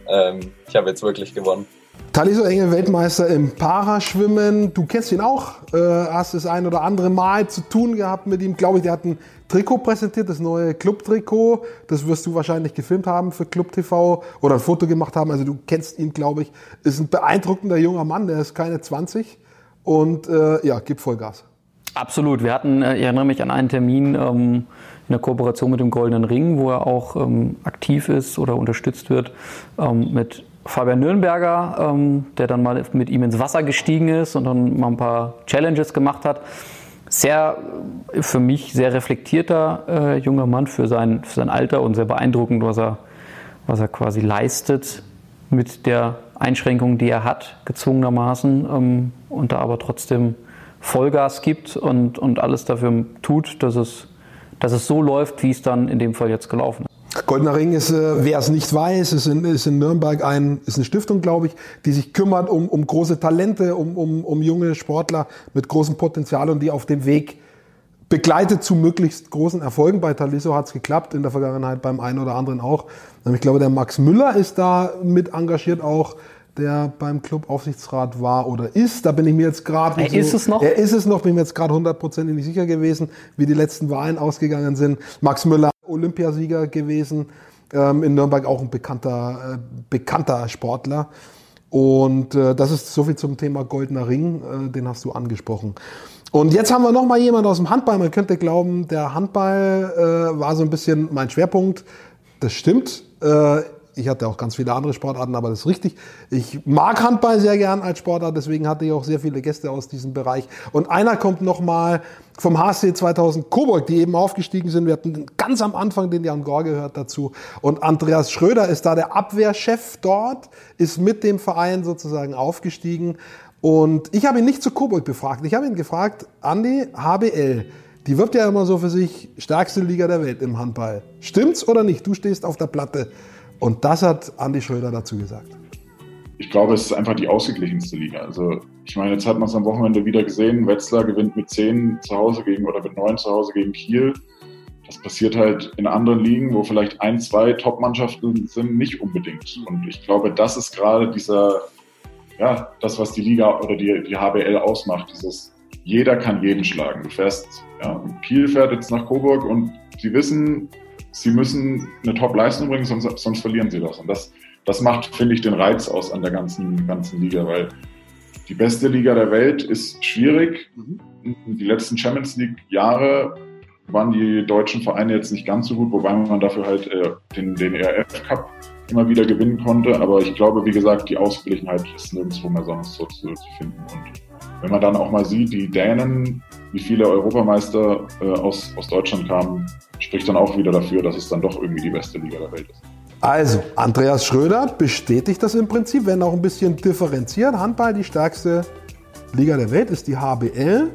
ähm, ich habe jetzt wirklich gewonnen. Taliso Engel, Weltmeister im Paraschwimmen. Du kennst ihn auch, äh, hast das ein oder andere Mal zu tun gehabt mit ihm. Glaube ich, der hat ein Trikot präsentiert, das neue Club-Trikot. Das wirst du wahrscheinlich gefilmt haben für Club TV oder ein Foto gemacht haben. Also du kennst ihn, glaube ich. Ist ein beeindruckender junger Mann, der ist keine 20 und äh, ja, gibt Vollgas. Absolut. Wir hatten, äh, ich erinnere mich an einen Termin ähm, in der Kooperation mit dem Goldenen Ring, wo er auch ähm, aktiv ist oder unterstützt wird ähm, mit Fabian Nürnberger, ähm, der dann mal mit ihm ins Wasser gestiegen ist und dann mal ein paar Challenges gemacht hat. sehr, für mich sehr reflektierter äh, junger Mann für sein, für sein Alter und sehr beeindruckend, was er, was er quasi leistet mit der Einschränkung, die er hat, gezwungenermaßen, ähm, und da aber trotzdem Vollgas gibt und, und alles dafür tut, dass es, dass es so läuft, wie es dann in dem Fall jetzt gelaufen ist. Goldener Ring ist, äh, wer es nicht weiß, ist in, ist in Nürnberg ein, ist eine Stiftung, glaube ich, die sich kümmert um, um große Talente, um, um, um junge Sportler mit großem Potenzial und die auf dem Weg begleitet zu möglichst großen Erfolgen. Bei Taliso hat es geklappt, in der Vergangenheit beim einen oder anderen auch. Ich glaube, der Max Müller ist da mit engagiert auch der beim Clubaufsichtsrat war oder ist. Da bin ich mir jetzt gerade. Er so, ist es noch? Er ist es noch, bin mir jetzt gerade hundertprozentig nicht sicher gewesen, wie die letzten Wahlen ausgegangen sind. Max Müller Olympiasieger gewesen, ähm, in Nürnberg auch ein bekannter, äh, bekannter Sportler. Und äh, das ist so viel zum Thema Goldener Ring, äh, den hast du angesprochen. Und jetzt haben wir noch mal jemand aus dem Handball. Man könnte glauben, der Handball äh, war so ein bisschen mein Schwerpunkt. Das stimmt. Ich hatte auch ganz viele andere Sportarten, aber das ist richtig. Ich mag Handball sehr gern als Sportart, deswegen hatte ich auch sehr viele Gäste aus diesem Bereich. Und einer kommt nochmal vom HC 2000 Coburg, die eben aufgestiegen sind. Wir hatten ganz am Anfang den Jan Gore gehört dazu. Und Andreas Schröder ist da der Abwehrchef dort, ist mit dem Verein sozusagen aufgestiegen. Und ich habe ihn nicht zu Coburg befragt. Ich habe ihn gefragt, Andi, HBL, die wirbt ja immer so für sich stärkste Liga der Welt im Handball. Stimmt's oder nicht? Du stehst auf der Platte. Und das hat Andi Schröder dazu gesagt. Ich glaube, es ist einfach die ausgeglichenste Liga. Also ich meine, jetzt hat man es am Wochenende wieder gesehen. Wetzlar gewinnt mit 10 zu Hause gegen oder mit 9 zu Hause gegen Kiel. Das passiert halt in anderen Ligen, wo vielleicht ein, zwei Top-Mannschaften sind, nicht unbedingt. Und ich glaube, das ist gerade dieser, ja, das, was die Liga oder die, die HBL ausmacht. Dieses, jeder kann jeden schlagen. Du fährst, ja, Kiel fährt jetzt nach Coburg und sie wissen, sie müssen eine Top-Leistung bringen, sonst, sonst verlieren sie das. Und das, das macht, finde ich, den Reiz aus an der ganzen, ganzen Liga, weil die beste Liga der Welt ist schwierig. Mhm. Die letzten Champions League-Jahre waren die deutschen Vereine jetzt nicht ganz so gut, wobei man dafür halt äh, den, den ERF Cup immer wieder gewinnen konnte. Aber ich glaube, wie gesagt, die Ausgeglichenheit ist nirgendwo mehr sonst so zu, zu finden. Und wenn man dann auch mal sieht, die Dänen, wie viele Europameister äh, aus, aus Deutschland kamen, spricht dann auch wieder dafür, dass es dann doch irgendwie die beste Liga der Welt ist. Also, Andreas Schröder bestätigt das im Prinzip, wenn auch ein bisschen differenziert. Handball, die stärkste Liga der Welt ist die HBL.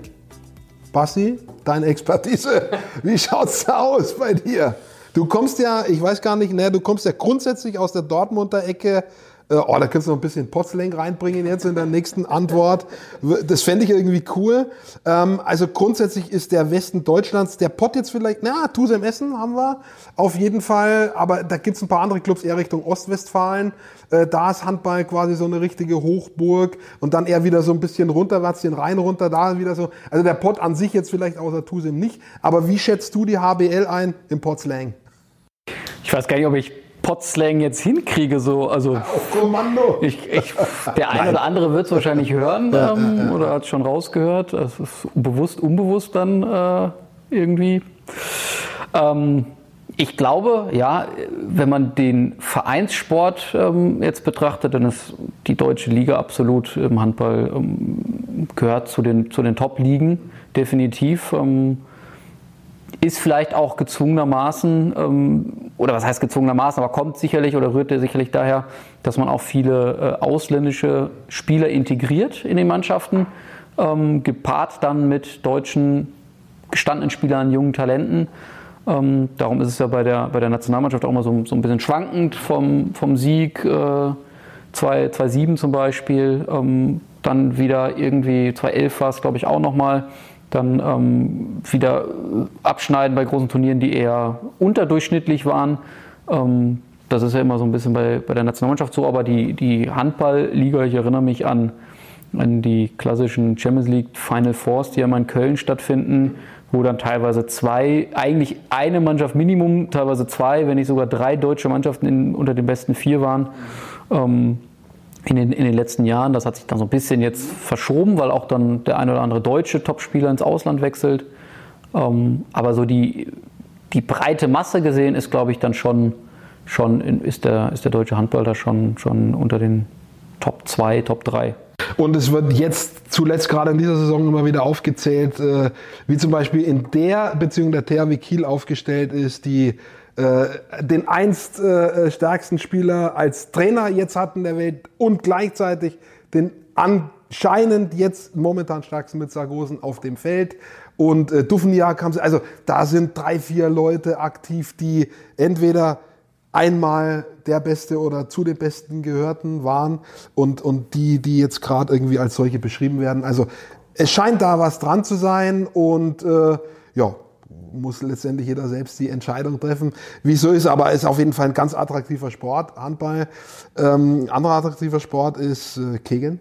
Bassi, deine Expertise, wie schaut's da aus bei dir? Du kommst ja, ich weiß gar nicht, ne, du kommst ja grundsätzlich aus der Dortmunder Ecke, äh, oh, da könntest du noch ein bisschen Potzling reinbringen jetzt in der nächsten Antwort. Das fände ich irgendwie cool. Ähm, also grundsätzlich ist der Westen Deutschlands, der Pott jetzt vielleicht, na, Tusem Essen haben wir auf jeden Fall, aber da gibt's ein paar andere Clubs eher Richtung Ostwestfalen. Äh, da ist Handball quasi so eine richtige Hochburg und dann eher wieder so ein bisschen runterwärts, den Rhein runter, da wieder so. Also der Pott an sich jetzt vielleicht außer Tusem nicht, aber wie schätzt du die HBL ein im Pottslang? Ich weiß gar nicht, ob ich Potslang jetzt hinkriege. So. Also, Auf Kommando. Ich, ich, der eine oder andere wird es wahrscheinlich hören ähm, oder hat es schon rausgehört. Das ist bewusst, unbewusst dann äh, irgendwie. Ähm, ich glaube, ja, wenn man den Vereinssport ähm, jetzt betrachtet, dann ist die deutsche Liga absolut im Handball ähm, gehört zu den, zu den Top-Ligen, definitiv. Ähm, ist vielleicht auch gezwungenermaßen, ähm, oder was heißt gezwungenermaßen, aber kommt sicherlich oder rührt sicherlich daher, dass man auch viele äh, ausländische Spieler integriert in den Mannschaften, ähm, gepaart dann mit deutschen gestandenen Spielern, jungen Talenten. Ähm, darum ist es ja bei der, bei der Nationalmannschaft auch immer so, so ein bisschen schwankend vom, vom Sieg äh, 2-7 zum Beispiel, ähm, dann wieder irgendwie 2-11 war es, glaube ich, auch nochmal dann ähm, wieder abschneiden bei großen Turnieren, die eher unterdurchschnittlich waren. Ähm, das ist ja immer so ein bisschen bei, bei der Nationalmannschaft so, aber die, die Handballliga, ich erinnere mich an, an die klassischen Champions League Final Fours, die ja immer in Köln stattfinden, wo dann teilweise zwei, eigentlich eine Mannschaft Minimum, teilweise zwei, wenn nicht sogar drei deutsche Mannschaften in, unter den besten vier waren. Ähm, in den, in den letzten Jahren. Das hat sich dann so ein bisschen jetzt verschoben, weil auch dann der ein oder andere deutsche Topspieler ins Ausland wechselt. Ähm, aber so die, die breite Masse gesehen ist, glaube ich, dann schon, schon in, ist, der, ist der deutsche Handball da schon, schon unter den Top 2, Top 3. Und es wird jetzt zuletzt gerade in dieser Saison immer wieder aufgezählt, äh, wie zum Beispiel in der Beziehung der THW Kiel aufgestellt ist, die äh, den einst äh, stärksten Spieler als Trainer jetzt hatten der Welt und gleichzeitig den anscheinend jetzt momentan stärksten mit Sargosen auf dem Feld. Und äh, Duffenjagd haben sie, also da sind drei, vier Leute aktiv, die entweder einmal der Beste oder zu den Besten gehörten waren und, und die, die jetzt gerade irgendwie als solche beschrieben werden. Also es scheint da was dran zu sein und äh, ja, muss letztendlich jeder selbst die Entscheidung treffen, wie es so ist. Aber ist auf jeden Fall ein ganz attraktiver Sport, Handball. Ähm, anderer attraktiver Sport ist äh, Kegeln,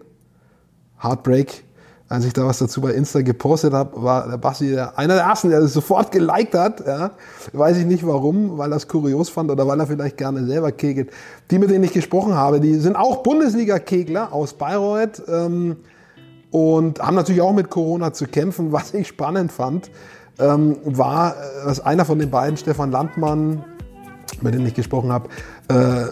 Heartbreak. Als ich da was dazu bei Insta gepostet habe, war der Basti der, einer der ersten, der das sofort geliked hat. Ja. Weiß ich nicht warum, weil er es kurios fand oder weil er vielleicht gerne selber kegelt. Die, mit denen ich gesprochen habe, die sind auch Bundesliga-Kegler aus Bayreuth ähm, und haben natürlich auch mit Corona zu kämpfen. Was ich spannend fand, ähm, war, äh, dass einer von den beiden, Stefan Landmann, mit dem ich gesprochen habe, äh,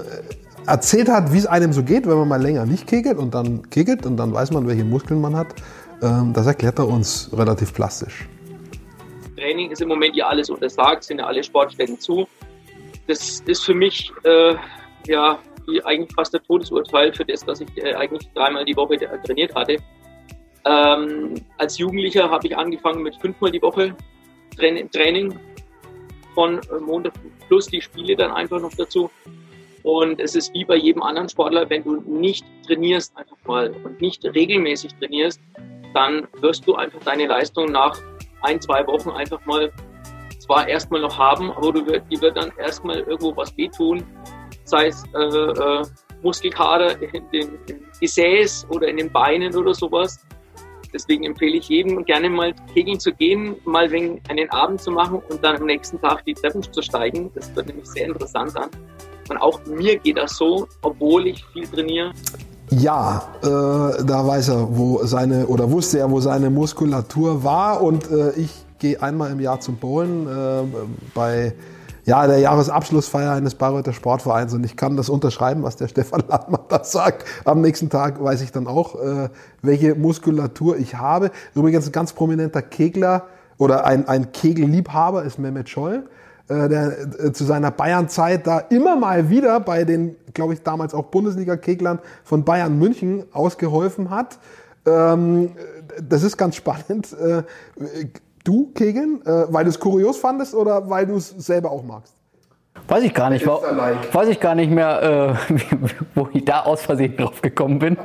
erzählt hat, wie es einem so geht, wenn man mal länger nicht kegelt und dann kegelt und dann weiß man, welche Muskeln man hat. Ähm, das erklärt er uns relativ plastisch. Training ist im Moment ja alles untersagt, sind ja alle Sportstätten zu. Das ist für mich äh, ja eigentlich fast der Todesurteil für das, was ich äh, eigentlich dreimal die Woche trainiert hatte. Ähm, als Jugendlicher habe ich angefangen mit fünfmal die Woche Training von Montag plus die Spiele dann einfach noch dazu. Und es ist wie bei jedem anderen Sportler, wenn du nicht trainierst einfach mal und nicht regelmäßig trainierst, dann wirst du einfach deine Leistung nach ein, zwei Wochen einfach mal zwar erstmal noch haben, aber du wird, die wird dann erstmal irgendwo was wehtun, sei es äh, äh, Muskelkater in den in Gesäß oder in den Beinen oder sowas. Deswegen empfehle ich jedem gerne mal kegeln zu gehen, mal wegen einen Abend zu machen und dann am nächsten Tag die Treppen zu steigen. Das wird nämlich sehr interessant an. Und auch mir geht das so, obwohl ich viel trainiere. Ja, äh, da weiß er, wo seine, oder wusste er, wo seine Muskulatur war. Und äh, ich gehe einmal im Jahr zum Bowlen äh, bei ja, der Jahresabschlussfeier eines Bayreuther Sportvereins. Und ich kann das unterschreiben, was der Stefan Landmann da sagt. Am nächsten Tag weiß ich dann auch, äh, welche Muskulatur ich habe. Übrigens ein ganz prominenter Kegler oder ein, ein Kegelliebhaber ist Mehmet Scholl äh, der äh, zu seiner Bayern-Zeit da immer mal wieder bei den, glaube ich, damals auch Bundesliga-Keglern von Bayern München ausgeholfen hat. Ähm, das ist ganz spannend. Äh, du kegeln, weil du es kurios fandest oder weil du es selber auch magst? Weiß ich gar nicht. War, weiß ich gar nicht mehr, äh, wo ich da aus Versehen drauf gekommen bin.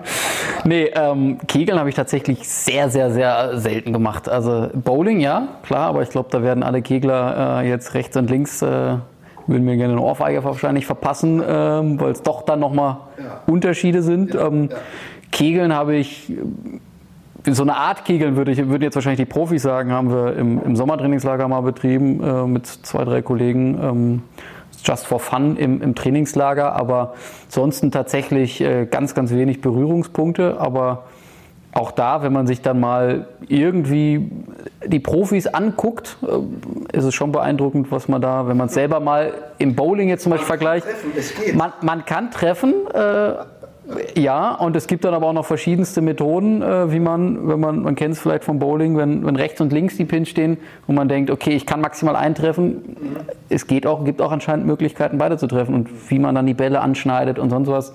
Nee, ähm, Kegeln habe ich tatsächlich sehr, sehr, sehr selten gemacht. Also Bowling, ja, klar, aber ich glaube, da werden alle Kegler äh, jetzt rechts und links, äh, würden mir gerne eine Ohrfeige wahrscheinlich verpassen, ähm, weil es doch dann nochmal ja. Unterschiede sind. Ja, ähm, ja. Kegeln habe ich so eine Art Kegeln würde ich, würden jetzt wahrscheinlich die Profis sagen, haben wir im, im Sommertrainingslager mal betrieben äh, mit zwei, drei Kollegen. Ähm, just for fun im, im Trainingslager, aber ansonsten tatsächlich äh, ganz, ganz wenig Berührungspunkte. Aber auch da, wenn man sich dann mal irgendwie die Profis anguckt, äh, ist es schon beeindruckend, was man da, wenn man es selber mal im Bowling jetzt zum Beispiel vergleicht. Man, man kann treffen, äh, ja, und es gibt dann aber auch noch verschiedenste Methoden, äh, wie man, wenn man, man kennt es vielleicht vom Bowling, wenn, wenn rechts und links die Pins stehen und man denkt, okay, ich kann maximal eintreffen. Es geht auch, gibt auch anscheinend Möglichkeiten, beide zu treffen und wie man dann die Bälle anschneidet und sonst was.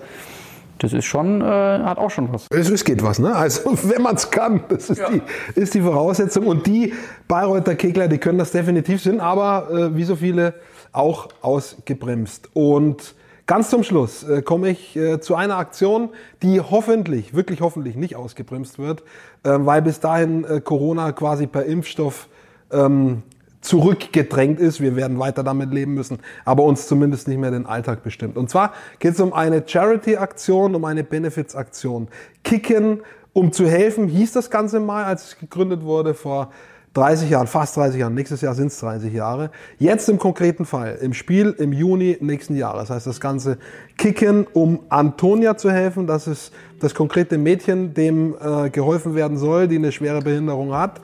Das ist schon, äh, hat auch schon was. Es, es geht was, ne? Also wenn man es kann, das ist, ja. die, ist die Voraussetzung. Und die Bayreuther Kegler, die können das definitiv, sind aber äh, wie so viele auch ausgebremst. Und Ganz zum Schluss äh, komme ich äh, zu einer Aktion, die hoffentlich, wirklich hoffentlich nicht ausgebremst wird, äh, weil bis dahin äh, Corona quasi per Impfstoff ähm, zurückgedrängt ist. Wir werden weiter damit leben müssen, aber uns zumindest nicht mehr den Alltag bestimmt. Und zwar geht es um eine Charity-Aktion, um eine Benefits-Aktion. Kicken, um zu helfen, hieß das Ganze mal, als es gegründet wurde vor 30 Jahren, fast 30 Jahren, nächstes Jahr sind es 30 Jahre. Jetzt im konkreten Fall, im Spiel im Juni nächsten Jahres. Das heißt, das Ganze kicken, um Antonia zu helfen. Das ist das konkrete Mädchen, dem äh, geholfen werden soll, die eine schwere Behinderung hat.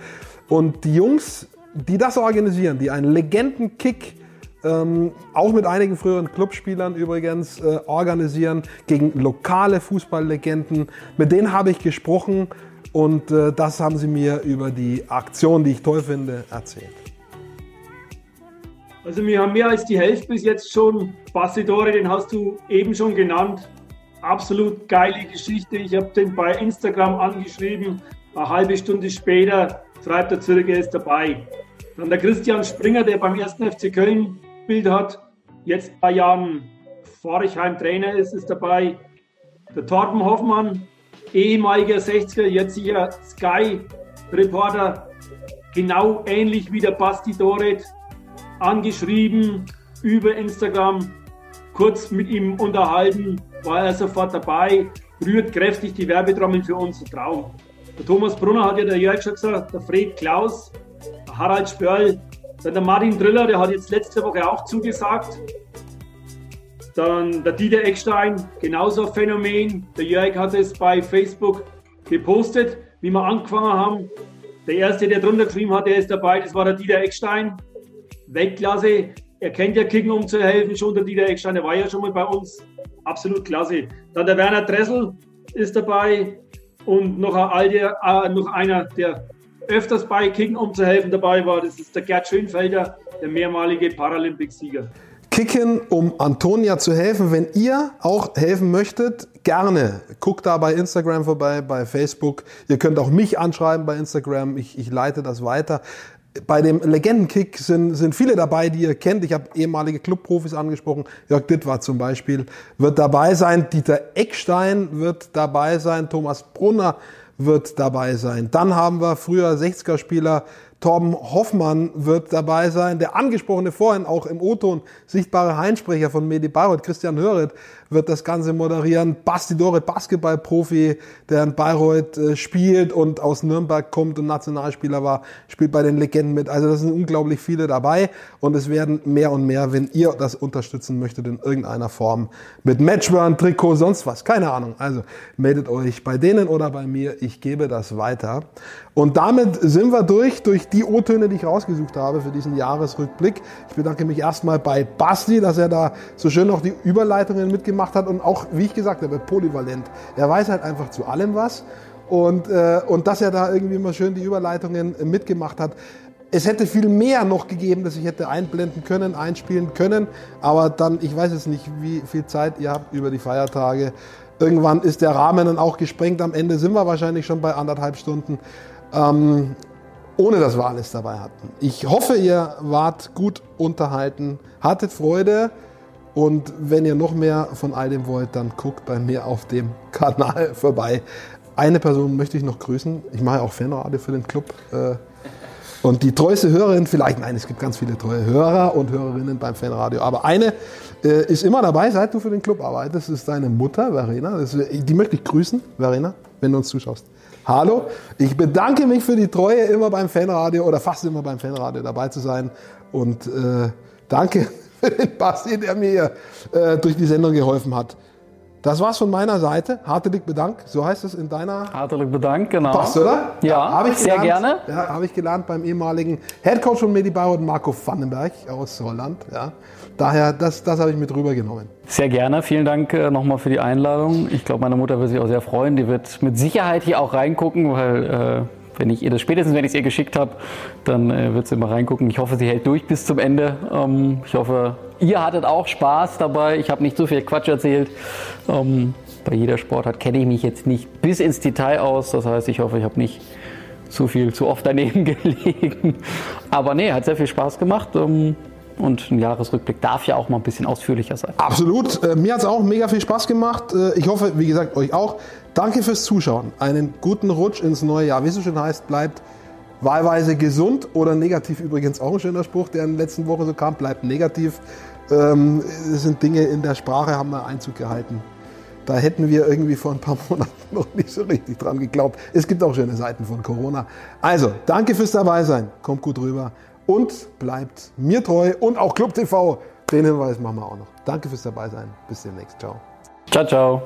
Und die Jungs, die das organisieren, die einen Legenden-Kick ähm, auch mit einigen früheren Clubspielern übrigens, äh, organisieren gegen lokale Fußballlegenden. Mit denen habe ich gesprochen und äh, das haben sie mir über die Aktion, die ich toll finde, erzählt. Also wir haben mehr als die Hälfte bis jetzt schon. Bassidore, den hast du eben schon genannt. Absolut geile Geschichte. Ich habe den bei Instagram angeschrieben. Eine halbe Stunde später schreibt er zurück, er ist dabei. Dann der Christian Springer, der beim 1. FC Köln Bild hat, jetzt bei Jahren Forchheim Trainer ist, ist dabei. Der Torben Hoffmann, ehemaliger 60er, jetzt sicher Sky-Reporter, genau ähnlich wie der Basti Doret, angeschrieben über Instagram, kurz mit ihm unterhalten, war er sofort dabei, rührt kräftig die Werbetrommel für unseren Traum. Der Thomas Brunner hat ja der Jörg schon gesagt, der Fred Klaus, der Harald Spörl, dann der Martin Driller, der hat jetzt letzte Woche auch zugesagt. Dann der Dieter Eckstein, genauso ein Phänomen. Der Jörg hat es bei Facebook gepostet, wie wir angefangen haben. Der erste, der drunter geschrieben hat, der ist dabei, das war der Dieter Eckstein. Weltklasse. Er kennt ja Kicken, um zu helfen, schon der Dieter Eckstein, der war ja schon mal bei uns. Absolut klasse. Dann der Werner Dressel ist dabei und noch, ein alter, äh, noch einer, der öfters bei Kicken, um zu helfen dabei war. Das ist der Gerd Schönfelder, der mehrmalige Paralympicsieger. Kicken, um Antonia zu helfen. Wenn ihr auch helfen möchtet, gerne. Guckt da bei Instagram vorbei, bei Facebook. Ihr könnt auch mich anschreiben bei Instagram. Ich, ich leite das weiter. Bei dem Legendenkick sind, sind viele dabei, die ihr kennt. Ich habe ehemalige Clubprofis angesprochen. Jörg Dittwar zum Beispiel wird dabei sein. Dieter Eckstein wird dabei sein. Thomas Brunner wird dabei sein. Dann haben wir früher 60er-Spieler Torben Hoffmann wird dabei sein. Der angesprochene vorhin auch im O-Ton sichtbare Heinsprecher von Medi Bayreuth, Christian Höret, wird das Ganze moderieren. Basti Doret, Basketballprofi, der in Bayreuth äh, spielt und aus Nürnberg kommt und Nationalspieler war, spielt bei den Legenden mit. Also das sind unglaublich viele dabei und es werden mehr und mehr, wenn ihr das unterstützen möchtet in irgendeiner Form mit Matchburn, Trikot, sonst was. Keine Ahnung. Also meldet euch bei denen oder bei mir. Ich gebe das weiter. Und damit sind wir durch, durch die O-Töne, die ich rausgesucht habe für diesen Jahresrückblick. Ich bedanke mich erstmal bei Basti, dass er da so schön noch die Überleitungen mitgemacht hat und auch, wie ich gesagt habe, polyvalent. Er weiß halt einfach zu allem was und, äh, und dass er da irgendwie mal schön die Überleitungen mitgemacht hat. Es hätte viel mehr noch gegeben, dass ich hätte einblenden können, einspielen können, aber dann, ich weiß jetzt nicht, wie viel Zeit ihr habt über die Feiertage. Irgendwann ist der Rahmen dann auch gesprengt. Am Ende sind wir wahrscheinlich schon bei anderthalb Stunden ähm, ohne dass wir alles dabei hatten. Ich hoffe, ihr wart gut unterhalten, hattet Freude und wenn ihr noch mehr von all dem wollt, dann guckt bei mir auf dem Kanal vorbei. Eine Person möchte ich noch grüßen. Ich mache auch Fanradio für den Club. Äh, und die treueste Hörerin, vielleicht, nein, es gibt ganz viele treue Hörer und Hörerinnen beim Fanradio, aber eine äh, ist immer dabei, seit du für den Club arbeitest, ist deine Mutter, Verena. Die möchte ich grüßen, Verena, wenn du uns zuschaust. Hallo, ich bedanke mich für die Treue, immer beim Fanradio oder fast immer beim Fanradio dabei zu sein. Und äh, danke für den Basti, der mir äh, durch die Sendung geholfen hat. Das war's von meiner Seite. Hartelig Bedank, so heißt es in deiner. Hartelig Bedank, genau. Passt, oder? Ja, hab ich sehr gelernt, gerne. Ja, habe ich gelernt beim ehemaligen Headcoach von Medibau und Marco Vandenberg aus Holland. Ja. Daher, das, das habe ich mit rübergenommen. Sehr gerne. Vielen Dank äh, nochmal für die Einladung. Ich glaube, meine Mutter wird sich auch sehr freuen. Die wird mit Sicherheit hier auch reingucken, weil äh, wenn ich ihr das spätestens, wenn ich es ihr geschickt habe, dann äh, wird sie immer reingucken. Ich hoffe, sie hält durch bis zum Ende. Ähm, ich hoffe, ihr hattet auch Spaß dabei. Ich habe nicht so viel Quatsch erzählt. Ähm, bei jeder Sportart kenne ich mich jetzt nicht bis ins Detail aus. Das heißt, ich hoffe, ich habe nicht zu viel, zu oft daneben gelegen. Aber nee, hat sehr viel Spaß gemacht. Ähm, und ein Jahresrückblick darf ja auch mal ein bisschen ausführlicher sein. Absolut. Äh, mir hat es auch mega viel Spaß gemacht. Äh, ich hoffe, wie gesagt, euch auch. Danke fürs Zuschauen. Einen guten Rutsch ins neue Jahr. Wie es so schön heißt, bleibt wahlweise gesund oder negativ. Übrigens auch ein schöner Spruch, der in den letzten Wochen so kam. Bleibt negativ. Ähm, es sind Dinge in der Sprache, haben wir Einzug gehalten. Da hätten wir irgendwie vor ein paar Monaten noch nicht so richtig dran geglaubt. Es gibt auch schöne Seiten von Corona. Also, danke fürs Dabeisein. Kommt gut rüber und bleibt mir treu und auch Club TV. Den Hinweis machen wir auch noch. Danke fürs Dabeisein. Bis demnächst. Ciao. Ciao, ciao.